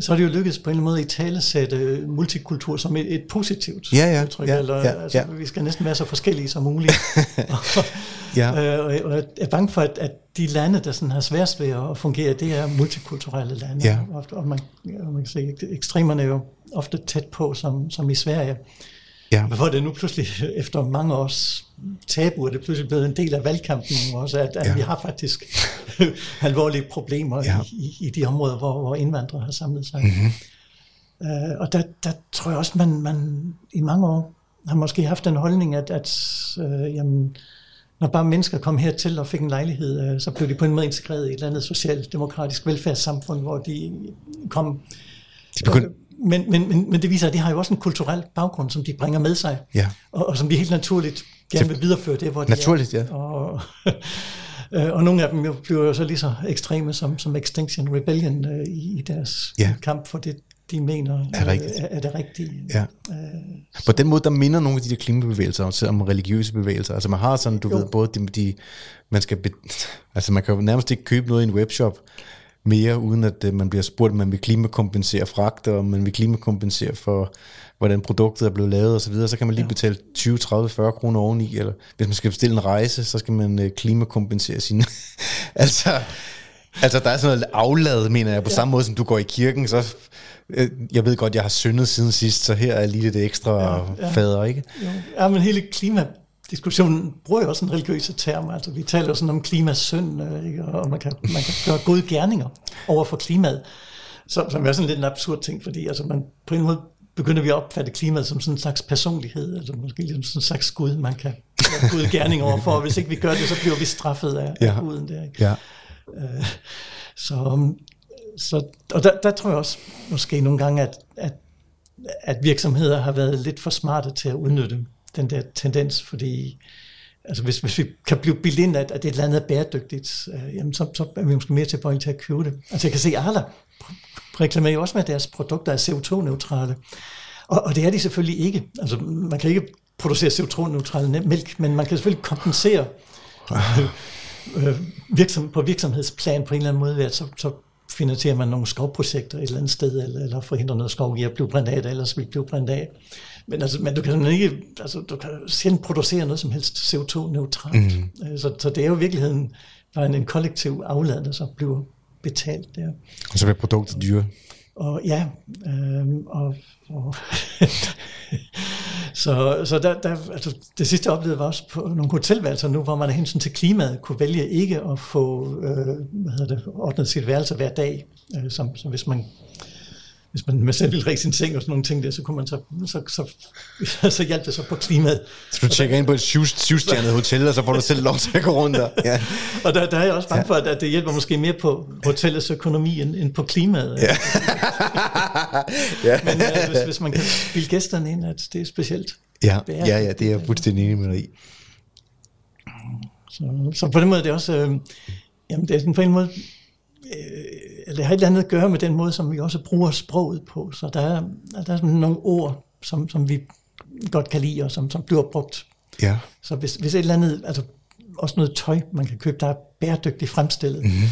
[SPEAKER 2] så er det jo lykkedes på en eller anden måde at talesætte multikultur som et, et positivt
[SPEAKER 1] Ja, ja,
[SPEAKER 2] udtryk.
[SPEAKER 1] ja,
[SPEAKER 2] eller,
[SPEAKER 1] ja,
[SPEAKER 2] altså,
[SPEAKER 1] ja.
[SPEAKER 2] Vi skal næsten være så forskellige som muligt.
[SPEAKER 1] Ja.
[SPEAKER 2] Øh, og, og jeg er bange for, at, at de lande, der sådan har sværest ved at fungere, det er multikulturelle lande.
[SPEAKER 1] Ja.
[SPEAKER 2] Og, og man, man kan se, ekstremerne er jo ofte tæt på, som, som i Sverige.
[SPEAKER 1] Ja.
[SPEAKER 2] Men hvor det nu pludselig, efter mange års tabu, er det pludselig blevet en del af valgkampen også, at, at
[SPEAKER 1] Ja.
[SPEAKER 2] vi har faktisk alvorlige problemer
[SPEAKER 1] Ja.
[SPEAKER 2] i, i de områder, hvor, hvor indvandrere har samlet sig.
[SPEAKER 1] Mhm.
[SPEAKER 2] Mm-hmm. Uh, og der, der tror jeg også, man, man i mange år har måske haft den holdning, at, at uh, jamen, når bare mennesker kom hertil og fik en lejlighed, uh, så blev de på en måde integreret i et eller andet socialdemokratisk velfærdssamfund, hvor de kom
[SPEAKER 1] De begyndte,
[SPEAKER 2] men, men, men, men det viser, at de har jo også en kulturel baggrund, som de bringer med sig,
[SPEAKER 1] Ja.
[SPEAKER 2] og, og som de helt naturligt gerne vil videreføre det, hvor de
[SPEAKER 1] Naturligt,
[SPEAKER 2] er.
[SPEAKER 1] ja.
[SPEAKER 2] Og, øh, og nogle af dem jo bliver jo så lige så ekstreme som, som Extinction Rebellion øh, i, i deres
[SPEAKER 1] Ja.
[SPEAKER 2] kamp for det, de mener
[SPEAKER 1] Er rigtigt.
[SPEAKER 2] er, er det rigtige.
[SPEAKER 1] Ja. På den måde, der minder nogle af de der klimabevægelser om, om religiøse bevægelser. Altså man har sådan, du
[SPEAKER 2] Jo.
[SPEAKER 1] ved, både de, de man skal, be, altså man kan jo nærmest ikke købe noget i en webshop mere, uden at uh, man bliver spurgt, om man vil klimakompensere fragt, og om man vil klimakompensere for, hvordan produktet er blevet lavet osv., så, videre. så kan man lige ja. betale 20, 30, 40 kroner oveni, eller hvis man skal bestille en rejse, så skal man uh, klimakompensere sine... altså, altså, der er sådan noget aflad, mener jeg, på ja. samme måde, som du går i kirken, så... øh, Jeg ved godt, jeg har syndet siden sidst, så her er lige lidt ekstra ja,
[SPEAKER 2] Ja,
[SPEAKER 1] fader, ikke?
[SPEAKER 2] Jo. Ja, men hele klimadiskussionen bruger jo også en religiøse term. Altså, vi taler jo sådan om klimasynd, øh, ikke? og man kan, man kan gøre gode gerninger over for klimaet, som, som er sådan lidt en absurd ting, fordi altså, man, på en måde begynder vi at opfatte klimaet som sådan en slags personlighed, altså måske ligesom sådan en slags gud, man kan gøre gode gerninger over for, og hvis ikke vi gør det, så bliver vi straffet af,
[SPEAKER 1] Ja.
[SPEAKER 2] af guden der. Ikke?
[SPEAKER 1] Ja.
[SPEAKER 2] Så, um, så, og der, der tror jeg også måske nogle gange, at, at, at virksomheder har været lidt for smarte til at udnytte den der tendens, fordi altså hvis, hvis vi kan blive bildt ind, at, at et eller andet er bæredygtigt, øh, jamen så, så er vi måske mere tilbøjelige til at købe det. Altså jeg kan se, Arla reklamerer jo også med, at deres produkter er CO2-neutrale. Og, og det er de selvfølgelig ikke. Altså man kan ikke producere CO2-neutral mælk, men man kan selvfølgelig kompensere øh, virksom, på virksomhedsplan på en eller anden måde ved, at så, så finansierer man nogle skovprojekter et eller andet sted, eller, eller forhindrer noget skov i at blive brændt af, der ellers vil blive brændt af. Men, altså, men du kan ikke, altså, du kan sjældent producere noget som helst CO2-neutralt. Mm. Så, så det er jo i virkeligheden bare en, en kollektiv aflad, der så bliver betalt der.
[SPEAKER 1] Og så bliver produktet dyre.
[SPEAKER 2] Og ja, øhm, og, og så, så der, der, altså, det sidste jeg oplevede var også på nogle hotelværelser nu, hvor man af hensyn til klimaet kunne vælge ikke at få øh, hvad hedder det, ordnet sit værelse hver dag. Øh, som, så hvis man hvis man med selv ville række sin seng og sådan nogle ting der, så kunne man så, så, så, så hjalp det så på klimaet.
[SPEAKER 1] Så du tjekker ind på et syv- syvstjernet hotel, og så får du selv lov til at gå rundt der. Ja.
[SPEAKER 2] Og der, der er jeg også bange for, at, at det hjælper måske mere på hotellets økonomi end, end på klimaet. Ja.
[SPEAKER 1] ja.
[SPEAKER 2] Men øh, hvis, hvis man kan bilde gæsterne ind, at det er specielt.
[SPEAKER 1] Ja, ja, ja, det er jeg fuldstændig enig med dig i.
[SPEAKER 2] Så, så på den måde er det også, øh, jamen det er sådan på en måde, øh, det har et eller andet at gøre med den måde, som vi også bruger sproget på. Så der er, der er nogle ord, som, som vi godt kan lide, og som, som bliver brugt.
[SPEAKER 1] Ja.
[SPEAKER 2] Så hvis, hvis et eller andet, altså også noget tøj, man kan købe, der er bæredygtigt fremstillet.
[SPEAKER 1] Mhm.
[SPEAKER 2] Mm-hmm.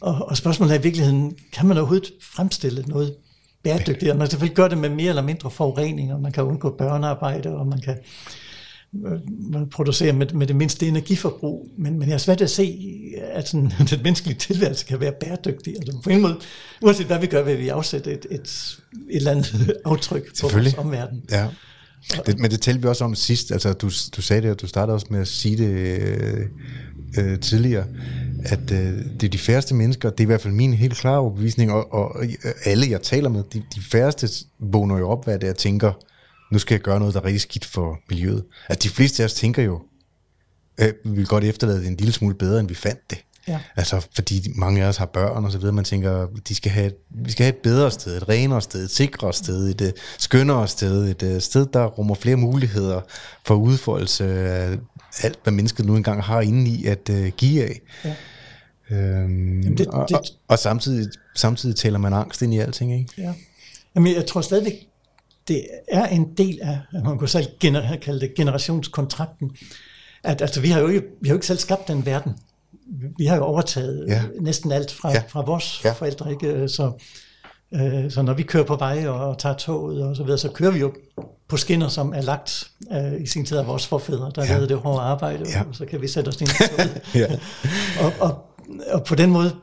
[SPEAKER 2] Og, og spørgsmålet er i virkeligheden, kan man overhovedet fremstille noget bæredygtigt? Og man kan selvfølgelig gøre det med mere eller mindre forurening, og man kan undgå børnearbejde, og man kan man producerer med, med det mindste energiforbrug, men, men jeg er svært at se, at sådan, den menneskelige tilværelse kan være bæredygtig. Altså på en måde, uanset hvad vi gør, vil vi afsætte et, et, et eller andet aftryk på vores omverden.
[SPEAKER 1] Ja. Det, men det talte vi også om sidst, altså du, du sagde det, og du startede også med at sige det øh, øh, tidligere, at øh, det er de færreste mennesker, det er i hvert fald min helt klare overbevisning, og, og øh, alle jeg taler med, de, de færreste vågner jo op, hvad det er, jeg tænker, nu skal jeg gøre noget, der er rigtig skidt for miljøet. At de fleste af os tænker jo, øh, vi vil godt efterlade det en lille smule bedre, end vi fandt det.
[SPEAKER 2] Ja.
[SPEAKER 1] Altså, fordi mange af os har børn og så videre, man tænker, de skal have, vi skal have et bedre sted, et renere sted, et sikrere sted, et uh, skønnere sted, et uh, sted, der rummer flere muligheder for udfoldelse af alt, hvad mennesket nu engang har inde i at uh, give af.
[SPEAKER 2] Ja.
[SPEAKER 1] Øhm, det, det, og, og, og samtidig, samtidig taler man angst ind i alting, ikke?
[SPEAKER 2] Ja. Jamen, jeg tror stadigvæk, det er en del af, man kunne selv gener- kalde det generationskontrakten, at altså, vi har jo ikke, vi har jo ikke selv skabt den verden. Vi har jo overtaget ja. næsten alt fra, ja. fra vores ja. forældre, ikke? Så, øh, så når vi kører på vej og tager toget og så videre, så kører vi jo på skinner, som er lagt øh, i sin tid af vores forfædre, der ja. lavede det hårde arbejde, ja. og så kan vi sætte os ind i ja. og, og, og på den måde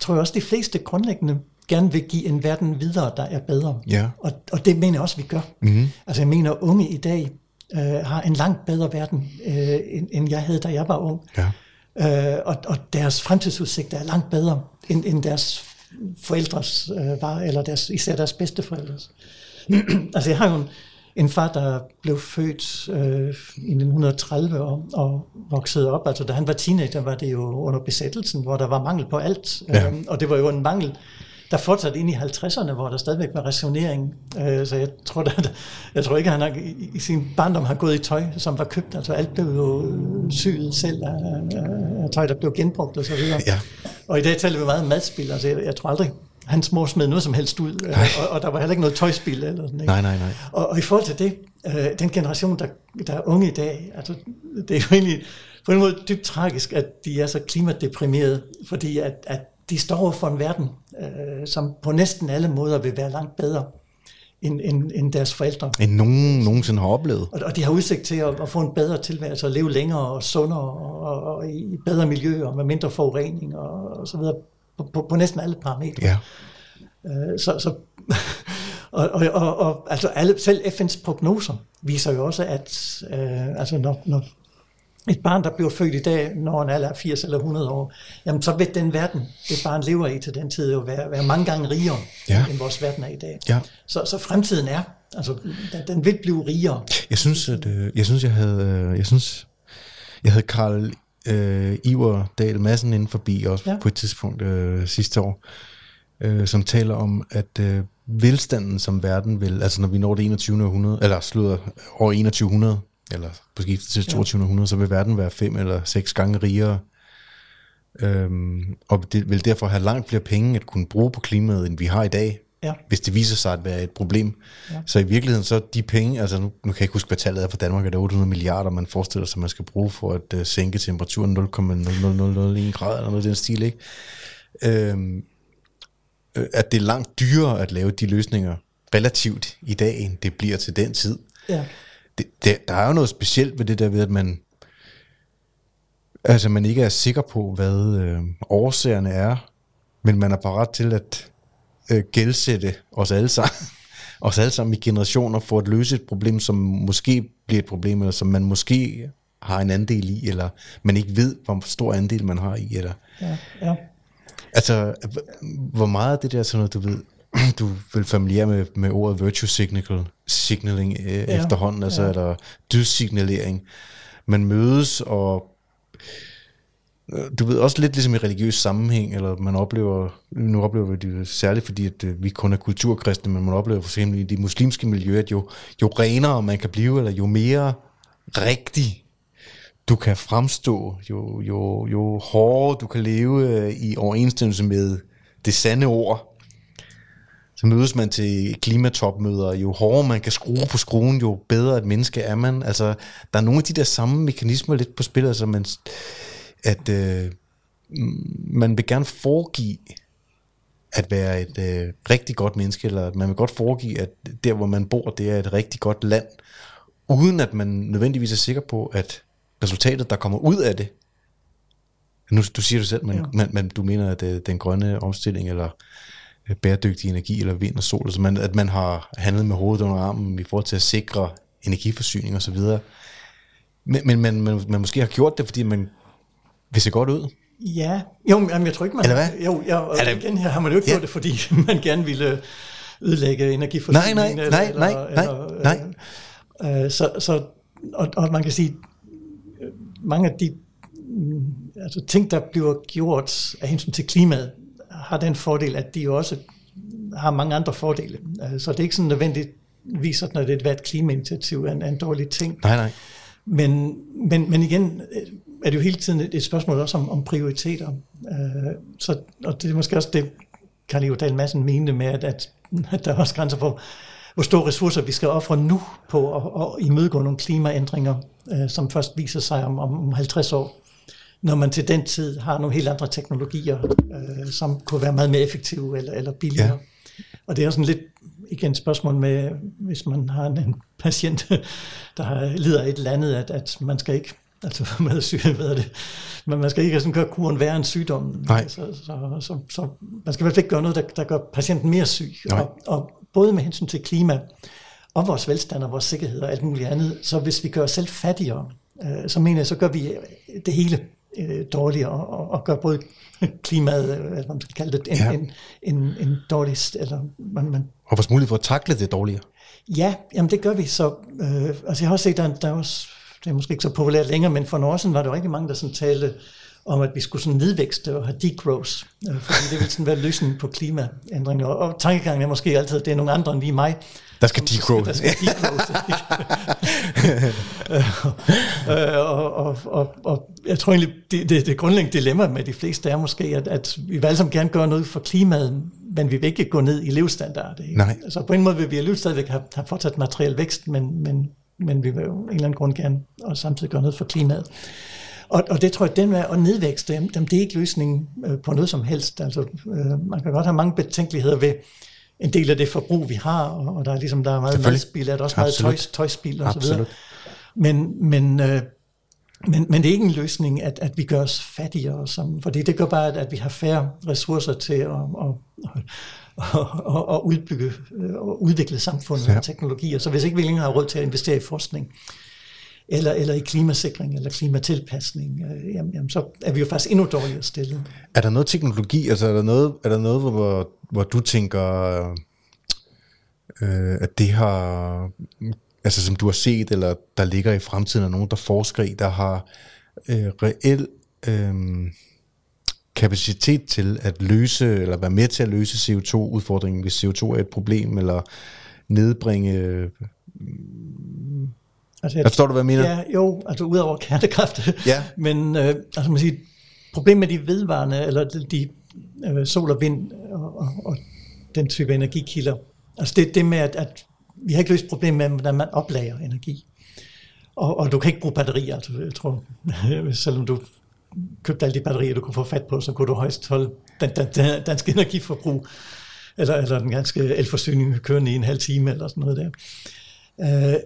[SPEAKER 2] tror jeg også, de fleste grundlæggende gerne vil give en verden videre, der er bedre.
[SPEAKER 1] Ja.
[SPEAKER 2] Og, og det mener jeg også, vi gør.
[SPEAKER 1] Mm-hmm.
[SPEAKER 2] Altså jeg mener, unge i dag øh, har en langt bedre verden, øh, end, end jeg havde, da jeg var ung.
[SPEAKER 1] Ja.
[SPEAKER 2] Øh, og, og deres fremtidsudsigter er langt bedre, end, end deres forældres øh, var, eller deres, især deres bedsteforældres. altså jeg har jo en, en far, der blev født øh, i 1930 og, og voksede op. Altså da han var teenager, var det jo under besættelsen, hvor der var mangel på alt.
[SPEAKER 1] Ja.
[SPEAKER 2] Øh, og det var jo en mangel, der fortsatte ind i 50'erne, hvor der stadigvæk var rationering. Øh, så jeg tror, der, jeg tror ikke, at han har, i sin barndom har gået i tøj, som var købt. Altså alt blev jo syet selv af, af tøj, der blev genbrugt videre.
[SPEAKER 1] Ja.
[SPEAKER 2] Og i dag taler vi meget om madspil. Altså jeg, jeg tror aldrig, hans mor smed noget som helst ud, øh, og, og der var heller ikke noget tøjspil. Eller sådan, ikke?
[SPEAKER 1] Nej, nej, nej.
[SPEAKER 2] Og, og i forhold til det, øh, den generation, der, der er unge i dag, altså, det er jo egentlig på en måde dybt tragisk, at de er så klimadeprimerede, fordi at, at de står for en verden, øh, som på næsten alle måder vil være langt bedre end, end, end deres forældre.
[SPEAKER 1] End nogen nogensinde har oplevet.
[SPEAKER 2] Og, og de har udsigt til at, at få en bedre tilværelse, og leve længere og sundere, og, og, og i bedre miljø, og med mindre forurening, og, og så videre, på, på, på næsten alle parametre.
[SPEAKER 1] Ja.
[SPEAKER 2] Øh, så, så, og, og, og, og altså alle, selv FN's prognoser viser jo også, at øh, altså når, når et barn, der bliver født i dag, når en alder er 80 eller 100 år, jamen så vil den verden, det barn lever i til den tid, jo være, være mange gange rigere,
[SPEAKER 1] Ja.
[SPEAKER 2] end vores verden er i dag.
[SPEAKER 1] Ja.
[SPEAKER 2] Så, så fremtiden er, altså den, den vil blive rigere.
[SPEAKER 1] Jeg synes, at, øh, jeg synes, jeg havde, øh, jeg synes, jeg havde Karl øh, Iver Dahl Madsen inden forbi også
[SPEAKER 2] ja.
[SPEAKER 1] på et tidspunkt øh, sidste år, øh, som taler om, at øh, velstanden som verden vil, altså når vi når det 21. århundrede, eller slutter år 2100, eller på skiftet til 22. århundrede, så vil verden være fem eller seks gange rigere. Øhm, og det vil derfor have langt flere penge at kunne bruge på klimaet, end vi har i dag,
[SPEAKER 2] Ja.
[SPEAKER 1] hvis det viser sig at være et problem.
[SPEAKER 2] Ja.
[SPEAKER 1] Ja. Så i virkeligheden, så de penge, altså nu, nu kan jeg ikke huske, hvad tallet er for Danmark, er det 800 milliarder, man forestiller sig, man skal bruge for at uh, sænke temperaturen 0,0001 grad, eller noget i den stil, ikke? Øhm, øh, at det er langt dyrere at lave de løsninger relativt i dag, end det bliver til den tid.
[SPEAKER 2] Ja.
[SPEAKER 1] Det, det, der er jo noget specielt ved det der ved, at man, altså man ikke er sikker på, hvad øh, årsagerne er, men man er parat til at øh, gældsætte os alle sammen, os alle sammen i generationer for at løse et problem, som måske bliver et problem, eller som man måske har en andel i, eller man ikke ved, hvor stor andel man har i, eller
[SPEAKER 2] Ja, ja.
[SPEAKER 1] Altså, hvor meget af det der sådan noget, du ved, du er vel familiær med, med ordet virtue signal, signaling øh, ja, efterhånden, altså
[SPEAKER 2] ja.
[SPEAKER 1] eller dydsignalering. Man mødes og øh, du ved også lidt ligesom i religiøs sammenhæng, eller man oplever, nu oplever vi det særligt, fordi at øh, vi kun er kulturkristne, men man oplever for eksempel i de muslimske miljøer, at jo, jo renere man kan blive, eller jo mere rigtig du kan fremstå, jo, jo, jo hårdere du kan leve øh, i overensstemmelse med det sande ord. Så mødes man til klimatopmøder, jo hårdere man kan skrue på skruen, jo bedre et menneske er man. Altså, der er nogle af de der samme mekanismer lidt på spil, altså man, at øh, man vil gerne foregive at være et øh, rigtig godt menneske, eller at man vil godt foregive, at der hvor man bor, det er et rigtig godt land, uden at man nødvendigvis er sikker på, at resultatet, der kommer ud af det, nu du siger du selv,
[SPEAKER 2] Ja.
[SPEAKER 1] ja. men, men du mener, at øh, den grønne omstilling, eller bæredygtig energi, eller vind og sol, altså man, at man har handlet med hovedet under armen i forhold til at sikre energiforsyning osv., men, men man, man, man måske har gjort det, fordi man vil se godt ud.
[SPEAKER 2] Ja, jo, men jeg tror ikke, man...
[SPEAKER 1] Eller hvad?
[SPEAKER 2] Jo, ja, og
[SPEAKER 1] Er det-
[SPEAKER 2] igen her har man jo ikke
[SPEAKER 1] Ja.
[SPEAKER 2] gjort det, fordi man gerne ville ødelægge energiforsyningen.
[SPEAKER 1] Nej, nej, nej, nej, nej,
[SPEAKER 2] nej. Øh, så, så, og, og man kan sige, øh, mange af de mm, altså ting, der bliver gjort af hensyn til klimaet, har den fordel, at de også har mange andre fordele. Øh, Så det er ikke sådan nødvendigvis sådan, at det er et klimainitiativ er en, er en dårlig ting.
[SPEAKER 1] Nej, nej.
[SPEAKER 2] Men, men, men igen, øh, er det jo hele tiden et, et spørgsmål også om, om prioriteter. Øh, så, og det er måske også det, Karl Jordal Madsen mente med, at, at, at der er også grænser for, hvor store ressourcer vi skal ofre nu på at, at imødegå nogle klimaændringer, øh, som først viser sig om, om 50 år når man til den tid har nogle helt andre teknologier, øh, som kunne være meget mere effektive eller, eller billigere. Ja. Og det er sådan lidt igen et spørgsmål med, hvis man har en patient, der lider af et eller andet, at, at man skal ikke altså med syg, hvad er det, men man skal ikke sådan gøre kuren værre end sygdommen.
[SPEAKER 1] Nej.
[SPEAKER 2] Så, så, så, så, man skal i hvert fald ikke gøre noget, der, der gør patienten mere syg. Og, og både med hensyn til klima, og vores velstand og vores sikkerhed og alt muligt andet, så hvis vi gør os selv fattigere, øh, så mener jeg, så gør vi det hele øh, dårligere og, og gør både klimaet, øh, hvad man skal kalde det, en, ja. en, en, en dårlig... Eller man, man,
[SPEAKER 1] og vores mulighed for at takle det dårligere.
[SPEAKER 2] Ja, jamen det gør vi så. Øh, altså jeg har også set, der, der er også, det er måske ikke så populært længere, men for nogle år siden var der rigtig mange, der sådan talte om, at vi skulle sådan nedvækste og have degrowth, øh, fordi det ville sådan være løsningen på klimaændringer. Og, og tankegangen er måske altid, at det er nogle andre end lige mig,
[SPEAKER 1] der skal degrowth.
[SPEAKER 2] Der skal degrowth. og, og, og, og jeg tror egentlig, det, det, det grundlæggende dilemma med de fleste er måske, at, at vi vil alle sammen gerne gøre noget for klimaet, men vi vil ikke gå ned i levestandard. Ikke?
[SPEAKER 1] Nej.
[SPEAKER 2] Altså på en måde vil vi alligevel stadigvæk have, have fortsat materiel vækst, men, men, men vi vil jo en eller anden grund gerne og samtidig gøre noget for klimaet. Og, og det tror jeg, den med at nedvækste, dem, det er ikke løsningen øh, på noget som helst. Altså, øh, man kan godt have mange betænkeligheder ved en del af det forbrug, vi har, og, og der er ligesom der er meget madspil, er der også Absolut. meget tøj, tøjspil og Absolut. så videre. Men, men, øh, men, men det er ikke en løsning, at, at vi gør os fattigere, som, fordi det gør bare, at, at vi har færre ressourcer til at, at, at, at, at udbygge og udvikle samfundet ja. og teknologier. Så hvis ikke vi længere har råd til at investere i forskning, eller, eller i klimasikring eller klimatilpasning, øh, jamen, jamen, så er vi jo faktisk endnu dårligere stillet.
[SPEAKER 1] Er der noget teknologi, altså er der noget, er der noget hvor, hvor du tænker, øh, at det har, altså som du har set, eller der ligger i fremtiden, er nogen, der forsker i, der har øh, reel øh, kapacitet til at løse, eller være med til at løse CO2-udfordringen, hvis CO2 er et problem, eller nedbringe Altså, jeg, forstår du, hvad jeg mener?
[SPEAKER 2] Ja, jo, altså udover kernekraft.
[SPEAKER 1] Ja.
[SPEAKER 2] Men øh, altså man siger, problemet med de vedvarende, eller de, de øh, sol og vind og, og, og den type energikilder, altså det det med, at, at vi har ikke løst problemet med, hvordan man oplager energi. Og, og du kan ikke bruge batterier, altså, jeg tror, selvom du købte alle de batterier, du kunne få fat på, så kunne du højst holde den, den, den danske energiforbrug, eller, eller den ganske elforsyning kørende i en halv time, eller sådan noget der. Øh,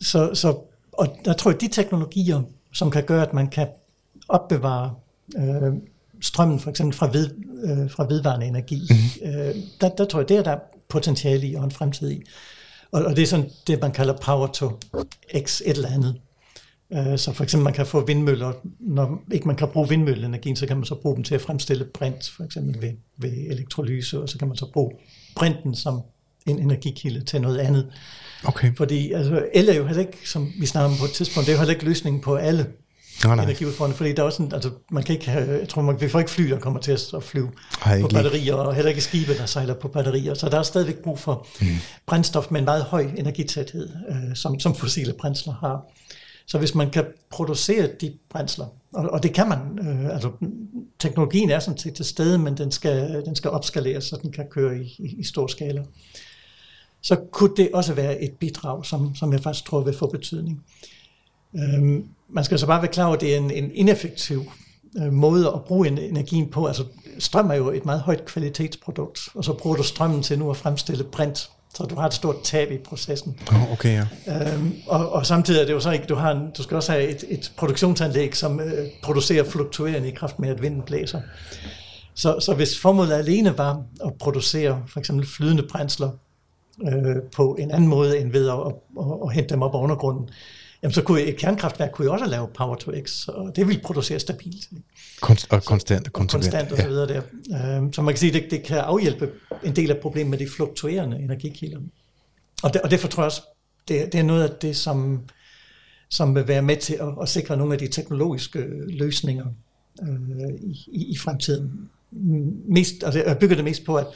[SPEAKER 2] så, så, og der tror jeg, de teknologier, som kan gøre, at man kan opbevare øh, strømmen for eksempel fra, ved, øh, fra vedvarende energi, mm-hmm. øh, der, der tror jeg, det er der potentiale i og en fremtid i. Og, og det er sådan det, man kalder power to x et eller andet. Øh, så for eksempel man kan få vindmøller, når ikke man kan bruge vindmølleenergien, så kan man så bruge dem til at fremstille brint, for eksempel ved, ved elektrolyse, og så kan man så bruge brinten som en energikilde til noget andet.
[SPEAKER 1] Okay.
[SPEAKER 2] Fordi altså, el er jo heller ikke, som vi snakker om på et tidspunkt, det er jo heller ikke løsningen på alle nej, nej. energiudfordringer, fordi der er også en, altså, man kan ikke have, jeg tror, man, vi får ikke fly, der kommer til at flyve Ej, på batterier, og heller ikke skibe, der sejler på batterier, så der er stadigvæk brug for mm. brændstof med en meget høj energitæthed, øh, som, som fossile brændsler har. Så hvis man kan producere de brændsler, og, og det kan man, øh, altså teknologien er sådan set til stede, men den skal, den skal opskaleres, så den kan køre i, i, i stor skala så kunne det også være et bidrag, som, som jeg faktisk tror vil få betydning. Øhm, man skal så bare være klar over, at det er en, en ineffektiv øh, måde at bruge energien på. Altså strøm er jo et meget højt kvalitetsprodukt, og så bruger du strømmen til nu at fremstille brint, så du har et stort tab i processen.
[SPEAKER 1] Oh, okay, ja.
[SPEAKER 2] Øhm, og, og samtidig er det jo så ikke, du, har en, du skal også have et, et produktionsanlæg, som øh, producerer fluktuerende i kraft med, at vinden blæser. Så, så hvis formålet alene var at producere for eksempel flydende brændsler øh, på en anden måde end ved at, at, at, at hente dem op af undergrunden, jamen så kunne et kernekraftværk kunne jo også lave power to x, og det vil producere stabilt.
[SPEAKER 1] Konst, og konstant.
[SPEAKER 2] Og konstant og så videre der. Øh, så man kan sige, det, det kan afhjælpe en del af problemet med de fluktuerende energikilder. Og, det, og derfor tror jeg også, det, det er noget af det, som, som vil være med til at, at sikre nogle af de teknologiske løsninger øh, i, i, i fremtiden. Mest, altså jeg bygger det mest på, at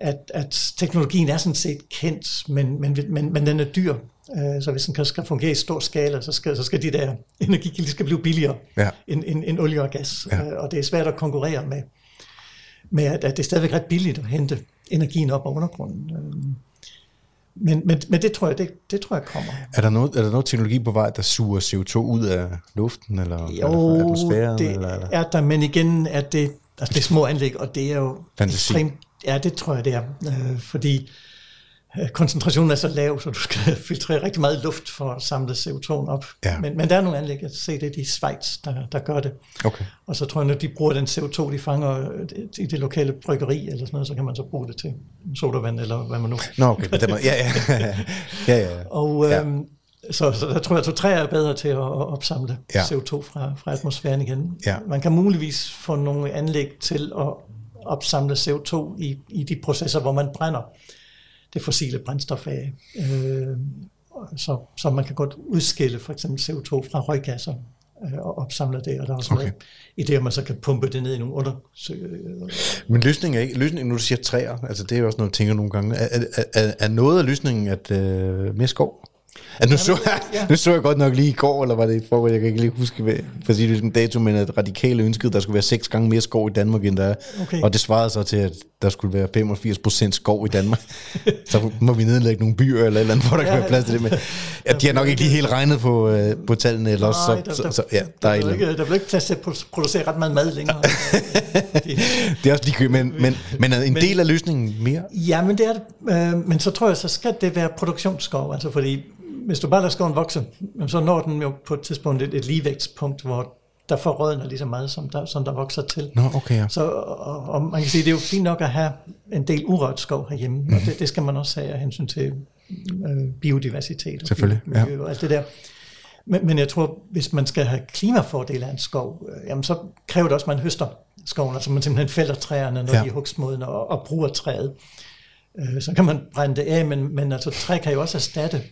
[SPEAKER 2] at, at teknologien er sådan set kendt, men, men, men, men den er dyr. Øh, så hvis den skal fungere i stor skala, så skal, så skal de der energikilder skal blive billigere
[SPEAKER 1] Ja.
[SPEAKER 2] end, end, end olie og gas.
[SPEAKER 1] Ja.
[SPEAKER 2] Øh, Og det er svært at konkurrere med, med at, at det er stadigvæk ret billigt at hente energien op af undergrunden. Øh, Men, men, men det tror jeg, det, det tror jeg kommer.
[SPEAKER 1] Er der, noget, er der noget teknologi på vej, der suger CO2 ud af luften, eller, eller
[SPEAKER 2] Jo,
[SPEAKER 1] atmosfæren?
[SPEAKER 2] det
[SPEAKER 1] eller, eller?
[SPEAKER 2] er der, men igen er det, altså det er små anlæg, og det er jo
[SPEAKER 1] Fantasi.
[SPEAKER 2] ekstremt, ja det tror jeg det er, øh, fordi koncentrationen er så lav, så du skal filtrere rigtig meget luft for at samle CO2 op.
[SPEAKER 1] Ja.
[SPEAKER 2] Men, men der er nogle anlæg, jeg ser det i Schweiz, der, der gør det.
[SPEAKER 1] Okay.
[SPEAKER 2] Og så tror jeg, når de bruger den CO2, de fanger øh, i det lokale bryggeri eller sådan noget, så kan man så bruge det til sodavand eller hvad man nu
[SPEAKER 1] Nå, okay. Men den, må- ja, ja, ja, ja.
[SPEAKER 2] og
[SPEAKER 1] Ja.
[SPEAKER 2] øhm, så, så der tror jeg, at træer er bedre til at, opsamle
[SPEAKER 1] ja.
[SPEAKER 2] CO2 fra, fra atmosfæren igen.
[SPEAKER 1] Ja.
[SPEAKER 2] Man kan muligvis få nogle anlæg til at opsamle CO2 i, i de processer, hvor man brænder det fossile brændstof af. Øh, så, så man kan godt udskille for eksempel CO2 fra røggasser øh, og opsamle det, og der er også
[SPEAKER 1] Okay.
[SPEAKER 2] idé, om man så kan pumpe det ned i nogle undersøg...
[SPEAKER 1] Men løsningen er ikke, løsningen, nu du siger træer, altså det er jo også noget, jeg tænker nogle gange, er, er, er, er noget af løsningen, at øh, mere skov? Altså nu, så,
[SPEAKER 2] ja.
[SPEAKER 1] nu så jeg godt nok lige i går, eller var det i forgår, jeg kan ikke lige huske, hvad, præcis hvilken dato, men at radikale ønskede, at der skulle være seks gange mere skov i Danmark, end der er.
[SPEAKER 2] Okay.
[SPEAKER 1] Og det svarede så til, at der skulle være 85 procent skov i Danmark. så må vi nedlægge nogle byer eller et eller andet, hvor der kan
[SPEAKER 2] Ja,
[SPEAKER 1] være plads til det. Men ja, de har nok ikke lige helt regnet på, øh, på tallene, eller også,
[SPEAKER 2] Nej,
[SPEAKER 1] så,
[SPEAKER 2] der,
[SPEAKER 1] så, så, ja, der,
[SPEAKER 2] der,
[SPEAKER 1] er
[SPEAKER 2] ikke, der bliver ikke plads til at produ- producere ret meget mad længere.
[SPEAKER 1] Det er også ligegyldigt, men, men, men en
[SPEAKER 2] Men-
[SPEAKER 1] del af løsningen mere?
[SPEAKER 2] Ja, men det er det. Øh, men så tror jeg, så skal det være produktionsskov. Altså fordi, hvis du bare lader skoven vokse, så når den jo på et tidspunkt et, et ligevægtspunkt, hvor der forrådner lige så meget, som der, som der vokser til.
[SPEAKER 1] Nå, okay, ja.
[SPEAKER 2] Så og, og man kan sige, det er jo fint nok at have en del urørt skov herhjemme, mm. og det, det skal man også have af hensyn til øh, biodiversitet og
[SPEAKER 1] Selvfølgelig, ja.
[SPEAKER 2] miljø og alt det der. Men, men jeg tror, hvis man skal have klimafordele af en skov, øh, jamen så kræver det også, at man høster skoven, altså man simpelthen fælder træerne, når
[SPEAKER 1] Ja.
[SPEAKER 2] ja. de er hugstmodne, og, og bruger træet. Øh, så kan man brænde det af, men, men altså, træ kan jo også erstatte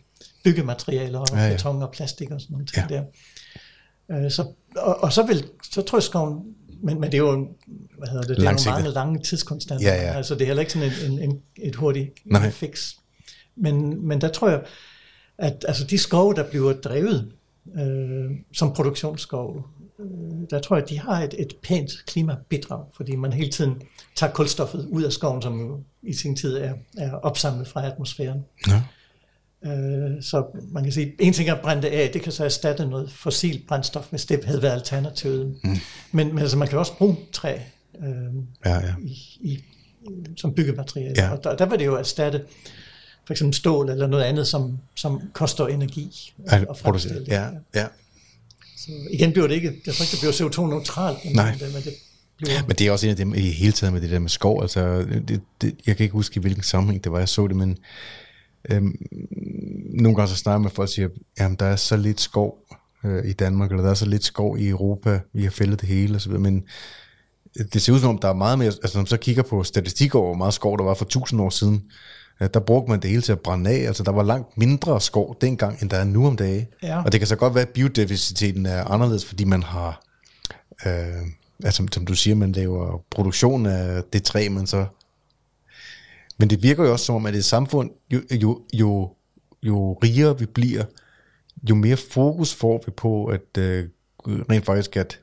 [SPEAKER 2] byggematerialer og
[SPEAKER 1] Ja,
[SPEAKER 2] ja, beton og plastik og sådan nogle ting
[SPEAKER 1] Ja.
[SPEAKER 2] der. Øh, så, og, og så, vil, så tror jeg skoven, men, men det er jo en- hvad hedder det, det er jo mange lange tidskonstanter.
[SPEAKER 1] Ja, ja.
[SPEAKER 2] Altså det er heller ikke sådan en, en, en, et hurtigt
[SPEAKER 1] Nej.
[SPEAKER 2] fix. Men, men der tror jeg, at altså de skove, der bliver drevet øh, som produktionsskov, øh, der tror jeg, at de har et, et pænt klimabidrag, fordi man hele tiden tager kulstoffet ud af skoven, som jo i sin tid er, er opsamlet fra atmosfæren.
[SPEAKER 1] Ja.
[SPEAKER 2] Øh, så man kan sige, en ting er at brænde det af, det kan så erstatte noget fossilt brændstof, hvis det havde været alternativet. Mm. Men, men altså, man kan også bruge træ øh,
[SPEAKER 1] Ja, ja.
[SPEAKER 2] i, i, som byggemateriale.
[SPEAKER 1] Ja.
[SPEAKER 2] Og der, der vil det jo erstatte for eksempel stål eller noget andet, som, som koster energi
[SPEAKER 1] At
[SPEAKER 2] at
[SPEAKER 1] producere. Ja, ja.
[SPEAKER 2] Så igen bliver det ikke, jeg tror ikke, det bliver CO2-neutralt, men,
[SPEAKER 1] Nej.
[SPEAKER 2] men det, men det bliver...
[SPEAKER 1] Men det er også en af dem i hele taget med det der med skov. Altså, det, det, jeg kan ikke huske, i hvilken sammenhæng det var, jeg så det, men øhm, nogle gange så snakker med folk og siger, jamen der er så lidt skov øh, i Danmark, eller der er så lidt skov i Europa, vi har fældet det hele osv., men det ser ud som om, der er meget mere, altså når man så kigger på statistik over, hvor meget skov der var for tusind år siden, øh, der brugte man det hele til at brænde af, altså der var langt mindre skov dengang, end der er nu om dagen.
[SPEAKER 2] Ja.
[SPEAKER 1] Og det kan så godt være, at biodiversiteten er anderledes, fordi man har, øh, altså som du siger, man laver produktion af det træ, man så... Men det virker jo også som om, at i et samfund, jo, jo, jo, jo rigere vi bliver, jo mere fokus får vi på, at øh, rent faktisk at,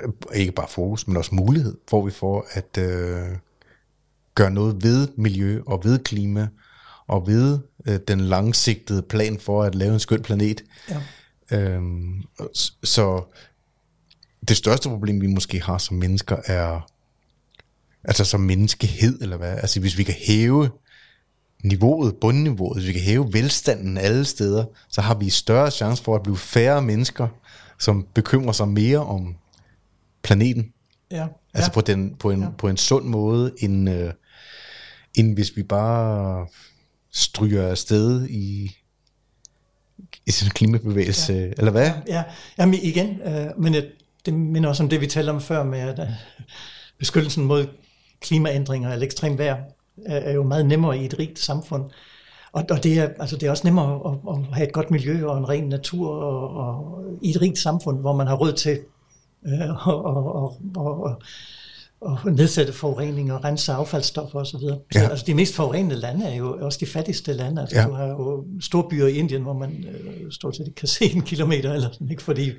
[SPEAKER 1] øh, ikke bare fokus, men også mulighed, får vi for at øh, gøre noget ved miljø og ved klima, og ved øh, den langsigtede plan for at lave en skøn planet.
[SPEAKER 2] Ja.
[SPEAKER 1] Øhm, så det største problem, vi måske har som mennesker, er altså som menneskehed, eller hvad? Altså hvis vi kan hæve niveauet, bundniveauet, hvis vi kan hæve velstanden alle steder, så har vi større chance for at blive færre mennesker, som bekymrer sig mere om planeten.
[SPEAKER 2] Ja.
[SPEAKER 1] Altså
[SPEAKER 2] ja.
[SPEAKER 1] på, den, på, en,
[SPEAKER 2] Ja.
[SPEAKER 1] på en sund måde, end, øh, end hvis vi bare stryger afsted i, i sådan en klimabevægelse, ja. eller hvad?
[SPEAKER 2] Ja, jamen igen, øh, men jeg, det minder også om det, vi talte om før med, at øh, beskyttelsen mod klimaændringer eller ekstrem vejr er, er jo meget nemmere i et rigt samfund. Og, og det, er, altså det er også nemmere at, at have et godt miljø og en ren natur og, og, i et rigt samfund, hvor man har råd til øh, og, og, og, og, nedsætte forurening og rense affaldsstoffer osv. Så,
[SPEAKER 1] Ja.
[SPEAKER 2] ja. altså de mest forurenede lande er jo også de fattigste lande. Altså ja. du har jo store byer i Indien, hvor man øh, stort set ikke kan se en kilometer eller sådan, ikke? fordi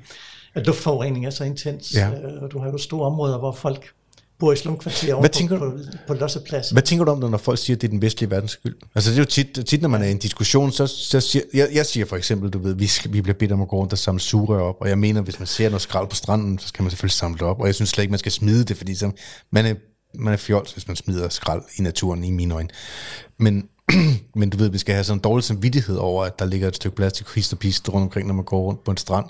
[SPEAKER 2] at luftforurening er så intens.
[SPEAKER 1] Ja.
[SPEAKER 2] Øh, og du har jo store områder, hvor folk bor i slumkvarterer over
[SPEAKER 1] Hvad
[SPEAKER 2] på,
[SPEAKER 1] tænker
[SPEAKER 2] på, på lossepladsen.
[SPEAKER 1] Hvad tænker du om det, når folk siger, at det er den vestlige verdens skyld? Altså det er jo tit, tit når man er i en diskussion, så, så siger, jeg, jeg siger for eksempel, du ved, vi, skal, vi bliver bedt om at gå rundt og samle sugerør op, og jeg mener, hvis man ser noget skrald på stranden, så skal man selvfølgelig samle det op, og jeg synes slet ikke, man skal smide det, fordi så, man, er, man er fjols, hvis man smider skrald i naturen, i mine øjne. Men, men du ved, vi skal have sådan en dårlig samvittighed over, at der ligger et stykke plastik hist og pist rundt omkring, når man går rundt på en strand.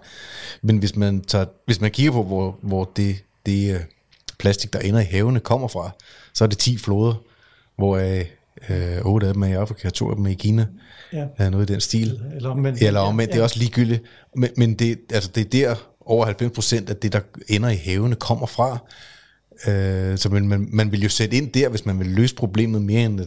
[SPEAKER 1] Men hvis man, tager, hvis man kigger på, hvor, hvor det, det øh, plastik, der ender i havene, kommer fra, så er det 10 floder, hvor øh, 8 af dem er i Afrika, to af dem er i Kina.
[SPEAKER 2] Ja.
[SPEAKER 1] Ja. Noget i den stil.
[SPEAKER 2] Eller omvendt.
[SPEAKER 1] Eller omvendt,
[SPEAKER 2] Ja,
[SPEAKER 1] det er også ligegyldigt. Men, men det, altså, det er der, over 90 procent af det, der ender i havene, kommer fra. Øh, så man, man, man vil jo sætte ind der, hvis man vil løse problemet mere end at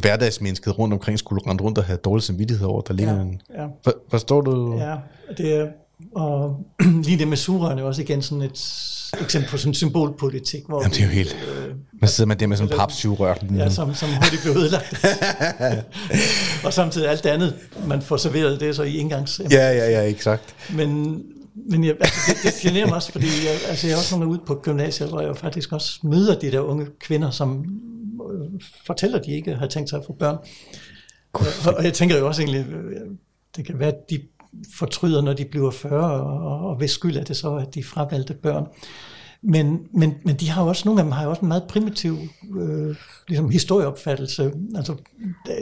[SPEAKER 1] hverdagsmennesket rundt omkring skulle rende rundt og have dårlig samvittighed over, der ligger
[SPEAKER 2] Ja,
[SPEAKER 1] en...
[SPEAKER 2] ja.
[SPEAKER 1] For, forstår du?
[SPEAKER 2] Ja, det er, og lige det med surerne er også igen sådan et eksempel på sådan en symbolpolitik, hvor
[SPEAKER 1] Jamen, det er jo helt... Man sidder med det med sådan en papsugerør.
[SPEAKER 2] ja, som, som hurtigt bliver ødelagt. og samtidig alt det andet, man får serveret, det er så i engangs.
[SPEAKER 1] Ja, ja, ja, exakt.
[SPEAKER 2] Men, men jeg, altså, det, det generer mig også, fordi jeg, altså, jeg er også nogle ude på gymnasiet, hvor jeg faktisk også møder de der unge kvinder, som øh, fortæller, at de ikke har tænkt sig at få børn. Og, og jeg tænker jo også egentlig, øh, det kan være, at de fortryder, når de bliver 40, og, og hvis skyld er det så, at de fravalgte børn. Men, men, men de har også, nogle af dem har jo også en meget primitiv øh, ligesom historieopfattelse. Altså,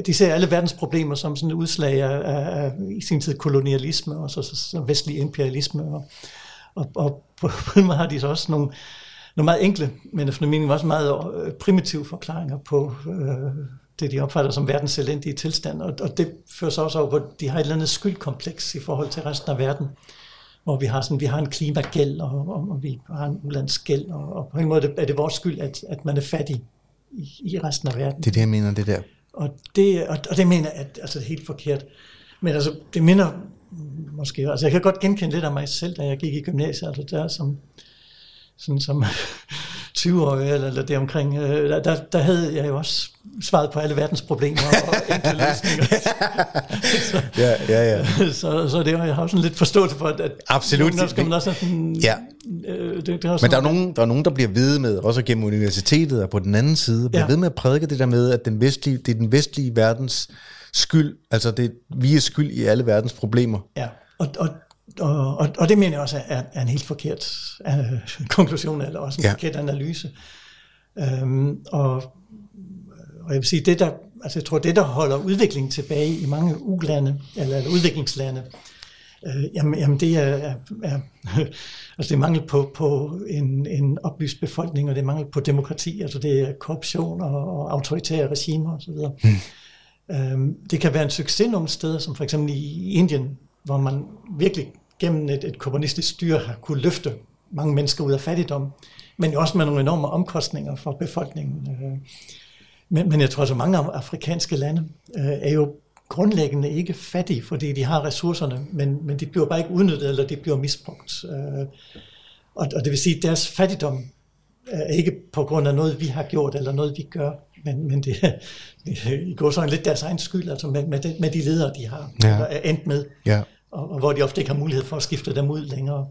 [SPEAKER 2] de ser alle verdens problemer som sådan et udslag af, af, af i sin tid kolonialisme og så, så, så vestlig imperialisme. Og, og, og på, på en måde har de så også nogle, nogle meget enkle, men efter min mening også meget øh, primitive forklaringer på øh, det, de opfatter som verdens elendige tilstand. Og, og det fører så også over på, at de har et eller andet skyldkompleks i forhold til resten af verden hvor vi har, sådan, vi har en klimagæld, og, og, og vi har en ulandsgæld, og, og på en måde er det vores skyld, at, at man er fattig i, i resten af verden.
[SPEAKER 1] Det er det, jeg mener, det der.
[SPEAKER 2] Og det, og, og det mener jeg, at altså, det er helt forkert. Men altså, det minder måske, altså jeg kan godt genkende lidt af mig selv, da jeg gik i gymnasiet, altså der som, sådan som 20-årig eller, eller det omkring, øh, der, der, havde jeg jo også svaret på alle verdens problemer og enkle løsninger. så,
[SPEAKER 1] Ja, ja, ja.
[SPEAKER 2] så, så det, jeg har sådan lidt forståelse for, at,
[SPEAKER 1] Absolut.
[SPEAKER 2] gange skal man også sådan,
[SPEAKER 1] Ja.
[SPEAKER 2] øh, det, det er også
[SPEAKER 1] Men der er, nogen, der er nogen, der bliver ved med, også gennem universitetet og på den anden side, bliver. Ja. ved med at prædike det der med, at den vestlige, det er den vestlige verdens skyld, altså det, vi er skyld i alle verdens problemer.
[SPEAKER 2] Ja, og, og, og, og, og det mener jeg også er, er en helt forkert øh, konklusion, eller også en
[SPEAKER 1] Ja.
[SPEAKER 2] forkert analyse. Øhm, og, og jeg vil sige, det der, altså jeg tror, det der holder udviklingen tilbage i mange ulande, eller, eller udviklingslande, øh, jamen, jamen det er, er, er altså det er mangel på, på en, en oplyst befolkning, og det er mangel på demokrati, altså det er korruption og, og autoritære regimer osv. Mm. Øhm, det kan være en succes nogle steder, som for eksempel i Indien, hvor man virkelig gennem et, et kommunistisk styre har kunne løfte mange mennesker ud af fattigdom, men jo også med nogle enorme omkostninger for befolkningen. Øh, Men, men jeg tror, at mange afrikanske lande øh, er jo grundlæggende ikke fattige, fordi de har ressourcerne, men, men de bliver bare ikke udnyttet, eller de bliver misbrugt. Øh, og, og det vil sige, at deres fattigdom er ikke på grund af noget, vi har gjort, eller noget, vi gør, men, men det, det i går sådan lidt deres egen skyld, altså med, med, de, med de ledere, de har,
[SPEAKER 1] ja.
[SPEAKER 2] eller er endt med,
[SPEAKER 1] Ja.
[SPEAKER 2] Og, og hvor de ofte ikke har mulighed for at skifte dem ud længere.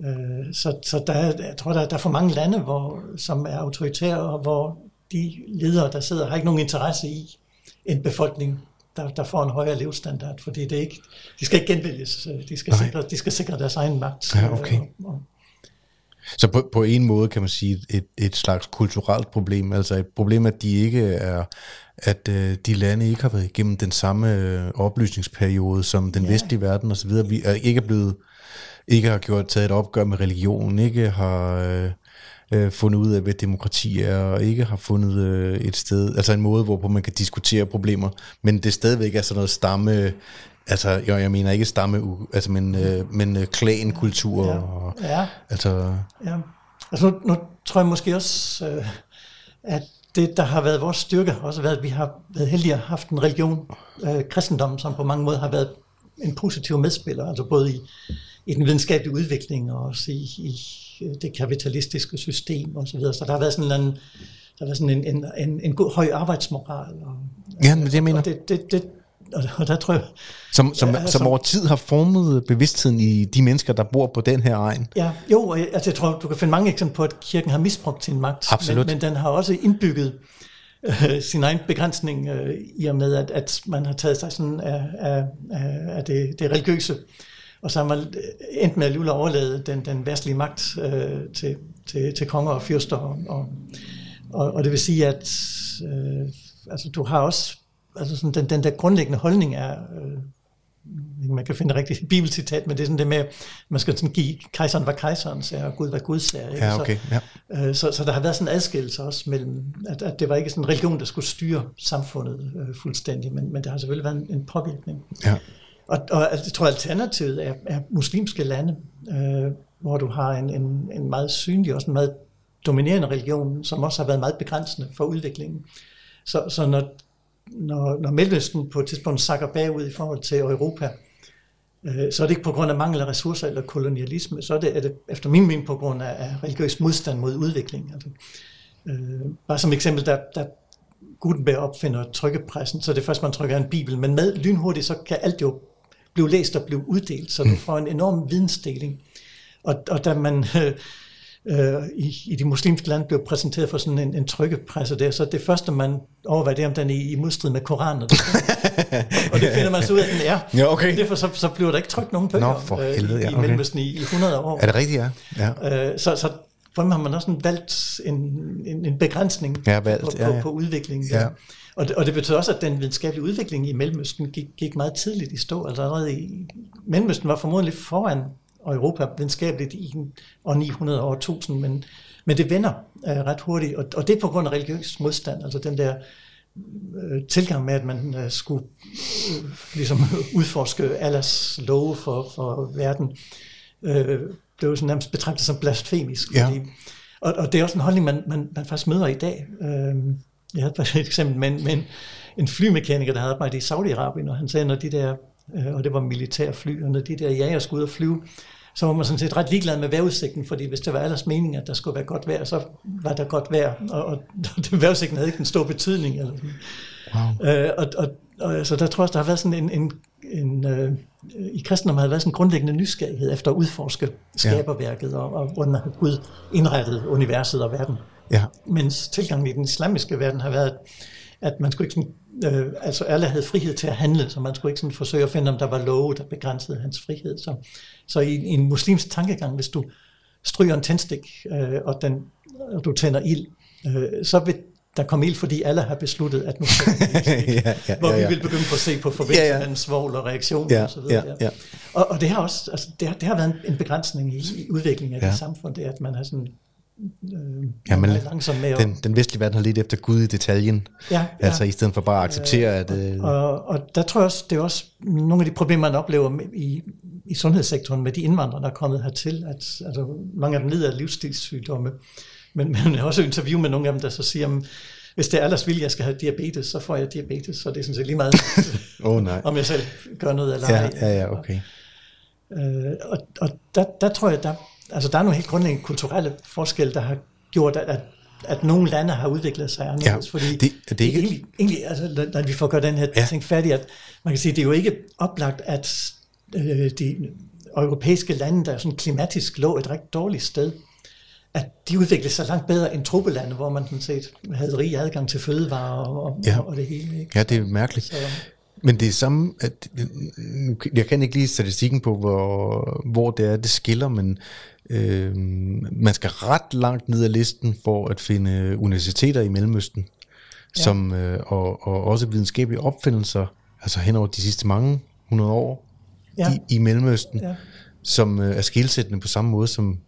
[SPEAKER 2] Øh, så så der, er- jeg tror, der, der er for mange lande, hvor, som er autoritære, og hvor de ledere, der sidder, har ikke nogen interesse i en befolkning, der, der får en højere levestandard, fordi det ikke, de skal ikke genvælges, de skal,
[SPEAKER 1] Nej.
[SPEAKER 2] sikre, de skal sikre deres egen magt.
[SPEAKER 1] Ja, okay.
[SPEAKER 2] Og, og,
[SPEAKER 1] Så på, på en måde kan man sige et, et slags kulturelt problem, altså et problem, at de ikke er, at øh, de lande ikke har været igennem den samme øh, oplysningsperiode som den
[SPEAKER 2] Ja.
[SPEAKER 1] vestlige verden osv. Vi er ikke blevet, ikke har gjort taget et opgør med religion, ikke har øh, øh, fundet ud af, hvad demokrati er, og ikke har fundet øh, et sted, altså en måde, hvorpå man kan diskutere problemer, men det stadigvæk er sådan noget stamme, altså jeg, jeg mener ikke stamme, altså men, øh, men øh, klankultur,
[SPEAKER 2] Ja.
[SPEAKER 1] og,
[SPEAKER 2] ja,
[SPEAKER 1] altså
[SPEAKER 2] Ja, altså nu, nu tror jeg måske også, øh, at det, der har været vores styrke, har også været, at vi har været heldige at have haft en religion, øh, kristendommen, som på mange måder har været en positiv medspiller, altså både i, i den videnskabelige udvikling, og også i, i det kapitalistiske system og så videre. Så der har været sådan en, der har været sådan en, en, en, en god høj arbejdsmoral. Og,
[SPEAKER 1] Ja, men det jeg mener.
[SPEAKER 2] og det, det, det, og, og der tror jeg,
[SPEAKER 1] Som, som,
[SPEAKER 2] Ja, altså-
[SPEAKER 1] som over tid har formet bevidstheden i de mennesker, der bor på den her egen.
[SPEAKER 2] Ja, jo, og jeg- altså jeg tror, du kan finde mange eksempler på, at kirken har misbrugt sin magt.
[SPEAKER 1] Absolut.
[SPEAKER 2] Men, men den har også indbygget øh, sin egen begrænsning øh, i og med, at, at man har taget sig sådan af, af, af, det, det religiøse. Og så har man endt med at overlade den, den værtslige magt øh, til, til, til konger og fyrster. Og, og, og, og det vil sige, at øh, altså, du har også altså sådan den, den der grundlæggende holdning er, øh, man kan finde et rigtigt bibelcitat, men det er sådan det med, at man skal sådan give kejseren hvad kejseren sagde, og Gud hvad Gud sagde. ikke?
[SPEAKER 1] Ja, okay. Ja.
[SPEAKER 2] Så, øh, så, så der har været sådan en adskillelse også mellem, at, at det var ikke sådan en religion, der skulle styre samfundet øh, fuldstændig, men, men der har selvfølgelig været en, en påvirkning.
[SPEAKER 1] Ja.
[SPEAKER 2] Og, og altså, jeg tror, alternativet er, er muslimske lande, øh, hvor du har en, en, en meget synlig, også en meget dominerende religion, som også har været meget begrænsende for udviklingen. Så, så når, når, når Mellemøsten på et tidspunkt sakker bagud i forhold til Europa, øh, så er det ikke på grund af mangel af ressourcer eller kolonialisme, så er det, er det efter min mening på grund af, af religiøs modstand mod udvikling. Altså, øh, bare som eksempel, der, der Gutenberg opfinder trykkepressen, så det er først, man trykker en bibel, men med lynhurtigt, så kan alt jo blive læst og blive uddelt, så du får en enorm vidensdeling. Og, og da man øh, øh, i, i de muslimske lande blev præsenteret for sådan en, en trykkepresse der, så det første, man overvejer, det er, om den er i, i modstrid med Koranen. Og det, og det finder man så ud af, at den er.
[SPEAKER 1] Ja, okay.
[SPEAKER 2] Derfor så, så bliver der ikke trykt nogen bøger
[SPEAKER 1] Nå, for
[SPEAKER 2] øh,
[SPEAKER 1] helvede,
[SPEAKER 2] i,
[SPEAKER 1] ja,
[SPEAKER 2] i
[SPEAKER 1] okay.
[SPEAKER 2] Mellemøsten i, i 100 år.
[SPEAKER 1] Er det rigtigt, ja? ja.
[SPEAKER 2] Øh, så, så måde har man også sådan valgt en, en, en begrænsning
[SPEAKER 1] Ja, valgt,
[SPEAKER 2] på,
[SPEAKER 1] ja, ja.
[SPEAKER 2] på udviklingen.
[SPEAKER 1] Ja.
[SPEAKER 2] Og, det, og det betyder også, at den videnskabelige udvikling i Mellemøsten gik, gik meget tidligt i stå. Altså allerede i Mellemøsten var formodentlig foran Europa videnskabeligt i år 900 og år 1000, men, men det vender øh, ret hurtigt, og, og det er på grund af religiøs modstand, altså den der øh, tilgang med, at man øh, skulle øh, ligesom udforske Allahs love for, for verden, øh, blev sådan nærmest betragtet som blasfemisk.
[SPEAKER 1] Ja.
[SPEAKER 2] Fordi, og, og det er også en holdning, man, man, man faktisk møder i dag. Øh, jeg havde faktisk et eksempel med, en- med en, en flymekaniker, der havde arbejdet i Saudi-Arabien, og han sagde, når de der, øh, og det var militærfly, og når de der jager skulle ud og flyve, så var man sådan set ret ligeglad med vejrudsigten, fordi hvis det var allers mening, at der skulle være godt vejr, så var der godt vejr, og, og vejrudsigten havde ikke en stor betydning. Eller sådan.
[SPEAKER 1] Wow.
[SPEAKER 2] Øh, og, og, og, så der tror jeg også, der har været sådan en, en, en øh, i kristendommen har været sådan en grundlæggende nysgerrighed efter at udforske skaberværket, og, og hvordan har Gud indrettet universet og verden.
[SPEAKER 1] Ja.
[SPEAKER 2] Mens tilgangen i den islamiske verden har været, at man skulle ikke sådan, øh, altså alle havde frihed til at handle, så man skulle ikke sådan forsøge at finde, om der var love, der begrænsede hans frihed. Så, så i, i en muslimsk tankegang, hvis du stryger en tændstik, øh, og, den, og du tænder ild, øh, så vil der komme ild, fordi alle har besluttet, at nu skal
[SPEAKER 1] ja, ja,
[SPEAKER 2] hvor
[SPEAKER 1] ja, ja.
[SPEAKER 2] vi vil begynde på at se på forbindelsen
[SPEAKER 1] Ja, ja.
[SPEAKER 2] svovl og reaktion
[SPEAKER 1] Ja,
[SPEAKER 2] og så videre.
[SPEAKER 1] ja, ja.
[SPEAKER 2] Og, og det har også, altså, det har, det har været en, en begrænsning i, i udviklingen af
[SPEAKER 1] ja.
[SPEAKER 2] det samfund, det er, at man har sådan øh,
[SPEAKER 1] Ja, men
[SPEAKER 2] langsomt med
[SPEAKER 1] Den, den vestlige verden har lidt efter Gud i detaljen.
[SPEAKER 2] ja, ja.
[SPEAKER 1] Altså i stedet for bare at acceptere, at... Øh,
[SPEAKER 2] Og, og der tror jeg også, det er også nogle af de problemer, man oplever med, i, i sundhedssektoren med de indvandrere, der er kommet hertil, at altså, mange af dem lider af livsstilssygdomme. Men man har også interview med nogle af dem, der så siger, at hvis det er allers vilje, jeg skal have diabetes, så får jeg diabetes, så det er sådan set lige meget,
[SPEAKER 1] oh, nej.
[SPEAKER 2] om jeg selv gør noget eller
[SPEAKER 1] Ja,
[SPEAKER 2] ej.
[SPEAKER 1] ja, ja, okay.
[SPEAKER 2] Øh, og og der, der tror jeg, der, altså der er nogle helt grundlæggende kulturelle forskelle, der har gjort, at, at, nogle lande har udviklet sig anderledes.
[SPEAKER 1] Ja,
[SPEAKER 2] fordi
[SPEAKER 1] det- det er ikke-
[SPEAKER 2] egentlig, egentlig, altså, når- vi får gjort den her
[SPEAKER 1] Ja.
[SPEAKER 2] ting færdig, at man kan sige, det er jo ikke oplagt, at øh, de europæiske lande, der sådan klimatisk lå et rigtig dårligt sted, at de udviklede sig langt bedre end trobelande, hvor man sådan set havde rig adgang til fødevarer og, og,
[SPEAKER 1] ja.
[SPEAKER 2] og det hele. Ikke?
[SPEAKER 1] Ja, det er mærkeligt.
[SPEAKER 2] Så,
[SPEAKER 1] Men det er samme, at, jeg kan ikke lige statistikken på, hvor, hvor det er, det skiller, men øh, man skal ret langt ned ad listen for at finde universiteter i Mellemøsten, ja. som, øh, og, og også videnskabelige opfindelser, altså hen over de sidste mange hundrede år
[SPEAKER 2] ja,
[SPEAKER 1] i, i Mellemøsten,
[SPEAKER 2] ja.
[SPEAKER 1] som øh, er skilsættende på samme måde som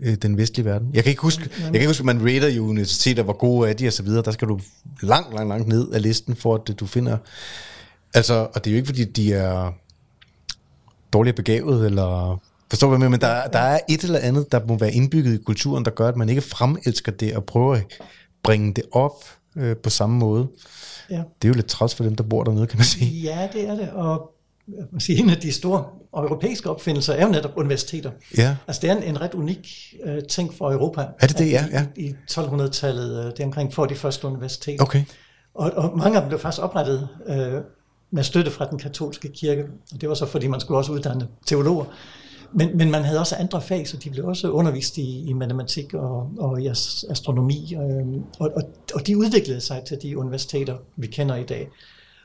[SPEAKER 1] øh, den vestlige verden. Jeg kan ikke huske, jeg kan ikke huske, at man rater jo universiteter, hvor gode er de og så videre. Der skal du langt, langt, langt ned ad listen, for at du finder... Altså, og det er jo ikke, fordi de er dårligt begavet, eller... Forstår du, hvad jeg mener? Men der, der er et eller andet, der må være indbygget i kulturen, der gør, at man ikke fremelsker det og prøver at bringe det op øh, på samme måde.
[SPEAKER 2] ja.
[SPEAKER 1] Det er jo lidt træls for dem, der bor dernede, kan man sige.
[SPEAKER 2] Ja, det er det. Og, man siger, en af de store europæiske opfindelser er jo netop universiteter.
[SPEAKER 1] Ja.
[SPEAKER 2] Altså det er en, en ret unik uh, ting for Europa.
[SPEAKER 1] Er det det, ja? ja.
[SPEAKER 2] I, i 1200-tallet, uh, det er omkring for de første universiteter.
[SPEAKER 1] Okay.
[SPEAKER 2] Og, og mange af dem blev faktisk oprettet uh, med støtte fra den katolske kirke. Og det var så, fordi man skulle også uddanne teologer. Men, men man havde også andre fag, så de blev også undervist i, i matematik og, og i astronomi. Øh, og, og, og de udviklede sig til de universiteter, vi kender i dag.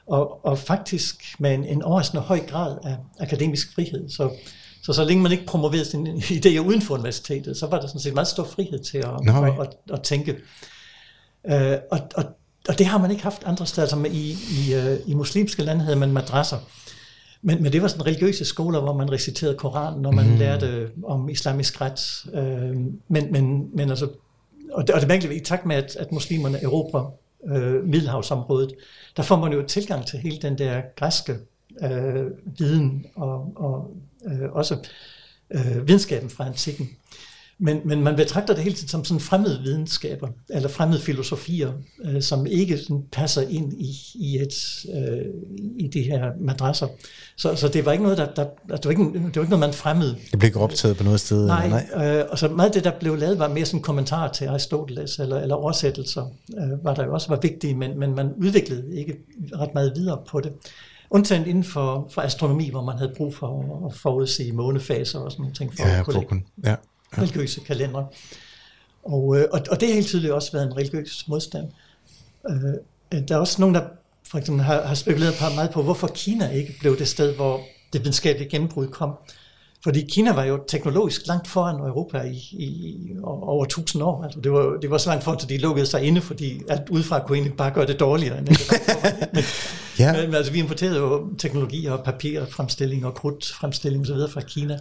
[SPEAKER 2] Og, og faktisk med en, en overraskende høj grad af akademisk frihed. Så, så så længe man ikke promoverede sine idéer uden for universitetet, så var der sådan set meget stor frihed til at, no. at, at, at tænke. Øh, og, og, og det har man ikke haft andre steder. Altså i, i, øh, i muslimske lande havde man madrasser, men, men det var sådan religiøse skoler, hvor man reciterede Koranen, og man mm. lærte om islamisk ret. Øh, men, men, men altså, og det, og det mærkelige i takt med, at, at muslimerne erobrer øh, Middelhavsområdet, der får man jo tilgang til hele den der græske øh, viden og, og øh, også øh, videnskaben fra antikken. Men, men man betragter det hele tiden som sådan fremmede videnskaber, eller fremmede filosofier, øh, som ikke sådan passer ind i, i, et, øh, i de her madrasser. Så, så det var ikke noget, der, der altså, det, var ikke, det var ikke noget, man fremmede.
[SPEAKER 1] Det blev ikke optaget på noget sted?
[SPEAKER 2] Nej, nej. Øh, og så meget af det, der blev lavet, var mere sådan kommentar til Aristoteles, eller, eller oversættelser, øh, var der jo også var vigtige, men, men man udviklede ikke ret meget videre på det. Undtagen inden for, for astronomi, hvor man havde brug for at forudse månefaser og sådan nogle ting. For
[SPEAKER 1] ja,
[SPEAKER 2] at kunne
[SPEAKER 1] ja
[SPEAKER 2] ja. religiøse kalendere. Og, øh, og, og det har helt tydeligt også været en religiøs modstand. Øh, der er også nogen, der for eksempel har, har spekuleret på, meget på, hvorfor Kina ikke blev det sted, hvor det videnskabelige gennembrud kom. Fordi Kina var jo teknologisk langt foran Europa i, i over tusind år. Altså det, var, det var så langt foran, at de lukkede sig inde, fordi alt udefra kunne egentlig bare gøre det dårligere. End det men, ja. men, altså, vi importerede jo teknologi og papirfremstilling og krudtfremstilling osv. fra Kina.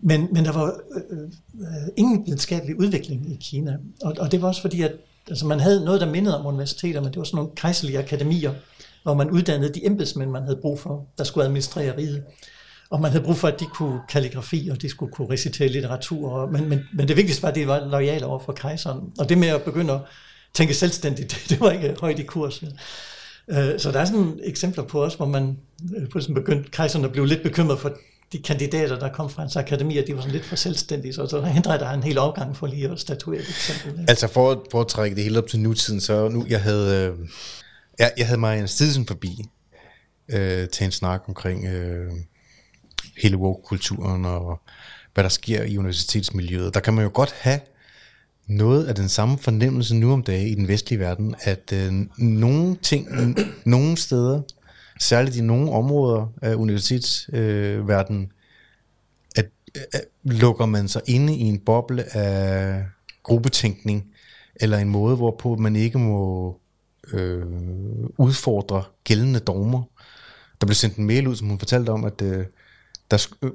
[SPEAKER 2] Men, men der var øh, øh, ingen videnskabelig udvikling i Kina. Og, og det var også fordi, at altså man havde noget, der mindede om universiteter, men det var sådan nogle kejserlige akademier, hvor man uddannede de embedsmænd, man havde brug for, der skulle administrere riget. Og man havde brug for, at de kunne kalligrafi, og de skulle kunne recitere litteratur. Og, men, men, men det vigtigste var, at de var lojale over for kejseren. Og det med at begynde at tænke selvstændigt, det var ikke højt i kurs. Øh, så der er sådan eksempler på os, hvor man øh, begyndte, kejserne blev lidt bekymret for de kandidater, der kom fra hans akademi, de var sådan lidt for selvstændige, så, så hindrede der en hel afgang for lige at statuere et eksempel.
[SPEAKER 1] Altså for, for at trække det hele op til nutiden, så nu, jeg havde, øh, jeg, jeg havde Marianne Stidsen forbi øh, til en snak omkring øh, hele woke-kulturen og hvad der sker i universitetsmiljøet. Der kan man jo godt have noget af den samme fornemmelse nu om dagen i den vestlige verden, at øh, nogle ting, nogle steder, særligt i nogle områder af universitetsverdenen, øh, at, at lukker man sig inde i en boble af gruppetænkning, eller en måde, hvorpå man ikke må øh, udfordre gældende dogmer. Der blev sendt en mail ud, som hun fortalte om, at øh, der, øh,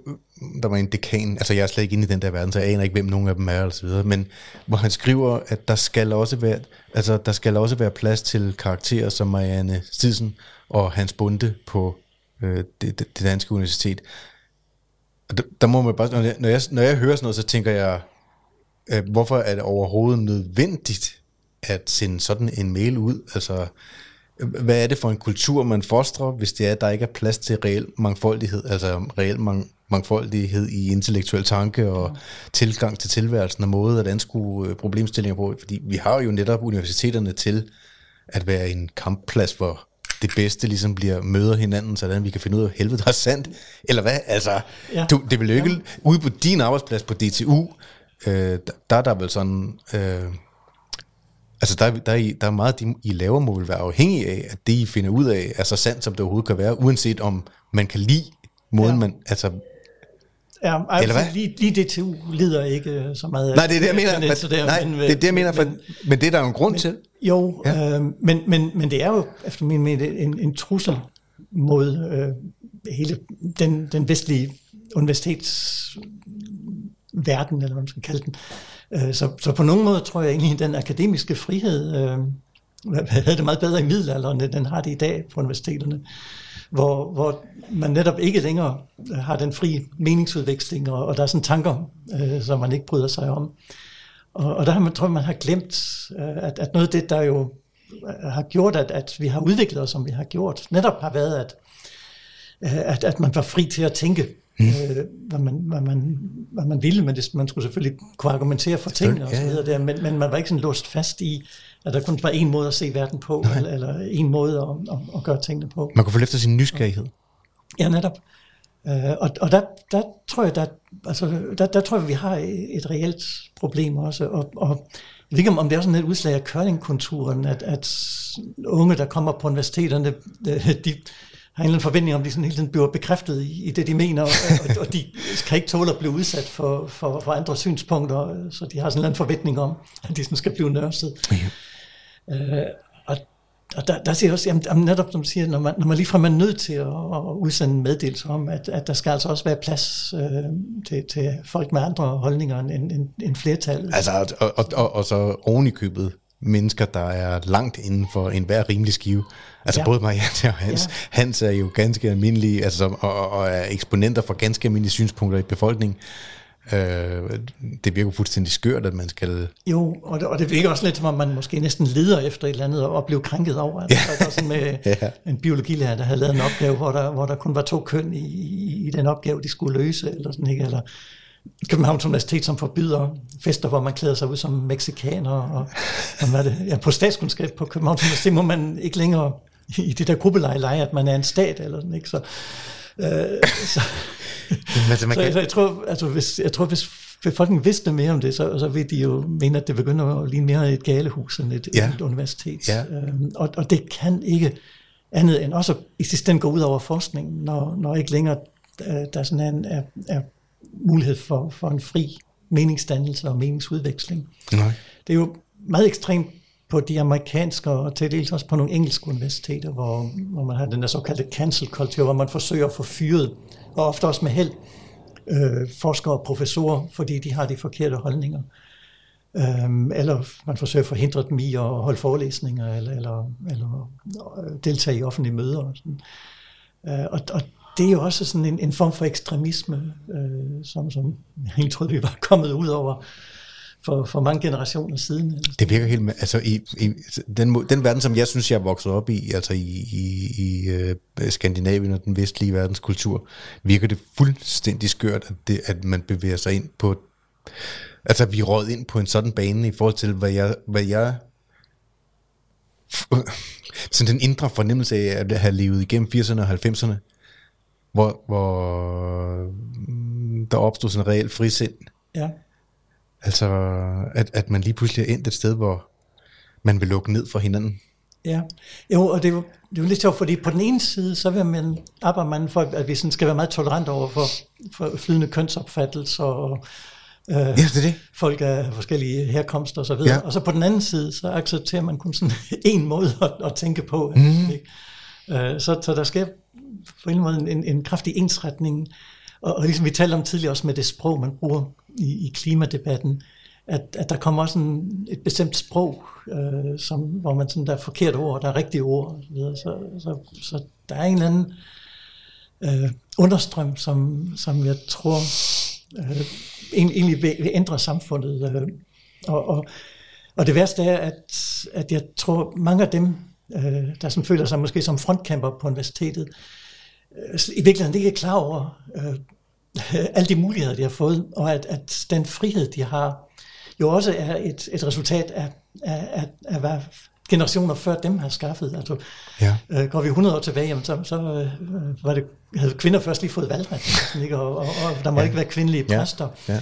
[SPEAKER 1] der var en dekan, altså jeg er slet ikke inde i den der verden, så jeg aner ikke, hvem nogen af dem er, og så videre, men hvor han skriver, at der skal også være, altså der skal også være plads til karakterer som Marianne Stidsen, og Hans Bunde på øh, det, det, det danske universitet. Og der, der må man bare, når jeg, når, jeg, når jeg hører sådan noget, så tænker jeg, øh, hvorfor er det overhovedet nødvendigt at sende sådan en mail ud? Altså, hvad er det for en kultur, man fostrer, hvis det er, at der ikke er plads til reel mangfoldighed, altså reel mang, mangfoldighed i intellektuel tanke og ja. tilgang til tilværelsen og måde at anskue øh, problemstillinger på? Fordi vi har jo netop universiteterne til at være en kampplads, hvor det bedste ligesom bliver møder hinanden, sådan vi kan finde ud af, helvede, der er sandt. Eller hvad? Altså, ja. du, det vil jo ikke... Ja. Ude på din arbejdsplads på DTU, øh, der er der vel sådan... Øh, altså, der, der, er, der er meget, de, I laver må vel være afhængige af, at det, I finder ud af, er så sandt, som det overhovedet kan være, uanset om man kan lide måden, ja. man... Altså,
[SPEAKER 2] Ja, altså, Eller hvad? Lige, lige DTU lider ikke så meget
[SPEAKER 1] Nej, det er det, jeg mener. Men, der, nej, men, det er det, jeg mener, for, men, men det er der jo en grund
[SPEAKER 2] men,
[SPEAKER 1] til.
[SPEAKER 2] Jo, ja. øh, men, men, men det er jo efter min mening en, en trussel mod øh, hele den, den vestlige universitetsverden, eller hvad man skal kalde den. Øh, så, så på nogen måde tror jeg egentlig, at den akademiske frihed øh, havde det meget bedre i middelalderen, end den har det i dag på universiteterne hvor, hvor man netop ikke længere har den fri meningsudveksling, og, og der er sådan tanker, øh, som man ikke bryder sig om. Og, og der har man, tror jeg, man har glemt, øh, at, at noget af det, der jo øh, har gjort, at, at vi har udviklet os, som vi har gjort, netop har været, at at, at man var fri til at tænke, mm. øh, hvad, man, hvad, man, hvad man ville, men det, man skulle selvfølgelig kunne argumentere for tingene og så videre der, men, men man var ikke sådan låst fast i, at der kun var en måde at se verden på, eller, eller en måde at, at, at gøre tingene på.
[SPEAKER 1] Man kunne få efter sin nysgerrighed.
[SPEAKER 2] Ja, netop. Øh, og og der, der tror jeg, der, altså, der, der tror jeg, vi har et reelt problem også, og, og jeg ved ikke, om det er sådan et udslag af curlingkulturen, at, at unge, der kommer på universiteterne, de, har en eller anden forventning om, de sådan hele tiden bliver bekræftet i, i det, de mener, og, og, og de kan ikke tåle at blive udsat for, for, for andre synspunkter, så de har sådan en eller anden forventning om, at de sådan skal blive nørset. Ja. Øh, og og der, der siger jeg også, jamen, netop som du siger, når man, når man ligefrem er nødt til at, at udsende en meddelelse om, at, at der skal altså også være plads øh, til, til folk med andre holdninger end, end, end flertallet.
[SPEAKER 1] Altså, og, og, og, og så oven i købet mennesker, der er langt inden for enhver rimelig skive. Altså ja. både Marianne og Hans. Ja. Hans er jo ganske almindelige, altså, og, og er eksponenter for ganske almindelige synspunkter i befolkningen. Øh, det virker fuldstændig skørt, at man skal...
[SPEAKER 2] Jo, og det, og det virker også lidt som om, man måske næsten leder efter et eller andet og blive krænket over. Altså, ja. Der var sådan med ja. en biologilærer, der havde lavet en opgave, hvor der, hvor der kun var to køn i, i, i den opgave, de skulle løse, eller sådan, ikke? Eller Københavns Universitet, som forbyder fester, hvor man klæder sig ud som mexikaner, og, og hvad det, ja, på statskundskab på Københavns Universitet må man ikke længere i det der gruppeleje lege, at man er en stat, eller sådan, ikke? Så, øh, så, altså, man kan... så, jeg, tror, altså, hvis, jeg tror, hvis befolkningen vidste mere om det, så, så vil de jo mene, at det begynder at ligne mere et galehus end et, ja. et universitet. Ja. Øhm, og, og det kan ikke andet end også ende gå ud over forskningen, når, når ikke længere øh, der sådan en, er, er mulighed for, for en fri meningsdannelse og meningsudveksling. Nej. Det er jo meget ekstremt på de amerikanske og til dels også på nogle engelske universiteter, hvor, hvor man har den der såkaldte cancel culture, hvor man forsøger at få fyret, og ofte også med held, øh, forskere og professorer, fordi de har de forkerte holdninger. Øhm, eller man forsøger at forhindre dem i at holde forelæsninger, eller, eller, eller øh, deltage i offentlige møder. Og, sådan. Øh, og, og det er jo også sådan en, en form for ekstremisme, øh, som, som jeg ikke troede, vi var kommet ud over for, for mange generationer siden.
[SPEAKER 1] Eller det virker helt, altså i, i den, den verden, som jeg synes, jeg er vokset op i, altså i, i, i uh, Skandinavien og den vestlige verdens kultur, virker det fuldstændig skørt, at, det, at man bevæger sig ind på, altså vi er ind på en sådan bane i forhold til, hvad jeg, hvad jeg sådan den indre fornemmelse af at have levet igennem 80'erne og 90'erne, hvor, hvor mm, der opstod sådan en reel frisind. Ja. Altså, at, at man lige pludselig er endt et sted, hvor man vil lukke ned for hinanden.
[SPEAKER 2] Ja, jo, og det er jo, det er jo lidt sjovt, fordi på den ene side, så vil man, arbejde man for, at vi sådan skal være meget tolerant over for, for flydende kønsopfattelser og øh, ja, det er det. folk af forskellige herkomster og så videre. Ja. Og så på den anden side, så accepterer man kun sådan en måde at, at tænke på. Mm. Ikke? Øh, så, så der sker på en måde en, en kraftig ensretning. Og, og ligesom vi talte om tidligere også med det sprog, man bruger i, i klimadebatten, at, at der kommer også en, et bestemt sprog, øh, som, hvor man sådan, der er forkerte ord, der er rigtige ord, osv. så, så, så, så der er en eller anden øh, understrøm, som, som jeg tror øh, egentlig vil, vil ændre samfundet. Øh, og, og, og det værste er, at, at jeg tror, mange af dem, øh, der som føler sig måske som frontkæmper på universitetet, øh, i virkeligheden ikke er klar over øh, alle de muligheder, de har fået, og at, at den frihed, de har, jo også er et, et resultat af, af, af, af hvad generationer før dem har skaffet. Altså, ja. øh, går vi 100 år tilbage, jamen, så, så øh, var det, havde kvinder først lige fået valgret, ikke? Og, og, og der må ja. ikke være kvindelige præster. Ja.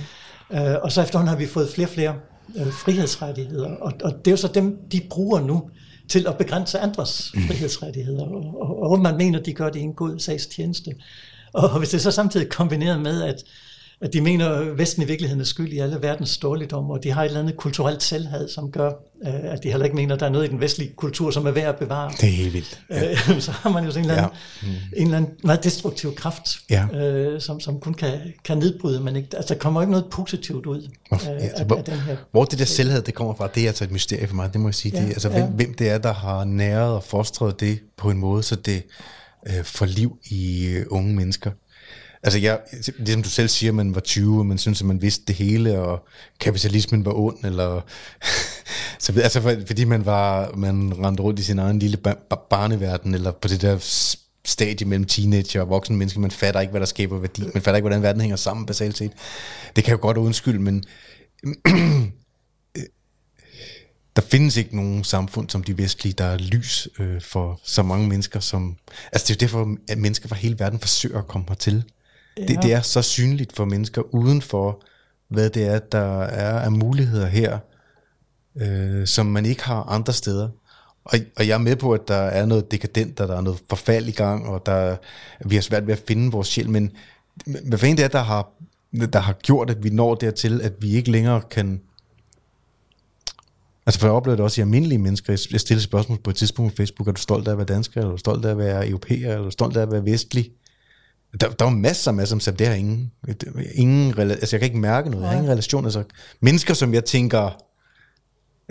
[SPEAKER 2] Ja. Øh, og så efterhånden har vi fået flere og flere øh, frihedsrettigheder, og, og det er jo så dem, de bruger nu til at begrænse andres mm. frihedsrettigheder, og, og, og man mener, de gør det i en god sags tjeneste. Og hvis det så samtidig kombineret med, at, at de mener, at Vesten i virkeligheden er skyld i alle verdens dårligdom, og de har et eller andet kulturelt selvhed, som gør, øh, at de heller ikke mener, at der er noget i den vestlige kultur, som er værd at bevare.
[SPEAKER 1] Det er helt vildt.
[SPEAKER 2] Ja. Øh, så har man jo sådan en eller anden, ja. mm. en eller anden meget destruktiv kraft, ja. øh, som, som kun kan, kan nedbryde, men ikke, altså, der kommer ikke noget positivt ud
[SPEAKER 1] øh, ja, altså, af, hvor, af den her. Hvor det der selvhed, det kommer fra, det er altså et mysterie for mig, det må jeg sige. Ja, det, altså, ja. hvem, hvem det er, der har næret og fostret det på en måde, så det øh, for liv i øh, unge mennesker. Altså, jeg, det som du selv siger, man var 20, og man synes, at man vidste det hele, og kapitalismen var ond, eller... så, altså, fordi man var man rendte rundt i sin egen lille barneverden, eller på det der stadie mellem teenager og voksne mennesker. Man fatter ikke, hvad der skaber værdi. Man fatter ikke, hvordan verden hænger sammen basalt set. Det kan jo godt undskylde, men der findes ikke nogen samfund som de vestlige, der er lys øh, for så mange mennesker, som... Altså det er jo derfor, at mennesker fra hele verden forsøger at komme hertil. Ja. Det, det er så synligt for mennesker uden for, hvad det er, der er af muligheder her, øh, som man ikke har andre steder. Og, og jeg er med på, at der er noget dekadent, og der er noget forfald i gang, og der, vi har svært ved at finde vores sjæl, men hvad fanden det er, der har, der har gjort, at vi når dertil, at vi ikke længere kan Altså for jeg oplevede det også i almindelige mennesker. Jeg stillede spørgsmål på et tidspunkt på Facebook, er du stolt af at være dansker, eller er du stolt af at være europæer, eller er du stolt af at være vestlig? Der, der var masser af masser, som sagde, det har ingen, ingen altså jeg kan ikke mærke noget, jeg har ingen relation. Altså mennesker, som jeg tænker,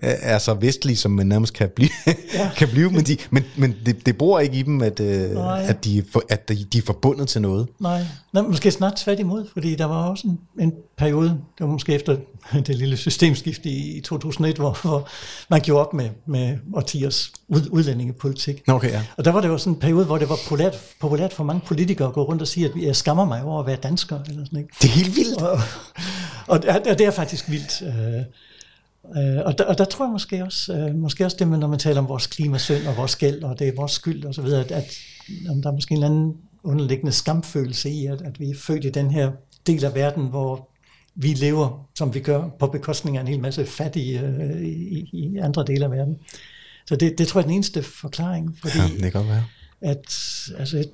[SPEAKER 1] er så vestlige, som man nærmest kan blive, ja. kan blive men, de, men, men det, det bor ikke i dem, at, øh, at, de, at de, de er forbundet til noget.
[SPEAKER 2] Nej. Nej, måske snart tværtimod, fordi der var også en, en periode, det var måske efter det lille systemskift i, i 2001, hvor, hvor man gjorde op med, med årtiers ud, udlændingepolitik.
[SPEAKER 1] Okay, ja.
[SPEAKER 2] Og der var det jo sådan en periode, hvor det var populært, populært for mange politikere at gå rundt og sige, at jeg skammer mig over at være dansker. Eller sådan, ikke?
[SPEAKER 1] Det er helt vildt.
[SPEAKER 2] Og, og, og det er faktisk vildt. Øh, Øh, og, der, og der tror jeg måske også, øh, måske også det med, når man taler om vores klimasynd og vores gæld, og det er vores skyld og så videre, at, at om der er måske en eller anden underliggende skamfølelse i, at, at vi er født i den her del af verden, hvor vi lever, som vi gør, på bekostning af en hel masse fattige øh, i, i andre dele af verden. Så det, det tror jeg er den eneste forklaring, fordi
[SPEAKER 1] ja, det kan være.
[SPEAKER 2] at altså,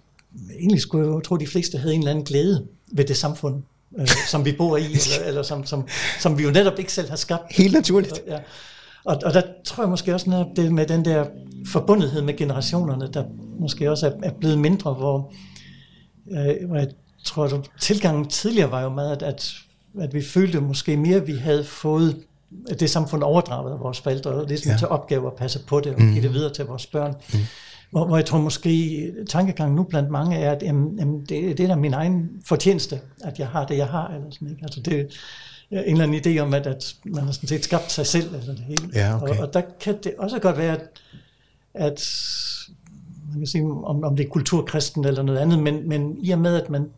[SPEAKER 2] egentlig skulle jeg tro, at de fleste havde en eller anden glæde ved det samfund, øh, som vi bor i, eller, eller som, som, som vi jo netop ikke selv har skabt.
[SPEAKER 1] Helt naturligt.
[SPEAKER 2] Ja. Og, og der tror jeg måske også, at det med den der forbundethed med generationerne, der måske også er, er blevet mindre, hvor, øh, hvor jeg tror, at tilgangen tidligere var jo meget, at, at, at vi følte måske mere, at vi havde fået det samfund overdraget af vores forældre, og ligesom ja. til opgave at passe på det og mm. give det videre til vores børn. Mm. Hvor, hvor jeg tror måske, tankegangen nu blandt mange er, at jamen, jamen, det, det er da min egen fortjeneste, at jeg har det, jeg har. Eller sådan, ikke? Altså det, en eller anden idé om, at, at man har sådan set skabt sig selv. Altså det hele.
[SPEAKER 1] Ja, okay.
[SPEAKER 2] og, og der kan det også godt være, at, at man kan sige, om, om det er kulturkristen eller noget andet, men, men i og med, at man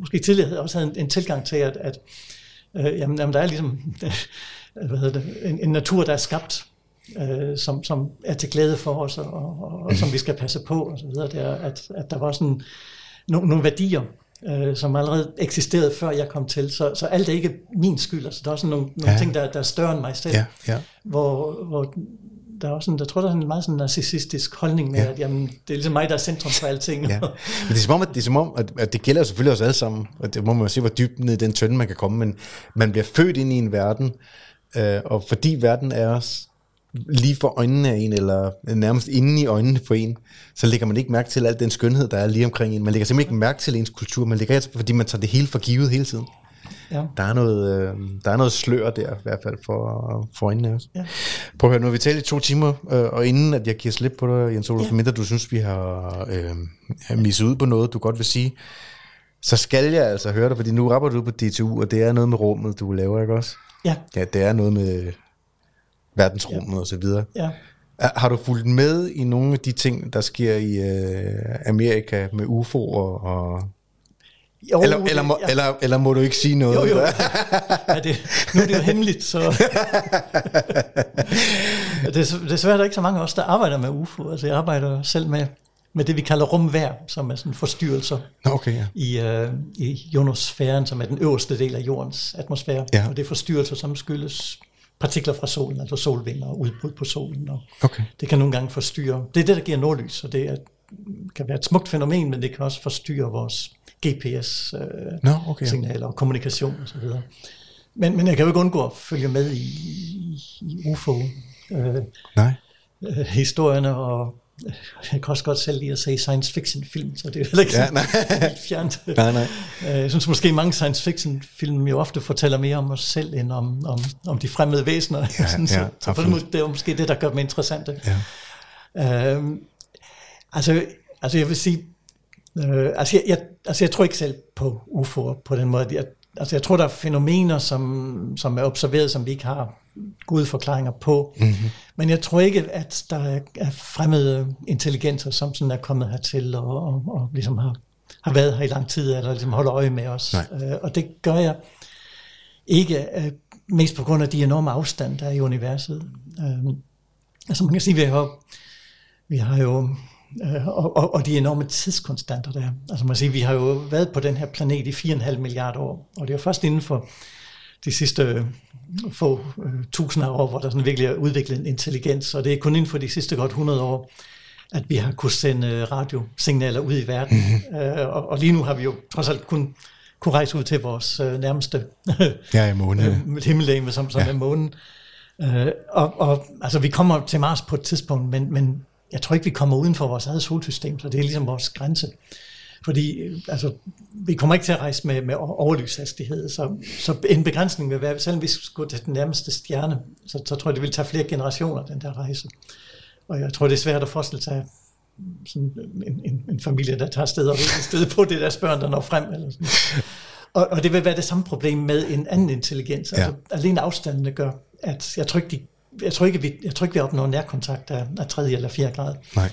[SPEAKER 2] måske tidligere også havde en, en tilgang til, at, at øh, jamen, jamen, der er ligesom hvad hedder det, en, en natur, der er skabt øh, som, som er til glæde for os, og, og, og som vi skal passe på, og så videre, det er, at, at der var sådan nogle, nogle værdier, øh, som allerede eksisterede, før jeg kom til. Så, så alt er ikke min skyld. Altså, der er sådan nogle, nogle ja. ting, der, der er større end mig selv.
[SPEAKER 1] Ja, ja.
[SPEAKER 2] Hvor, hvor der er også sådan, der tror, der er en meget sådan narcissistisk holdning med, ja. at jamen, det er ligesom mig, der er centrum for alting.
[SPEAKER 1] ja. Men det er som om, at det, er som om, at, at det gælder selvfølgelig os alle sammen, og det må man se, hvor dybt ned i den tønde man kan komme, men man bliver født ind i en verden, øh, og fordi verden er os, lige for øjnene af en, eller nærmest inde i øjnene på en, så lægger man ikke mærke til al den skønhed, der er lige omkring en. Man lægger simpelthen ikke mærke til ens kultur, man lægger fordi man tager det hele for givet hele tiden. Ja. Der, er noget, øh, der er noget slør der, i hvert fald for, for øjnene også. Ja. Prøv at høre, nu har vi talt i to timer, øh, og inden at jeg giver slip på dig, Jens Olof, ja. mindre du synes, vi har øh, misset ud på noget, du godt vil sige, så skal jeg altså høre dig, fordi nu arbejder du på DTU, og det er noget med rummet, du laver, ikke også?
[SPEAKER 2] Ja.
[SPEAKER 1] Ja, det er noget med verdensrummet ja. og så videre.
[SPEAKER 2] Ja.
[SPEAKER 1] Har du fulgt med i nogle af de ting, der sker i øh, Amerika med UFO'er og
[SPEAKER 2] jo,
[SPEAKER 1] eller, eller, må, ja. eller, eller må du ikke sige noget?
[SPEAKER 2] Jo, jo. ja, det, nu er det jo hemmeligt, så... det, desværre er der ikke så mange af os, der arbejder med UFO. Altså, jeg arbejder selv med, med det, vi kalder rumvær, som er sådan forstyrrelser
[SPEAKER 1] okay, ja.
[SPEAKER 2] i, uh, i ionosfæren, som er den øverste del af jordens atmosfære. Ja. Og det er forstyrrelser, som skyldes partikler fra solen, altså solvinger og udbrud på solen. Og
[SPEAKER 1] okay.
[SPEAKER 2] Det kan nogle gange forstyrre. Det er det, der giver nordlys, og det er, kan være et smukt fænomen, men det kan også forstyrre vores GPS-signaler øh,
[SPEAKER 1] no, okay,
[SPEAKER 2] og kommunikation osv. Men, men jeg kan jo ikke undgå at følge med i, i, i UFO. Øh,
[SPEAKER 1] Nej.
[SPEAKER 2] Øh, historierne og jeg kan også godt selv lide at se science fiction film, så det er heller ikke ja, nej. fjernt.
[SPEAKER 1] nej, nej.
[SPEAKER 2] Øh, jeg synes måske mange science fiction film jo ofte fortæller mere om os selv, end om, om, om de fremmede væsener.
[SPEAKER 1] Ja, sådan,
[SPEAKER 2] ja, så, så det er måske det, der gør dem interessante.
[SPEAKER 1] Ja.
[SPEAKER 2] Øhm, altså, altså jeg vil sige, øh, altså, jeg, jeg, altså jeg tror ikke selv på UFO'er på den måde. Jeg, altså jeg tror, der er fænomener, som, som er observeret, som vi ikke har gode forklaringer på. Mm-hmm. Men jeg tror ikke, at der er fremmede intelligenser, som sådan er kommet hertil og, og, og ligesom har, har været her i lang tid, eller ligesom holder øje med os. Øh, og det gør jeg ikke øh, mest på grund af de enorme afstand, der er i universet. Øh, altså man kan sige, at vi har, vi har jo og, og, og de enorme tidskonstanter der. Altså man siger, vi har jo været på den her planet i 4,5 milliarder år, og det er først inden for de sidste øh, få uh, tusinder år, hvor der sådan virkelig er udviklet en intelligens, og det er kun inden for de sidste godt 100 år, at vi har kunnet sende radiosignaler ud i verden. Mm-hmm. Og, og lige nu har vi jo trods alt kun kunne rejse ud til vores nærmeste
[SPEAKER 1] ja, i måne.
[SPEAKER 2] himmellegeme, som, som ja. er månen. Uh, og, og altså, vi kommer til Mars på et tidspunkt, men, men jeg tror ikke, vi kommer uden for vores eget solsystem, så det er ligesom vores grænse. Fordi altså, vi kommer ikke til at rejse med, med overlyshastighed, så, så en begrænsning vil være, selvom vi skulle til den nærmeste stjerne, så, så tror jeg, det vil tage flere generationer, den der rejse. Og jeg tror, det er svært at forestille sig sådan en, en, en familie, der tager sted og vil sted på det der børn, der når frem. Eller sådan. Og, og det vil være det samme problem med en anden intelligens. Altså, ja. Alene afstandene gør, at jeg tror ikke, de, jeg tror ikke, vi, jeg tror ikke, vi opnår nærkontakt af, af tredje eller fjerde grad.
[SPEAKER 1] Nej.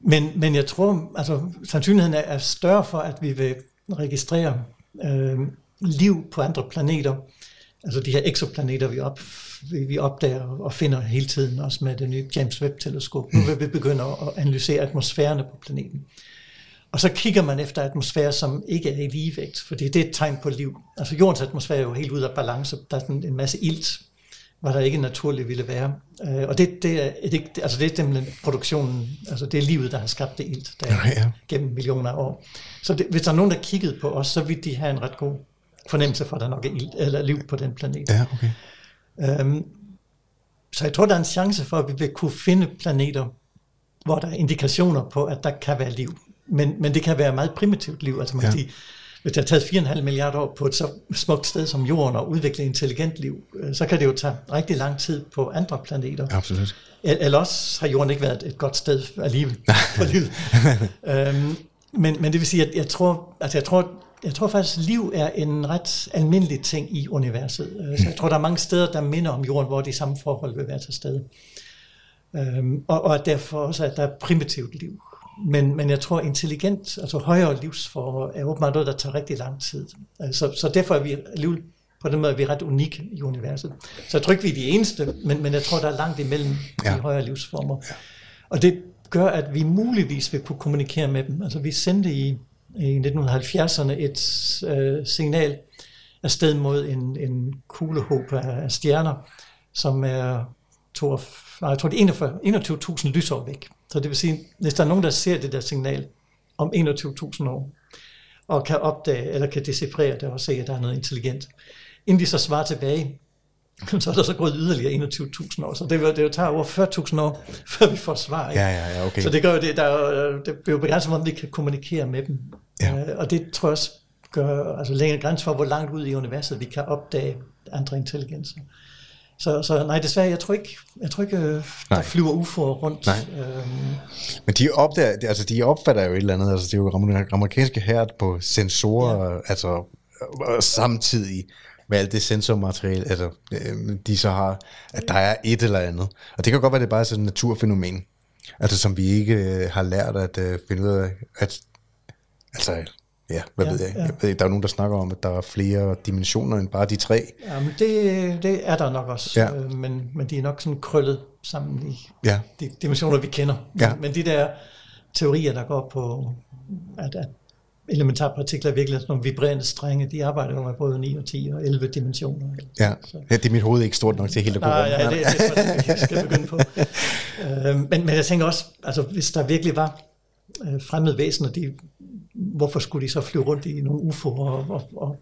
[SPEAKER 2] Men, men jeg tror, altså sandsynligheden er, er større for, at vi vil registrere øh, liv på andre planeter, altså de her exoplaneter, vi, op, vi, vi opdager og finder hele tiden, også med det nye James Webb-teleskop. Nu vil vi begynde at analysere atmosfærerne på planeten. Og så kigger man efter atmosfære, som ikke er i ligevægt, fordi det er et tegn på liv. Altså jordens atmosfære er jo helt ude af balance. Der er sådan en masse ilt, hvor der ikke naturligt ville være. Øh, og det, det, er, det, altså det er simpelthen produktionen, altså det er livet, der har skabt det ilt der ja, ja. gennem millioner af år. Så det, hvis der er nogen, der kiggede på os, så vil de have en ret god fornemmelse for, at der nok er ilt, eller liv på den planet.
[SPEAKER 1] Ja, okay.
[SPEAKER 2] Øhm, så jeg tror, der er en chance for, at vi vil kunne finde planeter, hvor der er indikationer på, at der kan være liv. Men, men det kan være meget primitivt liv. Altså man ja. sige, hvis det har taget 4,5 milliarder år på et så smukt sted som Jorden og udvikle intelligent liv, øh, så kan det jo tage rigtig lang tid på andre planeter.
[SPEAKER 1] Absolut.
[SPEAKER 2] Eller også har Jorden ikke været et godt sted alligevel for livet. øhm, men, men det vil sige, at jeg tror, altså jeg tror, jeg tror faktisk, at liv er en ret almindelig ting i universet. Øh, så jeg tror, der er mange steder, der minder om Jorden, hvor de samme forhold vil være til stede. Øhm, og, og derfor også, at der er primitivt liv. Men, men jeg tror, intelligent, altså højere livsformer, er åbenbart noget, der tager rigtig lang tid. Altså, så derfor er vi alligevel på den måde er vi ret unikke i universet. Så jeg tror ikke, vi er de eneste, men, men jeg tror, der er langt imellem ja. de højere livsformer. Ja. Og det gør, at vi muligvis vil kunne kommunikere med dem. Altså vi sendte i, i 1970'erne et øh, signal afsted mod en, en kuglehåb af stjerner, som er 42, nej, jeg tror, det er 21.000 lysår væk. Så det vil sige, hvis der er nogen, der ser det der signal om 21.000 år, og kan opdage, eller kan decifrere det og se, at der er noget intelligent, inden de så svarer tilbage, så er der så gået yderligere 21.000 år. Så det, det jo tager over 40.000 år, før vi får svar.
[SPEAKER 1] Ikke? Ja, ja, ja, okay.
[SPEAKER 2] Så det gør jo det, der er, det bliver jo begrænset, hvordan vi kan kommunikere med dem. Ja. Øh, og det tror jeg også gør, altså længere grænse for, hvor langt ud i universet vi kan opdage andre intelligenser. Så, så nej, desværre, jeg tror ikke, jeg tror ikke der nej. flyver UFO'er rundt.
[SPEAKER 1] Nej. Øhm. Men de, opdager, altså, de opfatter jo et eller andet, altså det er jo amerikanske hært på sensorer, ja. altså samtidig med alt det sensormateriale, altså, øh, de så har, at der er et eller andet. Og det kan godt være, det er bare sådan et naturfænomen, altså som vi ikke øh, har lært at øh, finde ud af, at, altså Ja, hvad ja, ved jeg? Ja. jeg ved ikke, der er nogen, der snakker om, at der er flere dimensioner end bare de tre.
[SPEAKER 2] Jamen, det, det er der nok også, ja. øh, men, men de er nok sådan krøllet sammen i ja. de dimensioner, vi kender. Ja. Men, de der teorier, der går på, at, at elementarpartikler virkelig er sådan nogle vibrerende strenge, de arbejder jo med både 9 og 10 og 11 dimensioner.
[SPEAKER 1] Ja, så. ja det er mit hoved ikke stort nok til gå
[SPEAKER 2] Nej, ja, det, det er det, jeg skal begynde på. øh, men, men jeg tænker også, altså hvis der virkelig var øh, fremmede væsener, de hvorfor skulle de så flyve rundt i nogle UFO'er og, og, og,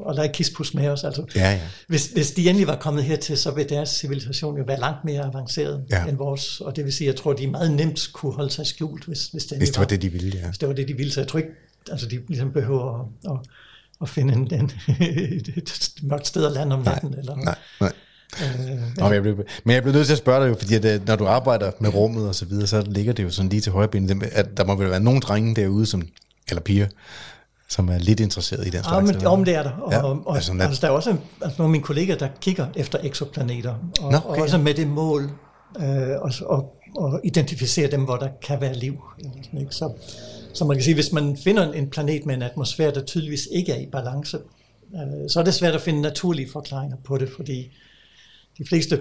[SPEAKER 2] og lege kispus med os? Altså,
[SPEAKER 1] ja, ja.
[SPEAKER 2] Hvis, hvis de endelig var kommet hertil, så vil deres civilisation jo være langt mere avanceret ja. end vores. Og det vil sige, jeg tror, de meget nemt kunne holde sig skjult, hvis, hvis,
[SPEAKER 1] det, hvis det var, var det, de ville. Ja.
[SPEAKER 2] Hvis det var det, de ville. Så jeg tror ikke, altså de ligesom behøver at, at, at finde en, en, et mørkt sted at lande om natten.
[SPEAKER 1] Nej,
[SPEAKER 2] eller,
[SPEAKER 1] nej, nej. Øh, Nå, men, jeg blev, men jeg blev nødt til at spørge dig jo, fordi at, øh, når du arbejder med rummet og så videre, så ligger det jo sådan lige til højre ben, at der må vel være nogle drenge derude, som eller piger, som er lidt interesseret i den slags.
[SPEAKER 2] Ja, men,
[SPEAKER 1] eller?
[SPEAKER 2] om det er der. Og,
[SPEAKER 1] Ja,
[SPEAKER 2] ja, og,
[SPEAKER 1] altså,
[SPEAKER 2] altså, der er også altså, nogle af mine kolleger, der kigger efter eksoplaneter, og,
[SPEAKER 1] Nå,
[SPEAKER 2] og
[SPEAKER 1] okay.
[SPEAKER 2] også med det mål, øh, og, og, og identificere dem, hvor der kan være liv. Sådan, ikke? Så, så man kan sige, hvis man finder en- en planet med en atmosfære, der tydeligvis ikke er i balance, øh, så er det svært at finde naturlige forklaringer på det, fordi de fleste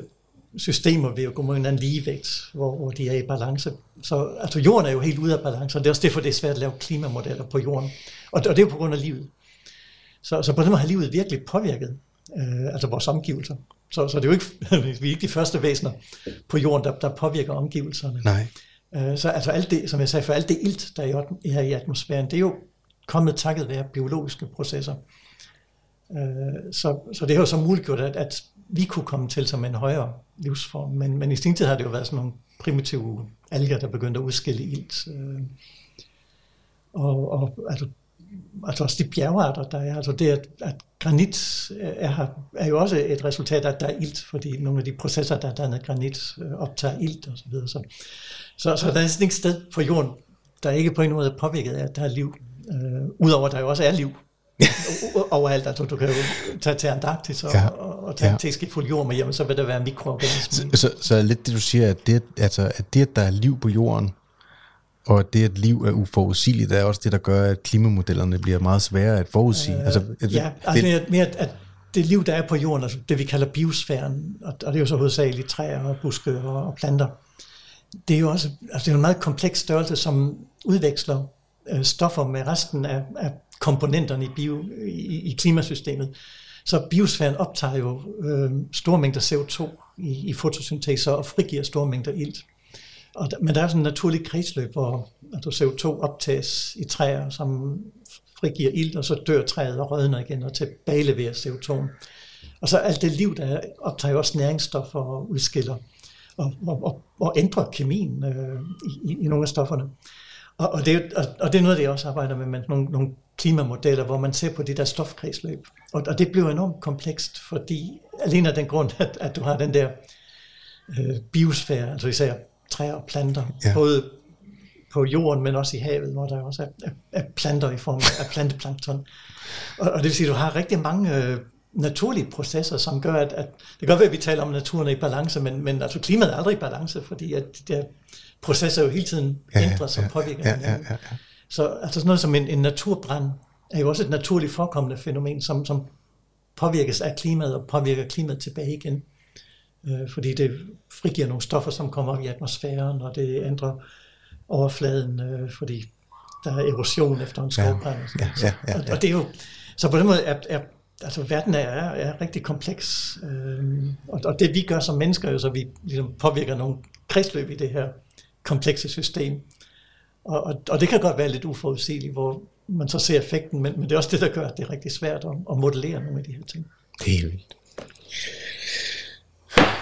[SPEAKER 2] systemer vil jo gå mod en anden ligevægt, hvor, hvor de er i balance. Så altså, jorden er jo helt ude af balance, og det er også derfor, det er svært at lave klimamodeller på jorden. Og, og det er jo på grund af livet. Så, så på den måde har livet virkelig påvirket øh, altså vores omgivelser. Så, så det er jo ikke, vi er ikke de første væsener på jorden, der, der påvirker omgivelserne.
[SPEAKER 1] Nej.
[SPEAKER 2] Øh, så altså alt det, som jeg sagde før, alt det ilt, der er i atm- er i atmosfæren, det er jo kommet takket være biologiske processer. Øh, så, så det har jo så muliggjort, at, at vi kunne komme til som en højere livsform. Men, men i sin tid har det jo været sådan nogle primitive alger, der begyndte at udskille ilt. Øh, og, og altså, altså også de bjergarter, der er. Altså det, at, at granit er, er jo også et resultat af, at der er ilt, fordi nogle af de processer, der er dannet granit, øh, optager ilt og så videre. Så, så, så der er sådan et sted på jorden, der ikke på en måde er påvirket af, at der er liv. Øh, Udover at der jo også er liv overalt. Altså, du kan jo tage til Antarktis og,
[SPEAKER 1] Ja.
[SPEAKER 2] og, og tage
[SPEAKER 1] Ja.
[SPEAKER 2] en teskefuld jord med hjem, så vil der være mikroorganismer.
[SPEAKER 1] Så, så, så lidt det, du siger, at det, altså, at det, at der er liv på jorden, og at det, at liv er uforudsigeligt, er også det, der gør, at klimamodellerne bliver meget svære at forudsige. Øh, altså,
[SPEAKER 2] Ja, altså mere, mere at, at det liv, der er på jorden, altså det vi kalder biosfæren, og, og det er jo så hovedsageligt træer og buske og, og planter, det er jo også altså det er en meget kompleks størrelse, som udveksler øh, stoffer med resten af, af komponenterne i, bio, i, i klimasystemet. Så biosfæren optager jo øh, store mængder CO2 i, i fotosyntese og frigiver store mængder ilt. Og der, men der er sådan en naturlig kredsløb, hvor altså CO2 optages i træer, som frigiver ilt, og så dør træet og rødner igen og tilbageleverer CO2. Og så alt det liv, der optager jo også næringsstoffer og udskiller og, og, og, og ændrer kemien øh, i, i, i nogle af stofferne. Og, og, det, er og, og det er noget, det jeg også arbejder med, med nogle, nogle klimamodeller, hvor man ser på det der stofkredsløb. Og, og det bliver enormt komplekst, fordi alene af den grund, at, at du har den der øh, biosfære, altså især træer og planter,
[SPEAKER 1] Ja.
[SPEAKER 2] både på jorden, men også i havet, hvor der også er, er, er planter i form af planteplankton. Og, og det vil sige, at du har rigtig mange øh, naturlige processer, som gør, at, at det kan godt være, at vi taler om, at naturen er i balance, men, men altså klimaet er aldrig i balance, fordi at de der processer jo hele tiden
[SPEAKER 1] Ja, ja,
[SPEAKER 2] ændrer sig og påvirker
[SPEAKER 1] ja, ja, ja, ja.
[SPEAKER 2] Så altså sådan noget som en, en naturbrand er jo også et naturligt forekommende fænomen, som, som påvirkes af klimaet og påvirker klimaet tilbage igen. Øh, fordi det frigiver nogle stoffer, som kommer op i atmosfæren, og det ændrer overfladen, øh, fordi der er erosion efter en skovbrand.
[SPEAKER 1] Ja,
[SPEAKER 2] noget.
[SPEAKER 1] ja, ja,
[SPEAKER 2] Og,
[SPEAKER 1] ja.
[SPEAKER 2] og det er jo, så på den måde er, er altså verden er, er, er rigtig kompleks, øh, og, og det vi gør som mennesker, er jo så vi ligesom påvirker nogle kredsløb i det her komplekse system. Og, og, og det kan godt være lidt uforudsigeligt, hvor man så ser effekten, men, men det er også det, der gør, at det er rigtig svært at, at modellere nogle af de her ting.
[SPEAKER 1] Helt vildt.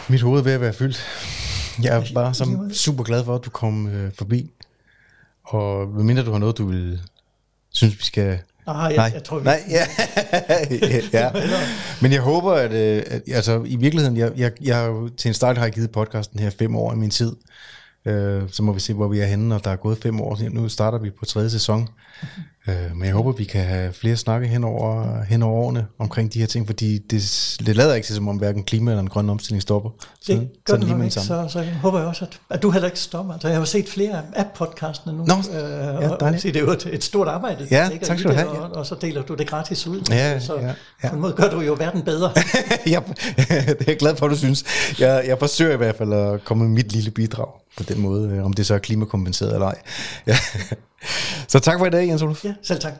[SPEAKER 1] Mit hoved er ved at være fyldt. Jeg er bare som super glad for, at du kom øh, forbi. Og medmindre du har noget, du vil synes, vi skal...
[SPEAKER 2] Ah, jeg,
[SPEAKER 1] Nej,
[SPEAKER 2] jeg tror, vi,
[SPEAKER 1] Nej, ja. ja. Men jeg håber, at, øh, at altså, i virkeligheden, jeg, jeg, jeg til en start har jeg givet podcasten her fem år i min tid. Øh, så må vi se, hvor vi er henne, når der er gået fem år. Nu starter vi på tredje sæson. Øh, men jeg håber, vi kan have flere snakke hen over, hen over årene omkring de her ting, fordi det, det lader ikke til, som om hverken klima eller en grøn omstilling stopper.
[SPEAKER 2] det gør det
[SPEAKER 1] lige
[SPEAKER 2] nok ikke,
[SPEAKER 1] det
[SPEAKER 2] så, så jeg håber jeg også, at, at du heller ikke stopper. Altså, jeg har set flere af podcastene nu,
[SPEAKER 1] Nå,
[SPEAKER 2] øh,
[SPEAKER 1] ja,
[SPEAKER 2] og, og det er jo et, et stort arbejde.
[SPEAKER 1] Ja,
[SPEAKER 2] ligger
[SPEAKER 1] tak skal du
[SPEAKER 2] det,
[SPEAKER 1] have.
[SPEAKER 2] Og, og så deler du det gratis ud.
[SPEAKER 1] Ja,
[SPEAKER 2] så
[SPEAKER 1] ja, ja.
[SPEAKER 2] på en måde gør du jo verden bedre.
[SPEAKER 1] jeg, det er jeg glad for, at du synes. Jeg, jeg forsøger i hvert fald at komme med mit lille bidrag på den måde, øh, om det så er klimakompenseret eller ej. Ja. Så tak for i dag, Jens Olof.
[SPEAKER 2] ja, selv tak.